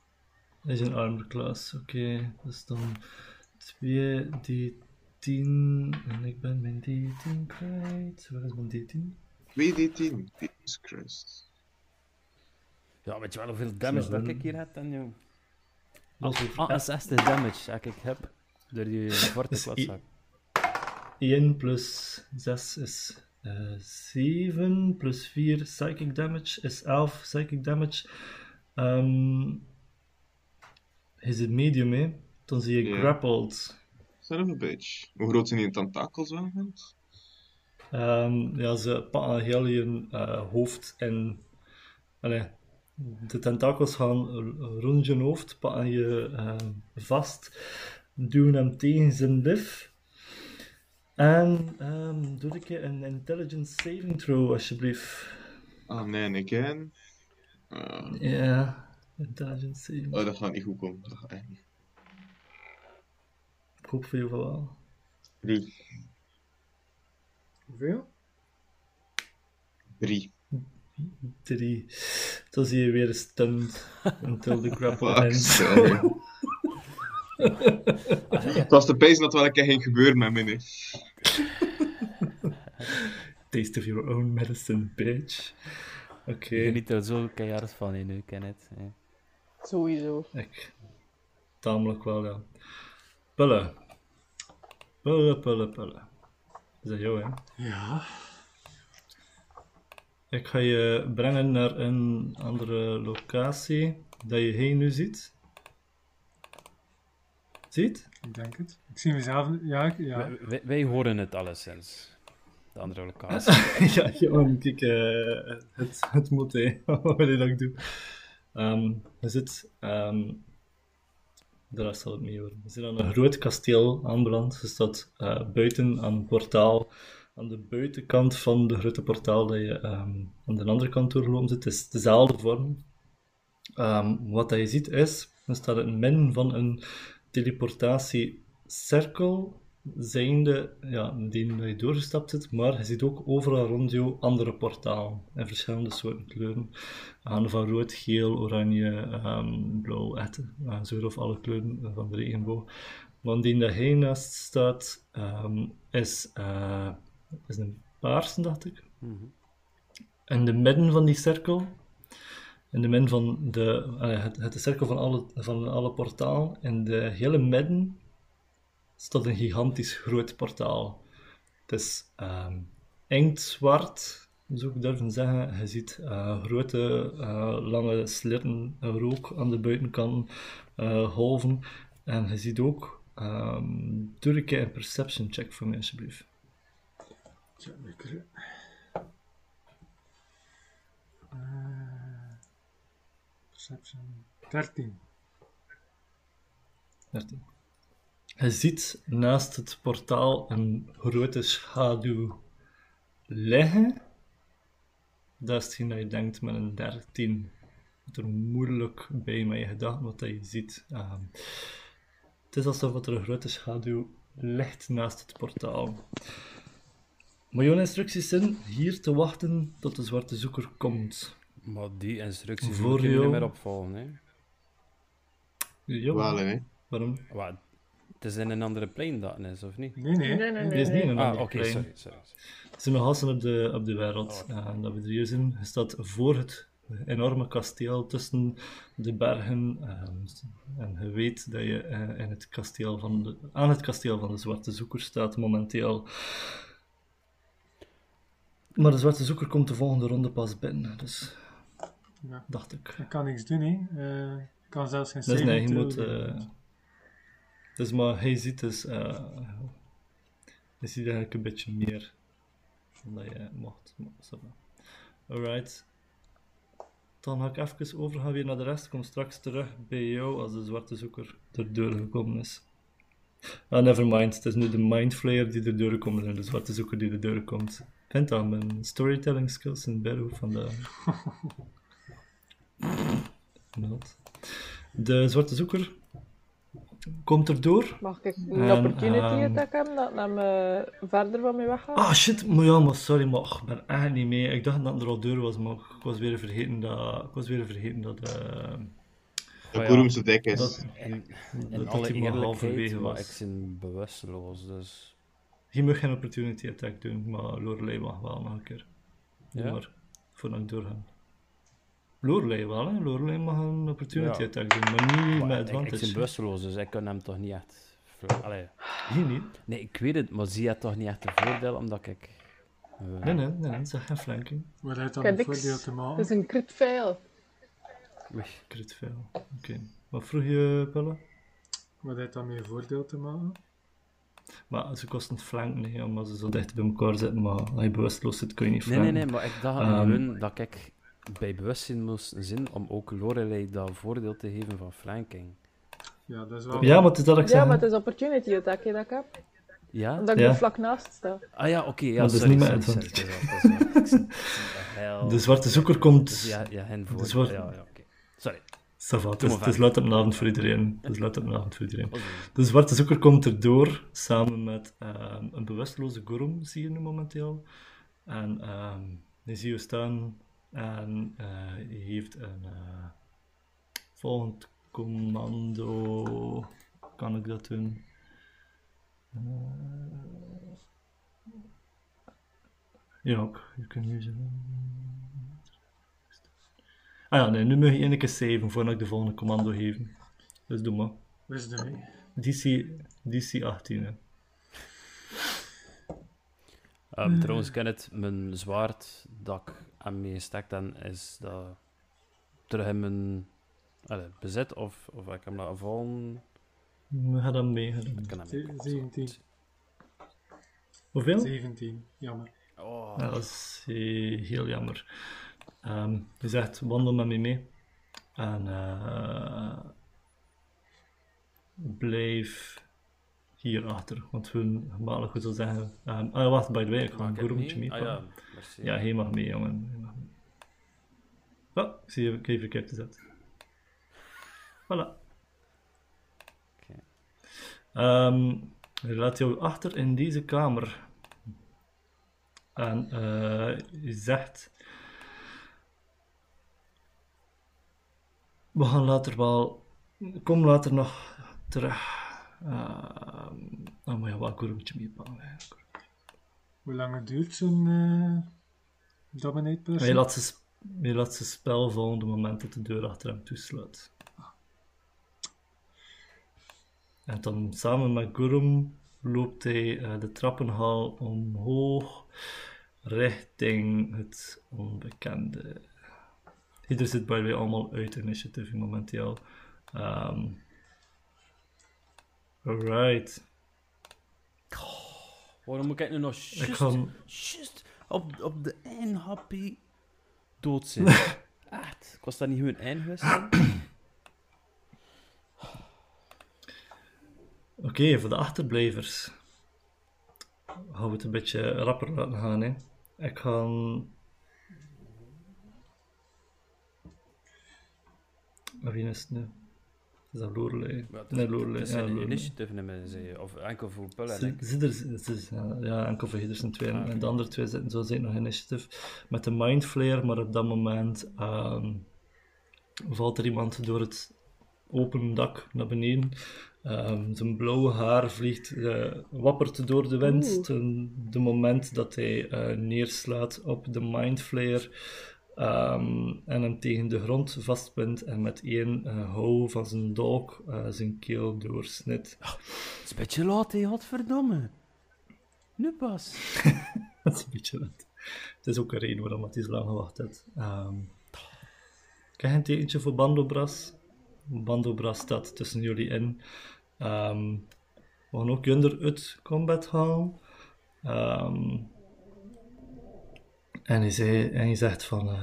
dat is een armor class. Oké, dus dan 2 D10 en ik ben mijn D10 kwijt. Waar is mijn D10? 2d10. Jesus Christ. Ja, weet je wel hoeveel damage dat ik hier heb dan, jong? Dat is Ah, 60 damage dat ik heb. Door die zwarte Dus kwadzak. 1 plus 6 is eh 7, plus 4 psychic damage is 11 psychic damage. Ehm hij zit medium, hè? Dan zie je grappled. Son of a bitch. Hoe groot zijn die tentakels wel? Ehm, ja, ze pakken heel je eh, hoofd en... Allee, de tentakels gaan rond je hoofd, pakken je vast, duwen hem tegen zijn lif. En ehm doe ik je een intelligence saving throw, alsjeblieft. Ah, nee, again. Ah, Ja, intelligence saving. oh, dat gaat niet goed komen. Dat gaat echt niet. Ik hoop voor wel. 3. Hoeveel? 3. Drie. Dan zie je weer stunned until the grapple ends. Het was de pees dat wel een keer ging gebeuren met mij. Taste of your own medicine, bitch. Oké. Je geniet er zo keihard van in nu, Kenneth. hè. Sowieso. Ik. Tamelijk wel, ja. Pullen. Pullen, pullen, pullen. Is dat jou, hè? Ja. Ik ga je brengen naar een andere locatie dat je heen nu ziet. Ziet? Ik denk het. Ik zie mezelf... Ja, ik- ja. Wij, wij- wij horen het alleszins. De andere locatie. ja, jongen, kijk, eh, het, het moet, hè. Wat wil je dat ik doe? Ehm, je zit... ehm de rest zal het mee horen. We zijn aan een groot kasteel aanbeland. Je staat eh, buiten aan een portaal. Aan de buitenkant van de grote portaal dat je ehm, aan de andere kant doorgelopen zit, is dezelfde vorm. Ehm, wat dat je ziet is, er staat in het midden van een teleportatiecirkel, zijnde ja, die je doorgestapt zit, maar je ziet ook overal rond jou andere portalen in verschillende soorten kleuren. Aan van rood, geel, oranje, ehm, blauw, echt, uh, of alle kleuren van de regenboog. Want die dat hij naast staat, is, eh, is een paarse, dacht ik. Mhm. In de midden van die cirkel, in de midden van de, het, het cirkel van alle, van alle portaal, in de hele midden staat een gigantisch groot portaal. Het is ehm inktzwart, zou ik durven zeggen. Je ziet eh, grote, eh, lange slitten rook aan de buitenkant, eh, golven. En je ziet ook, ehm doe een keer een perception check voor mij alsjeblieft. Tja, lekker. Eh, perception 13. 13. Je ziet naast het portaal een grote schaduw liggen. Dat is hetgeen dat je denkt met een 13. Het er moeilijk bij met je gedachten wat je ziet. Ehm, het is alsof er een grote schaduw ligt naast het portaal. Maar jouw instructies zijn hier te wachten tot de zwarte zoeker komt. Maar die instructies Voor moet je jou- niet meer opvolgen. Hè? Ja, Wel, hè. waarom? Wat? Het is in een andere plane dat is, of niet? Nee, nee. Nee, nee, nee. is niet in een Ah, andere oké, sorry, sorry. Ze zijn nog op de, op de wereld. En dat we er hier zijn. Je staat voor het enorme kasteel tussen de bergen. ehm, en je weet dat je eh, in het kasteel van de, aan het kasteel van de Zwarte Zoeker staat momenteel. Maar de Zwarte Zoeker komt de volgende ronde pas binnen. Dus Ja. dacht ik. Ik kan niks doen, hè. Eh, ik kan zelfs geen Dus nee, je saving moet. eh, dus maar hij ziet dus. eh hij ziet eigenlijk een beetje meer dan dat je mocht. Alright. Dan ga ik even overgaan weer naar de rest. Ik kom straks terug bij jou als de zwarte zoeker erdoor gekomen is. Ah, never mind. Het is nu de mindflayer die erdoor komt en de zwarte zoeker die erdoor komt. Ik vind dat mijn storytelling skills in Berro van de. De zwarte zoeker komt erdoor. Mag ik een En, opportunity ehm, attack hebben dat naar me verder van mij weggaat? Ah shit, maar ja, maar sorry, maar ik ben echt niet mee. Ik dacht dat het er al deur was, maar ik was weer vergeten dat. Ik was weer vergeten dat. eh, De ja. Boerumse dek is. dat In, dat in hij alle maar eerlijkheid, halverwege was. ik ben bewusteloos, dus... Je mag geen opportunity attack doen, maar Lorelei mag wel nog een keer. Ja? Maar voordat ik doorgaan. Lorelei wel, hè? Lorelei mag een opportunity Ja. attack doen, maar niet Maar met ik, ik advantage. ben bewusteloos, dus ik kan hem toch niet echt... Allee. Hier niet. Nee, ik weet het, maar zie je toch niet echt een voordeel, omdat ik... eh, Nee, nee, nee, nee, zeg geen flanking. Wat heeft dan Ik een voordeel te maken? Het is een crit fail. Crit fail. Oké. Wat vroeg je, Pelle? Wat heeft dan meer voordeel te maken? Maar ze kosten flank, nee, omdat ze zo dicht bij elkaar zitten. Maar als je bewusteloos zit, kun je niet Nee, flanken. nee, nee, maar ik dacht Ehm. gewoon dat ik bij bewustzijn moest zien om ook Lorelei dat voordeel te geven van flanking. Ja, dat is wel... Ja, maar het is dat ik zeg. Ja, maar het is opportunity attack dat ik heb. Ja? Omdat ik Ja. er vlak naast sta. Ah ja, oké, ja, dat is niet heel- De zwarte zoeker komt. Dus ja, ja, hen voor. zwarte- Ja, ja, va, het het is laat op de avond voor iedereen. Het is laat op de avond voor iedereen. De zwarte zoeker komt erdoor samen met ehm, een bewusteloze Gorum, zie je nu momenteel. En ehm die zie je staan en hij heeft een eh, volgend commando. Kan ik dat doen? Eh, ja, ook. Je kunt nu zeggen. Ah ja, nee, nu moet je één keer saven voordat ik de volgende commando geef. Dus doe maar. Wisdom, hè. DC, DC 18. Hè. Ehm, Trouwens, ken het, mijn zwaard dat ik aan mee gestekt heb, is dat terug in mijn allee, bezit of, of ik hem laten vallen. We gaan dan mee. dan. Ik kan hem Ze- mee. 17. Hoeveel? 17, jammer. Oh, Ja, dat is eh, heel jammer. Ehm je zegt, wandel met me mee. En eh blijf hierachter. Want hun gemakkelijk goed zou zeggen... ehm ah, wacht, by the way, ik ga een goeroetje mee? Ah ja, merci. Ja, hij mag mee, jongen. Hij mag mee. Oh, ik zie je, ik heb verkeerd gezet. Voilà. Oké. Ehm, je laat jou achter in deze kamer. En eh, je zegt... We gaan later wel... Kom later nog terug. Ehm oh, maar ja, wel een meepakken. Hoe lang het duurt zo'n eh dominate je person? laat, ze, sp- je laat ze spel volgende moment dat de deur achter hem toesluit. En dan samen met Gurum loopt hij eh, de trappenhal omhoog richting het onbekende. Ieder zit bij way allemaal uit initiative momenteel. Ehm, Alright. Waarom moet ik nu nog just, op, op de NHP dood zijn? Echt, ik was dat niet hun eind geweest? Oké, voor de achterblijvers. Gaan we het een beetje rapper laten gaan, hè. Ik ga... Wie is het nu? Is dat? Ja, Nee, Het Lorelei. is Ja, initiative nemen ze, of enkel voor Pullen. Zit er, ja, enkel voor Hidders en twee. Ah, oké. En de andere twee zitten zo zeker nog in initiative. Met de Mind Flare, maar op dat moment ehm, valt er iemand door het open dak naar beneden. Ehm, zijn blauwe haar vliegt, eh, wappert door de wind. Ten de moment dat hij eh, neerslaat op de Mind Ehm, en hem tegen de grond vastpint en met één eh, hou van zijn dolk eh, zijn keel doorsnit. Het is een beetje laat, hè, godverdomme. Nu pas. Dat is een beetje laat. Het is ook een reden waarom het zo lang gewacht heeft. Ehm ik heb een tekentje voor Bandobras. Bandobras staat tussen jullie in. Ehm, we gaan ook Junder uit combat halen. En, hij zei, en hij zegt van... eh,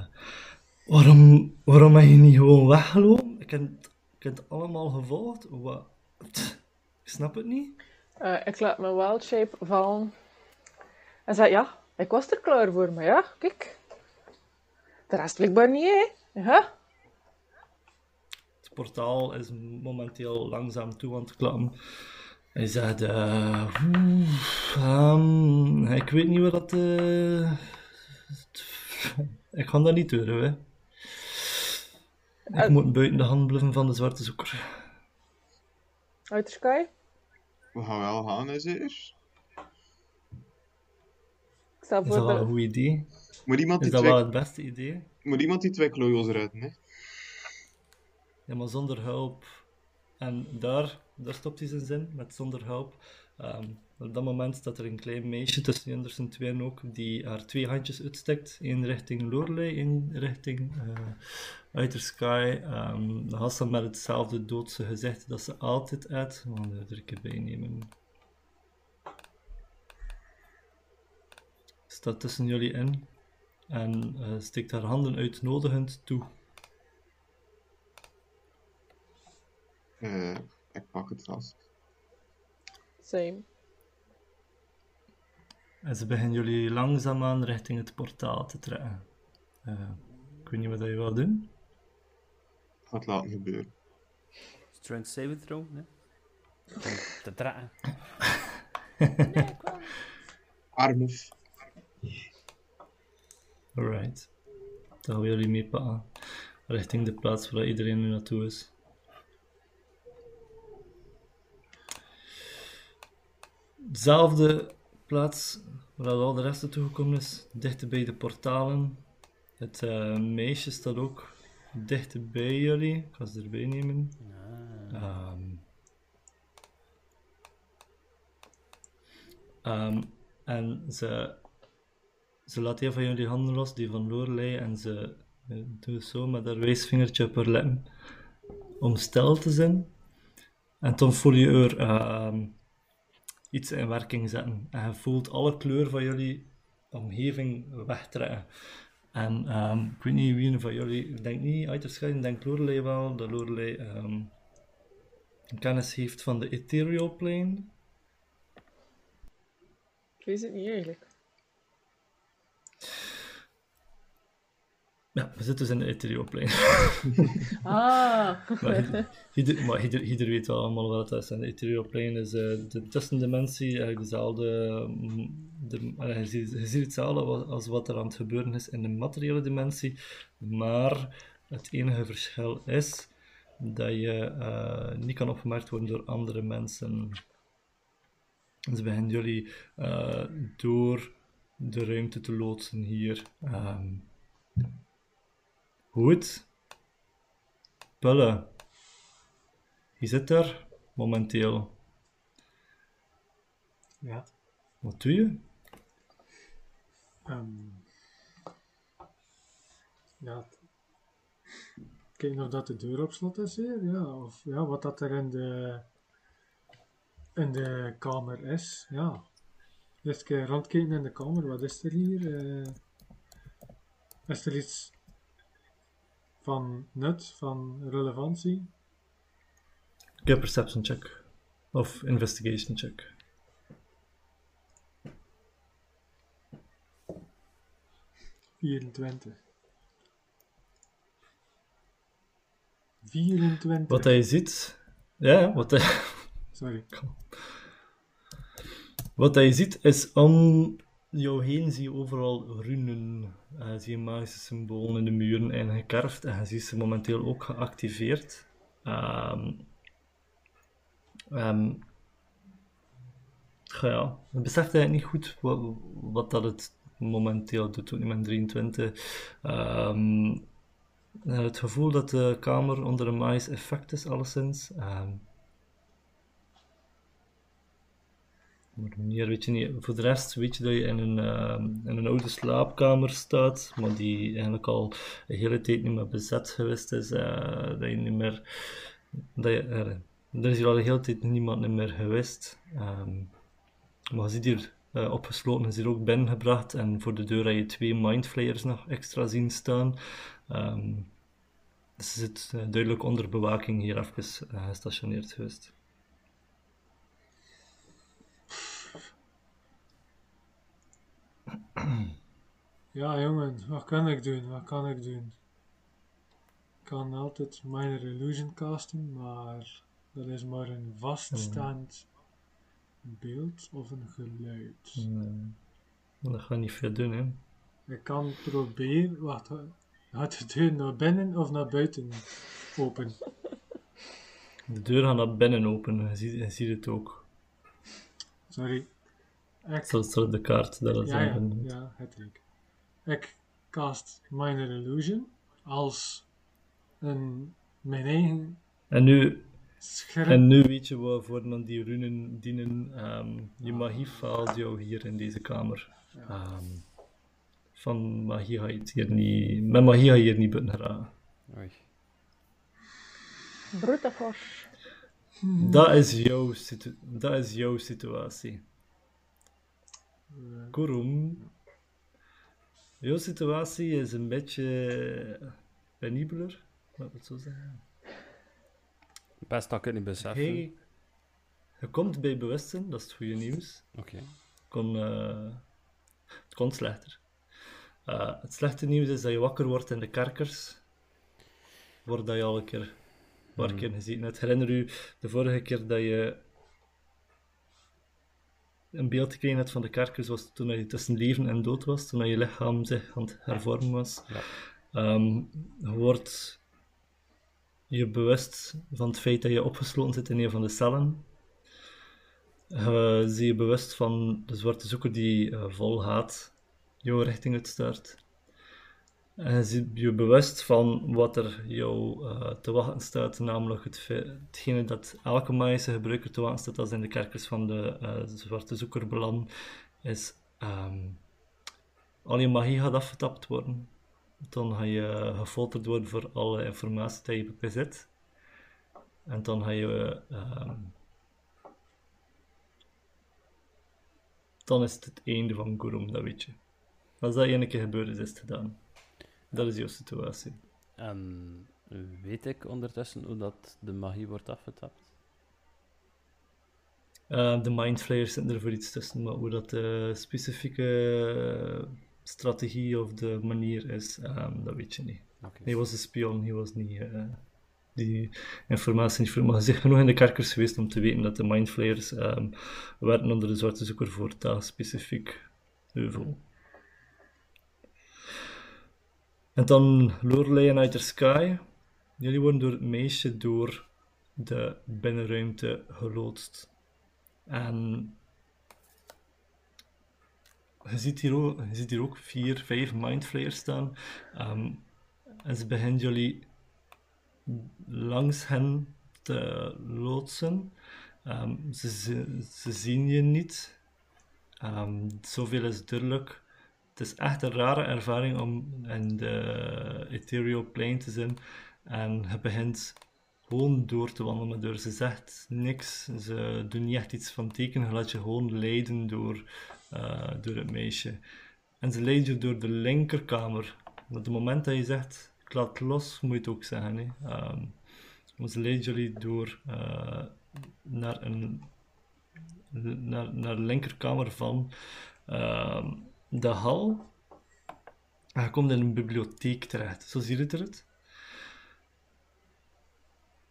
waarom, waarom ben je niet gewoon weggelopen? Ik heb, het- ik heb het allemaal gevolgd. Wat? Ik snap het niet. Eh, ik laat mijn wild shape vallen. En zei, ja, ik was er klaar voor, maar ja, kijk. De rest blijkbaar niet, hè. Ja. Het portaal is momenteel langzaam toe aan het klappen. Hij zegt, ehm, ik weet niet wat dat... ik ga dat niet doen, hè. Ik Eh. moet buiten de hand blijven van de zwarte zoeker. Uit de sky. We gaan wel gaan, zeker? Ik sta Is voor dat wel een goed idee? Moet iemand Is die dat wel twee, het beste idee? moet iemand die twee klojo's redden, hè? Ja, maar zonder hulp. En daar, daar stopt hij zijn zin, met zonder hulp. Ehm, op dat moment staat er een klein meisje tussen Anderson tweeën ook, die haar twee handjes uitsteekt. één richting Lorelei, één richting eh Outer Sky. Um, Hassan met hetzelfde doodse gezicht dat ze altijd uit. We gaan er een keer bij nemen. Staat tussen jullie in. En eh, steekt haar handen uitnodigend toe. Eh, ik pak het vast. Same. En ze beginnen jullie langzaamaan richting het portaal te trekken. Eh, ik weet niet wat je wil doen. Ik ga het laten gebeuren. Strength saving throw, hè? Om te trekken. Armoef. Alright. Dan gaan we jullie meepakken. Richting de plaats waar iedereen nu naartoe is. Dezelfde plaats waar al de rest naartoe gekomen is. Dichter bij de portalen. Het eh, meisje staat ook dichter bij jullie. Ik ga ze erbij nemen. Ehm, ehm, en ze, ze laat een van jullie handen los, die van Lorelei, en ze eh, doet zo met haar wijsvingertje op haar lippen om stil te zijn. En toen voel je er ehm, iets in werking zetten. En je voelt alle kleur van jullie omgeving wegtrekken. En ehm, ik weet niet wie van jullie, ik denk niet uiterschijn, ik denk Lorelei wel, dat Lorelei ehm, kennis heeft van de ethereal plane. Ik weet het niet eigenlijk. Ja, we zitten dus in de ethereal plane. Ah. maar ieder, ieder- maar ieder, ieder weet wel allemaal wat dat is. En de ethereal plane is eh, de tussendimensie, eigenlijk dezelfde... mm, De, je, ziet, je ziet hetzelfde als wat er aan het gebeuren is in de materiële dimensie, maar het enige verschil is dat je eh, niet kan opgemerkt worden door andere mensen. Dus beginnen jullie eh, door de ruimte te loodsen hier. Ehm goed. Pulle. Je zit er momenteel. Ja. Wat doe je? ehm, ja. Kijk of dat de deur op slot is hier, ja. Of ja, wat dat er in de, in de kamer is. Ja. Eerst een keer rondkijken in de kamer. Wat is er hier? Eh, is er iets van nut, van relevantie? Ik heb perception check. Of investigation check. Vierentwintig. 24. Wat hij ziet... Ja, wat hij... Sorry. Wat hij ziet is om jou heen zie je overal runen. Eh, zie je magische symbolen in de muren en gekerfd. En je ziet ze momenteel ook geactiveerd. Ehm ehm, ja, je beseft eigenlijk niet goed wat, dat het momenteel doet, niet met 23. Ehm, eh, het gevoel dat de kamer onder een magisch effect is, alleszins. Maar meer weet je niet. Voor de rest weet je dat je in een, ehm, in een oude slaapkamer staat, maar die eigenlijk al de hele tijd niet meer bezet geweest is. eh, dat je niet meer. Dat er, er is hier al de hele tijd niemand meer geweest. Ehm, maar je ziet hier eh, opgesloten, is hier ook binnengebracht. En voor de deur heb je twee mindflayers nog extra zien staan. Ehm, dus zit eh, duidelijk onder bewaking hier even gestationeerd geweest. Ja, jongen, wat kan ik doen? Wat kan ik doen? Ik kan altijd Minor Illusion casten, maar dat is maar een vaststaand beeld of een geluid. Nee. Dat gaat niet veel doen, hè. Ik kan proberen. Wacht, gaat de deur naar binnen of naar buiten open? De deur gaat naar binnen open, je ziet, je ziet het ook. Sorry. Ik, Zo staat de kaart dat het ja, ja, ja, het leek. Ik cast Minor Illusion als een mijn eigen En nu, en nu weet je waarvoor dan die runen dienen. Ehm, je magie faalt jou hier in deze kamer. Ehm, van magie ga je het hier niet... Met magie ga je hier niet buiten geraken. Oei. Brute force. Dat is jouw, situ- dat is jouw situatie. Eh, Kurum, jouw situatie is een beetje penibeler, laat ik het zo zeggen. Best dat ik het niet beseffen. Hey, je komt bij bewustzijn, dat is het goede nieuws. Oké. Kon, eh, het kon slechter. Eh, het slechte nieuws is dat je wakker wordt in de kerkers, waar dat je al een keer, een paar keer gezien hebt. Herinner u de vorige keer dat je een beeld gekregen hebt van de kerkers, was toen je tussen leven en dood was, toen je lichaam zich aan het hervormen was. Ja. Ehm, je wordt je bewust van het feit dat je opgesloten zit in een van de cellen. Je zie je bewust van de zwarte zoeker die eh, vol haat jouw richting uitstaart. En je je bewust van wat er jou eh, te wachten staat, namelijk het, hetgene dat elke magische gebruiker te wachten staat als in de kerkers van de eh, zwarte zoeker beland, is ehm, al je magie gaat afgetapt worden. Dan ga je gefolterd worden voor alle informatie die je bezit. En dan ga je ehm, dan is het het einde van Gurum, dat weet je. Als dat ene keer gebeurd is, is het gedaan. Dat is jouw situatie. En weet ik ondertussen hoe dat de magie wordt afgetapt? Eh, de mindflayers zitten er voor iets tussen, maar hoe dat de specifieke strategie of de manier is, ehm, dat weet je niet. Hij was een spion, hij was niet eh, die informatie niet voor. Maar is genoeg in de kerkers geweest om te weten dat de mindflayers ehm werken onder de zwarte zoeker voor dat specifiek heuvel. En dan Lorelei en Outer Sky. Jullie worden door het meisje door de binnenruimte geloodst. En je ziet hier ook, hier ook vier, vijf mindflayers staan. Ehm, en ze beginnen jullie langs hen te loodsen. Ehm, ze, ze, ze zien je niet. Ehm, zoveel is duidelijk. Het is echt een rare ervaring om in de ethereal plane te zijn. En je begint gewoon door te wandelen haar. Ze zegt niks, ze doen niet echt iets van tekenen, je laat je gewoon leiden door, eh, door het meisje. En ze leidt je door de linkerkamer. Op het moment dat je zegt, ik laat los, moet je het ook zeggen. Ehm, ze leidt jullie door eh, naar, een, naar, naar de linkerkamer van ehm, de hal. En je komt in een bibliotheek terecht. Zo ziet het eruit.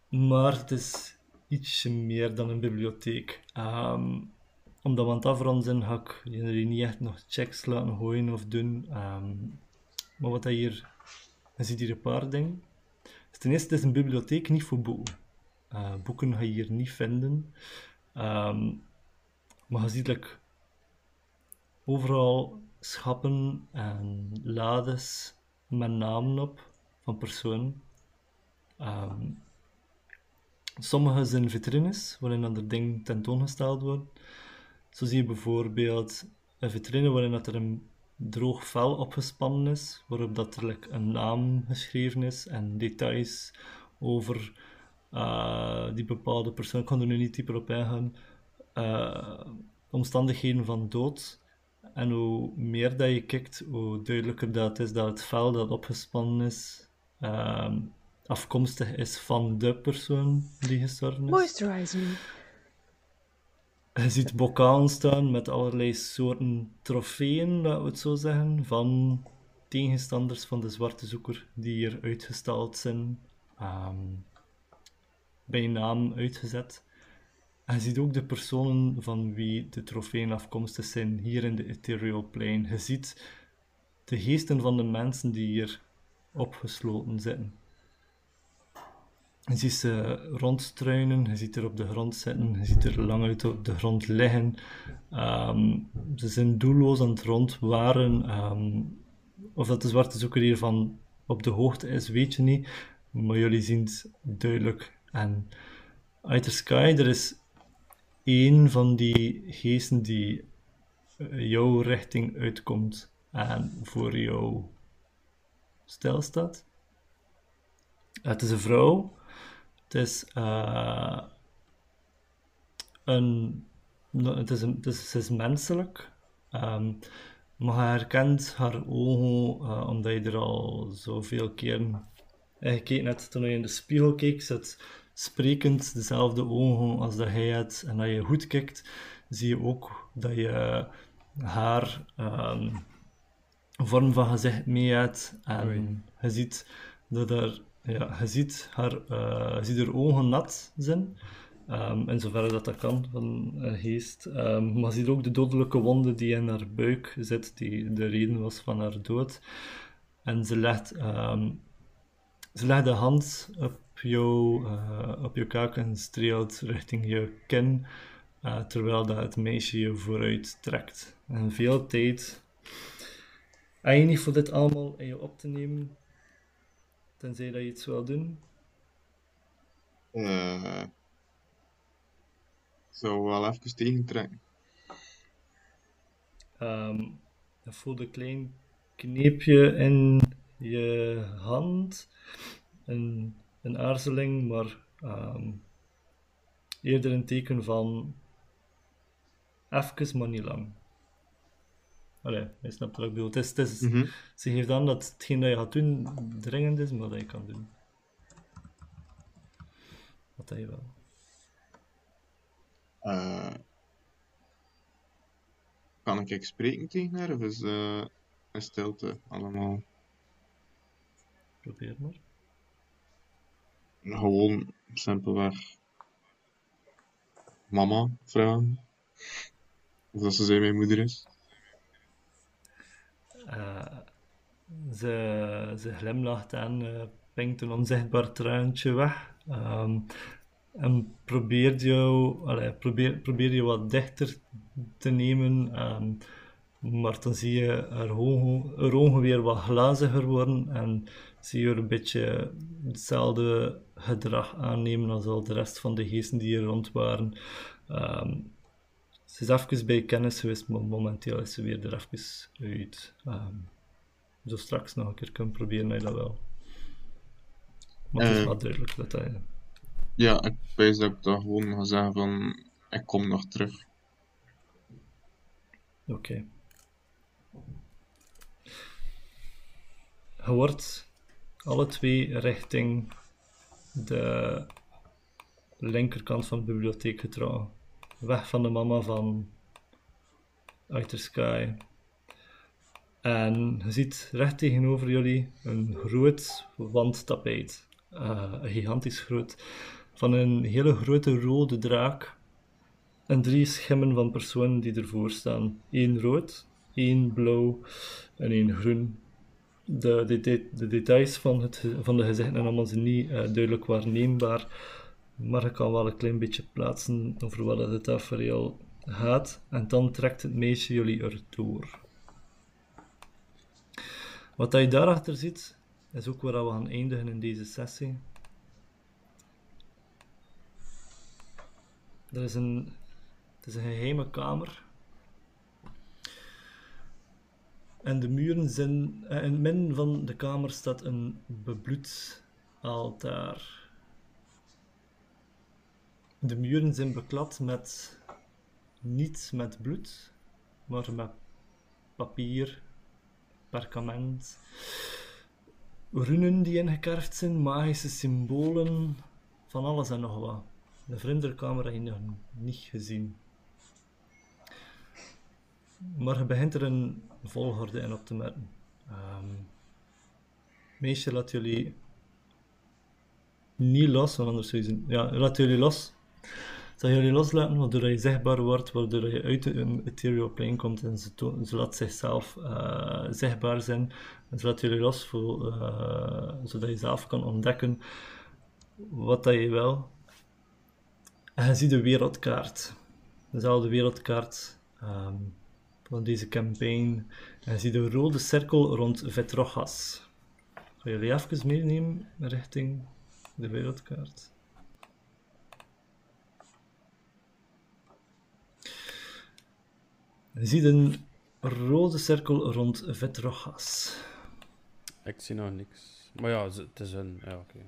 Maar het is ietsje meer dan een bibliotheek. Ehm, omdat we aan het zijn, ga ik jullie niet echt nog checks laten gooien of doen. Ehm, maar wat hij hier... Je ziet hier een paar dingen. Dus ten eerste, het is een bibliotheek niet voor boeken. Uh, boeken ga je hier niet vinden. Ehm, maar je ziet overal schappen en lades met namen op van personen. Um, sommige zijn vitrines, waarin er dingen tentoongesteld worden. Zo zie je bijvoorbeeld een vitrine waarin dat er een droog vel opgespannen is, waarop dat er een naam geschreven is en details over uh, die bepaalde persoon. Ik kan er nu niet dieper op ingaan. Uh, omstandigheden van dood. En hoe meer dat je kijkt, hoe duidelijker dat is dat het vel dat opgespannen is, uh, afkomstig is van de persoon die gestorven is. Moisturize me. Je ziet bokalen staan met allerlei soorten trofeeën, laten we het zo zeggen, van tegenstanders van de zwarte zoeker die hier uitgestald zijn, um, bij naam uitgezet. Je ziet ook de personen van wie de trofeeën afkomstig zijn hier in de Ethereal Plane. Je ziet de geesten van de mensen die hier opgesloten zitten. Je ziet ze rondstruinen, je ziet er op de grond zitten, je ziet er lang uit op de grond liggen. Um, ze zijn doelloos aan het rondwaren. Um, of dat de zwarte zoeker hiervan op de hoogte is, weet je niet. Maar jullie zien het duidelijk. En de sky, er is één van die geesten die eh, jouw richting uitkomt en voor jou stilstaat. Het is een vrouw het is, uh, een, het is, een, het is, het is menselijk, um, maar je herkent haar ogen uh, omdat je er al zoveel keren gekeken hebt toen je in de spiegel keek. Zit sprekend dezelfde ogen als dat hij had. En als je goed kijkt, zie je ook dat je haar um, vorm van gezicht mee hebt. En je ziet dat er ja, je ziet haar, uh, je ziet haar ogen nat zijn. Um, in zoverre dat dat kan van een geest. Um, maar je ziet ook de dodelijke wonde die in haar buik zit, die de reden was van haar dood. En ze legt, um, ze legt de hand op jouw, uh, op jouw kaak en streelt richting je kin, uh, terwijl dat het meisje je vooruit trekt. En veel tijd. En je niet voor dit allemaal in je op te nemen, Tenzij dat je iets wil doen. Uh, zou wel even tegentrekken. Um, je voelt een klein kneepje in je hand. Een, een aarzeling, maar um, eerder een teken van even, maar niet lang. Allee, je snapt wat ik bedoel. Het is, het is, mm -hmm. Ze geeft aan dat hetgeen dat je gaat doen dringend is, maar dat je kan doen. Wat je wel. Uh, kan ik spreken tegen haar of is uh, stilte allemaal? Probeer maar. Gewoon simpelweg mama vragen. Of dat ze zijn mijn moeder is. Uh, ze, ze glimlacht en uh, pinkt een onzichtbaar truintje weg. Um, en probeert jou, probeer, probeer je wat dichter te nemen. Um, maar dan zie je haar ogen, haar ogen weer wat glaziger worden en zie je er een beetje hetzelfde gedrag aannemen als al de rest van de geesten die er rond waren. Um, ze is even bij kennis geweest, maar momenteel is ze weer er even uit. Um, zo straks nog een keer kunnen proberen, hij dat wel. Maar het is uh, wel duidelijk dat hij... Ja, ik wijs dat ik dan gewoon ga zeggen van, ik kom nog terug. Oké. Je wordt alle twee richting de linkerkant van de bibliotheek. Weg van de mama van Outer Sky. En je ziet recht tegenover jullie een groot wandtapijt. Eh, een gigantisch groot. Van een hele grote rode draak. En drie schimmen van personen die ervoor staan. Eén rood, één blauw en één groen. De, de, de, de details van, het, van de gezichten zijn allemaal niet eh, duidelijk waarneembaar. Maar ik kan wel een klein beetje plaatsen over wat het tafereel gaat. En dan trekt het meisje jullie erdoor. Wat je daarachter ziet, is ook waar we gaan eindigen in deze sessie. Er is een, het is een geheime kamer. En de muren zijn. eh, In het midden van de kamer staat een bebloed altaar. De muren zijn beklad met. niet met bloed, maar met papier, perkament, runen die ingekerfd zijn, magische symbolen, van alles en nog wat. De vrinderkamer heb je nog niet gezien. Maar je begint er een volgorde in op te merken. Meisje laat jullie niet los, want anders zou je. Ja, laat jullie los. Zal jullie loslaten, waardoor je zichtbaar wordt, waardoor je uit de ethereal plane komt en ze, ze laat zichzelf eh, zichtbaar zijn. En ze laat jullie los, voor, eh, zodat je zelf kan ontdekken wat dat je wil. En je ziet de wereldkaart. Dezelfde wereldkaart ehm, van deze campaign. En je ziet de rode cirkel rond Vetrogas. Ga jullie even meenemen richting de wereldkaart. Je ziet een rode cirkel rond Vetrogas. Ik zie nog niks. Maar ja, het is een... Ja, oké.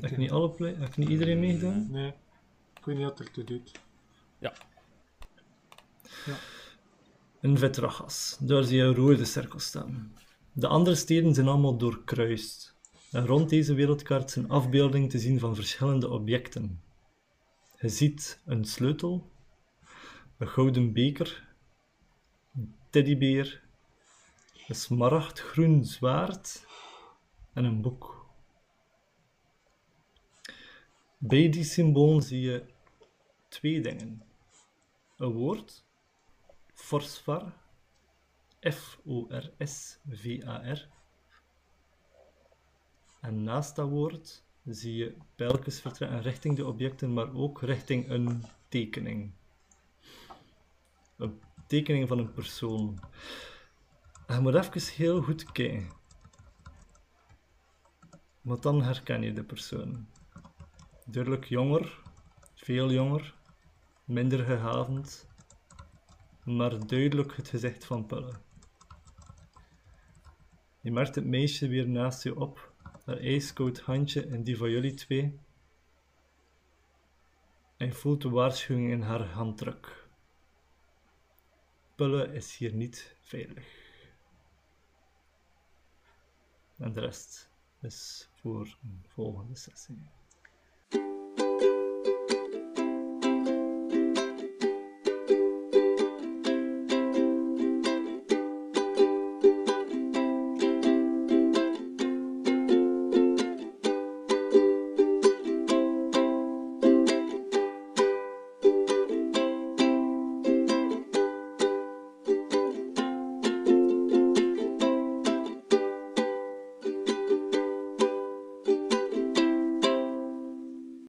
Heb ik niet, alle play, heb ik niet iedereen meegedaan? Nee, ik weet niet wat er toe doet. Ja. In Vetragas. Daar zie je een rode cirkel staan. De andere steden zijn allemaal doorkruist. En rond deze wereldkaart zijn afbeeldingen te zien van verschillende objecten. Je ziet een sleutel, een gouden beker, een teddybeer, een smaragdgroen zwaard en een boek. Bij die symbolen zie je twee dingen. Een woord, Forsvar, F-O-R-S-V-A-R. En naast dat woord zie je pijltjes vertrekken richting de objecten, maar ook richting een tekening. Een tekening van een persoon. En je moet even heel goed kijken. Want dan herken je de persoon. Duidelijk jonger, veel jonger, minder gehavend, maar duidelijk het gezicht van Pulle. Je merkt het meisje weer naast je op, haar ijskoud handje in die van jullie twee. En voelt de waarschuwing in haar handdruk. Pulle is hier niet veilig. En de rest is voor een volgende sessie.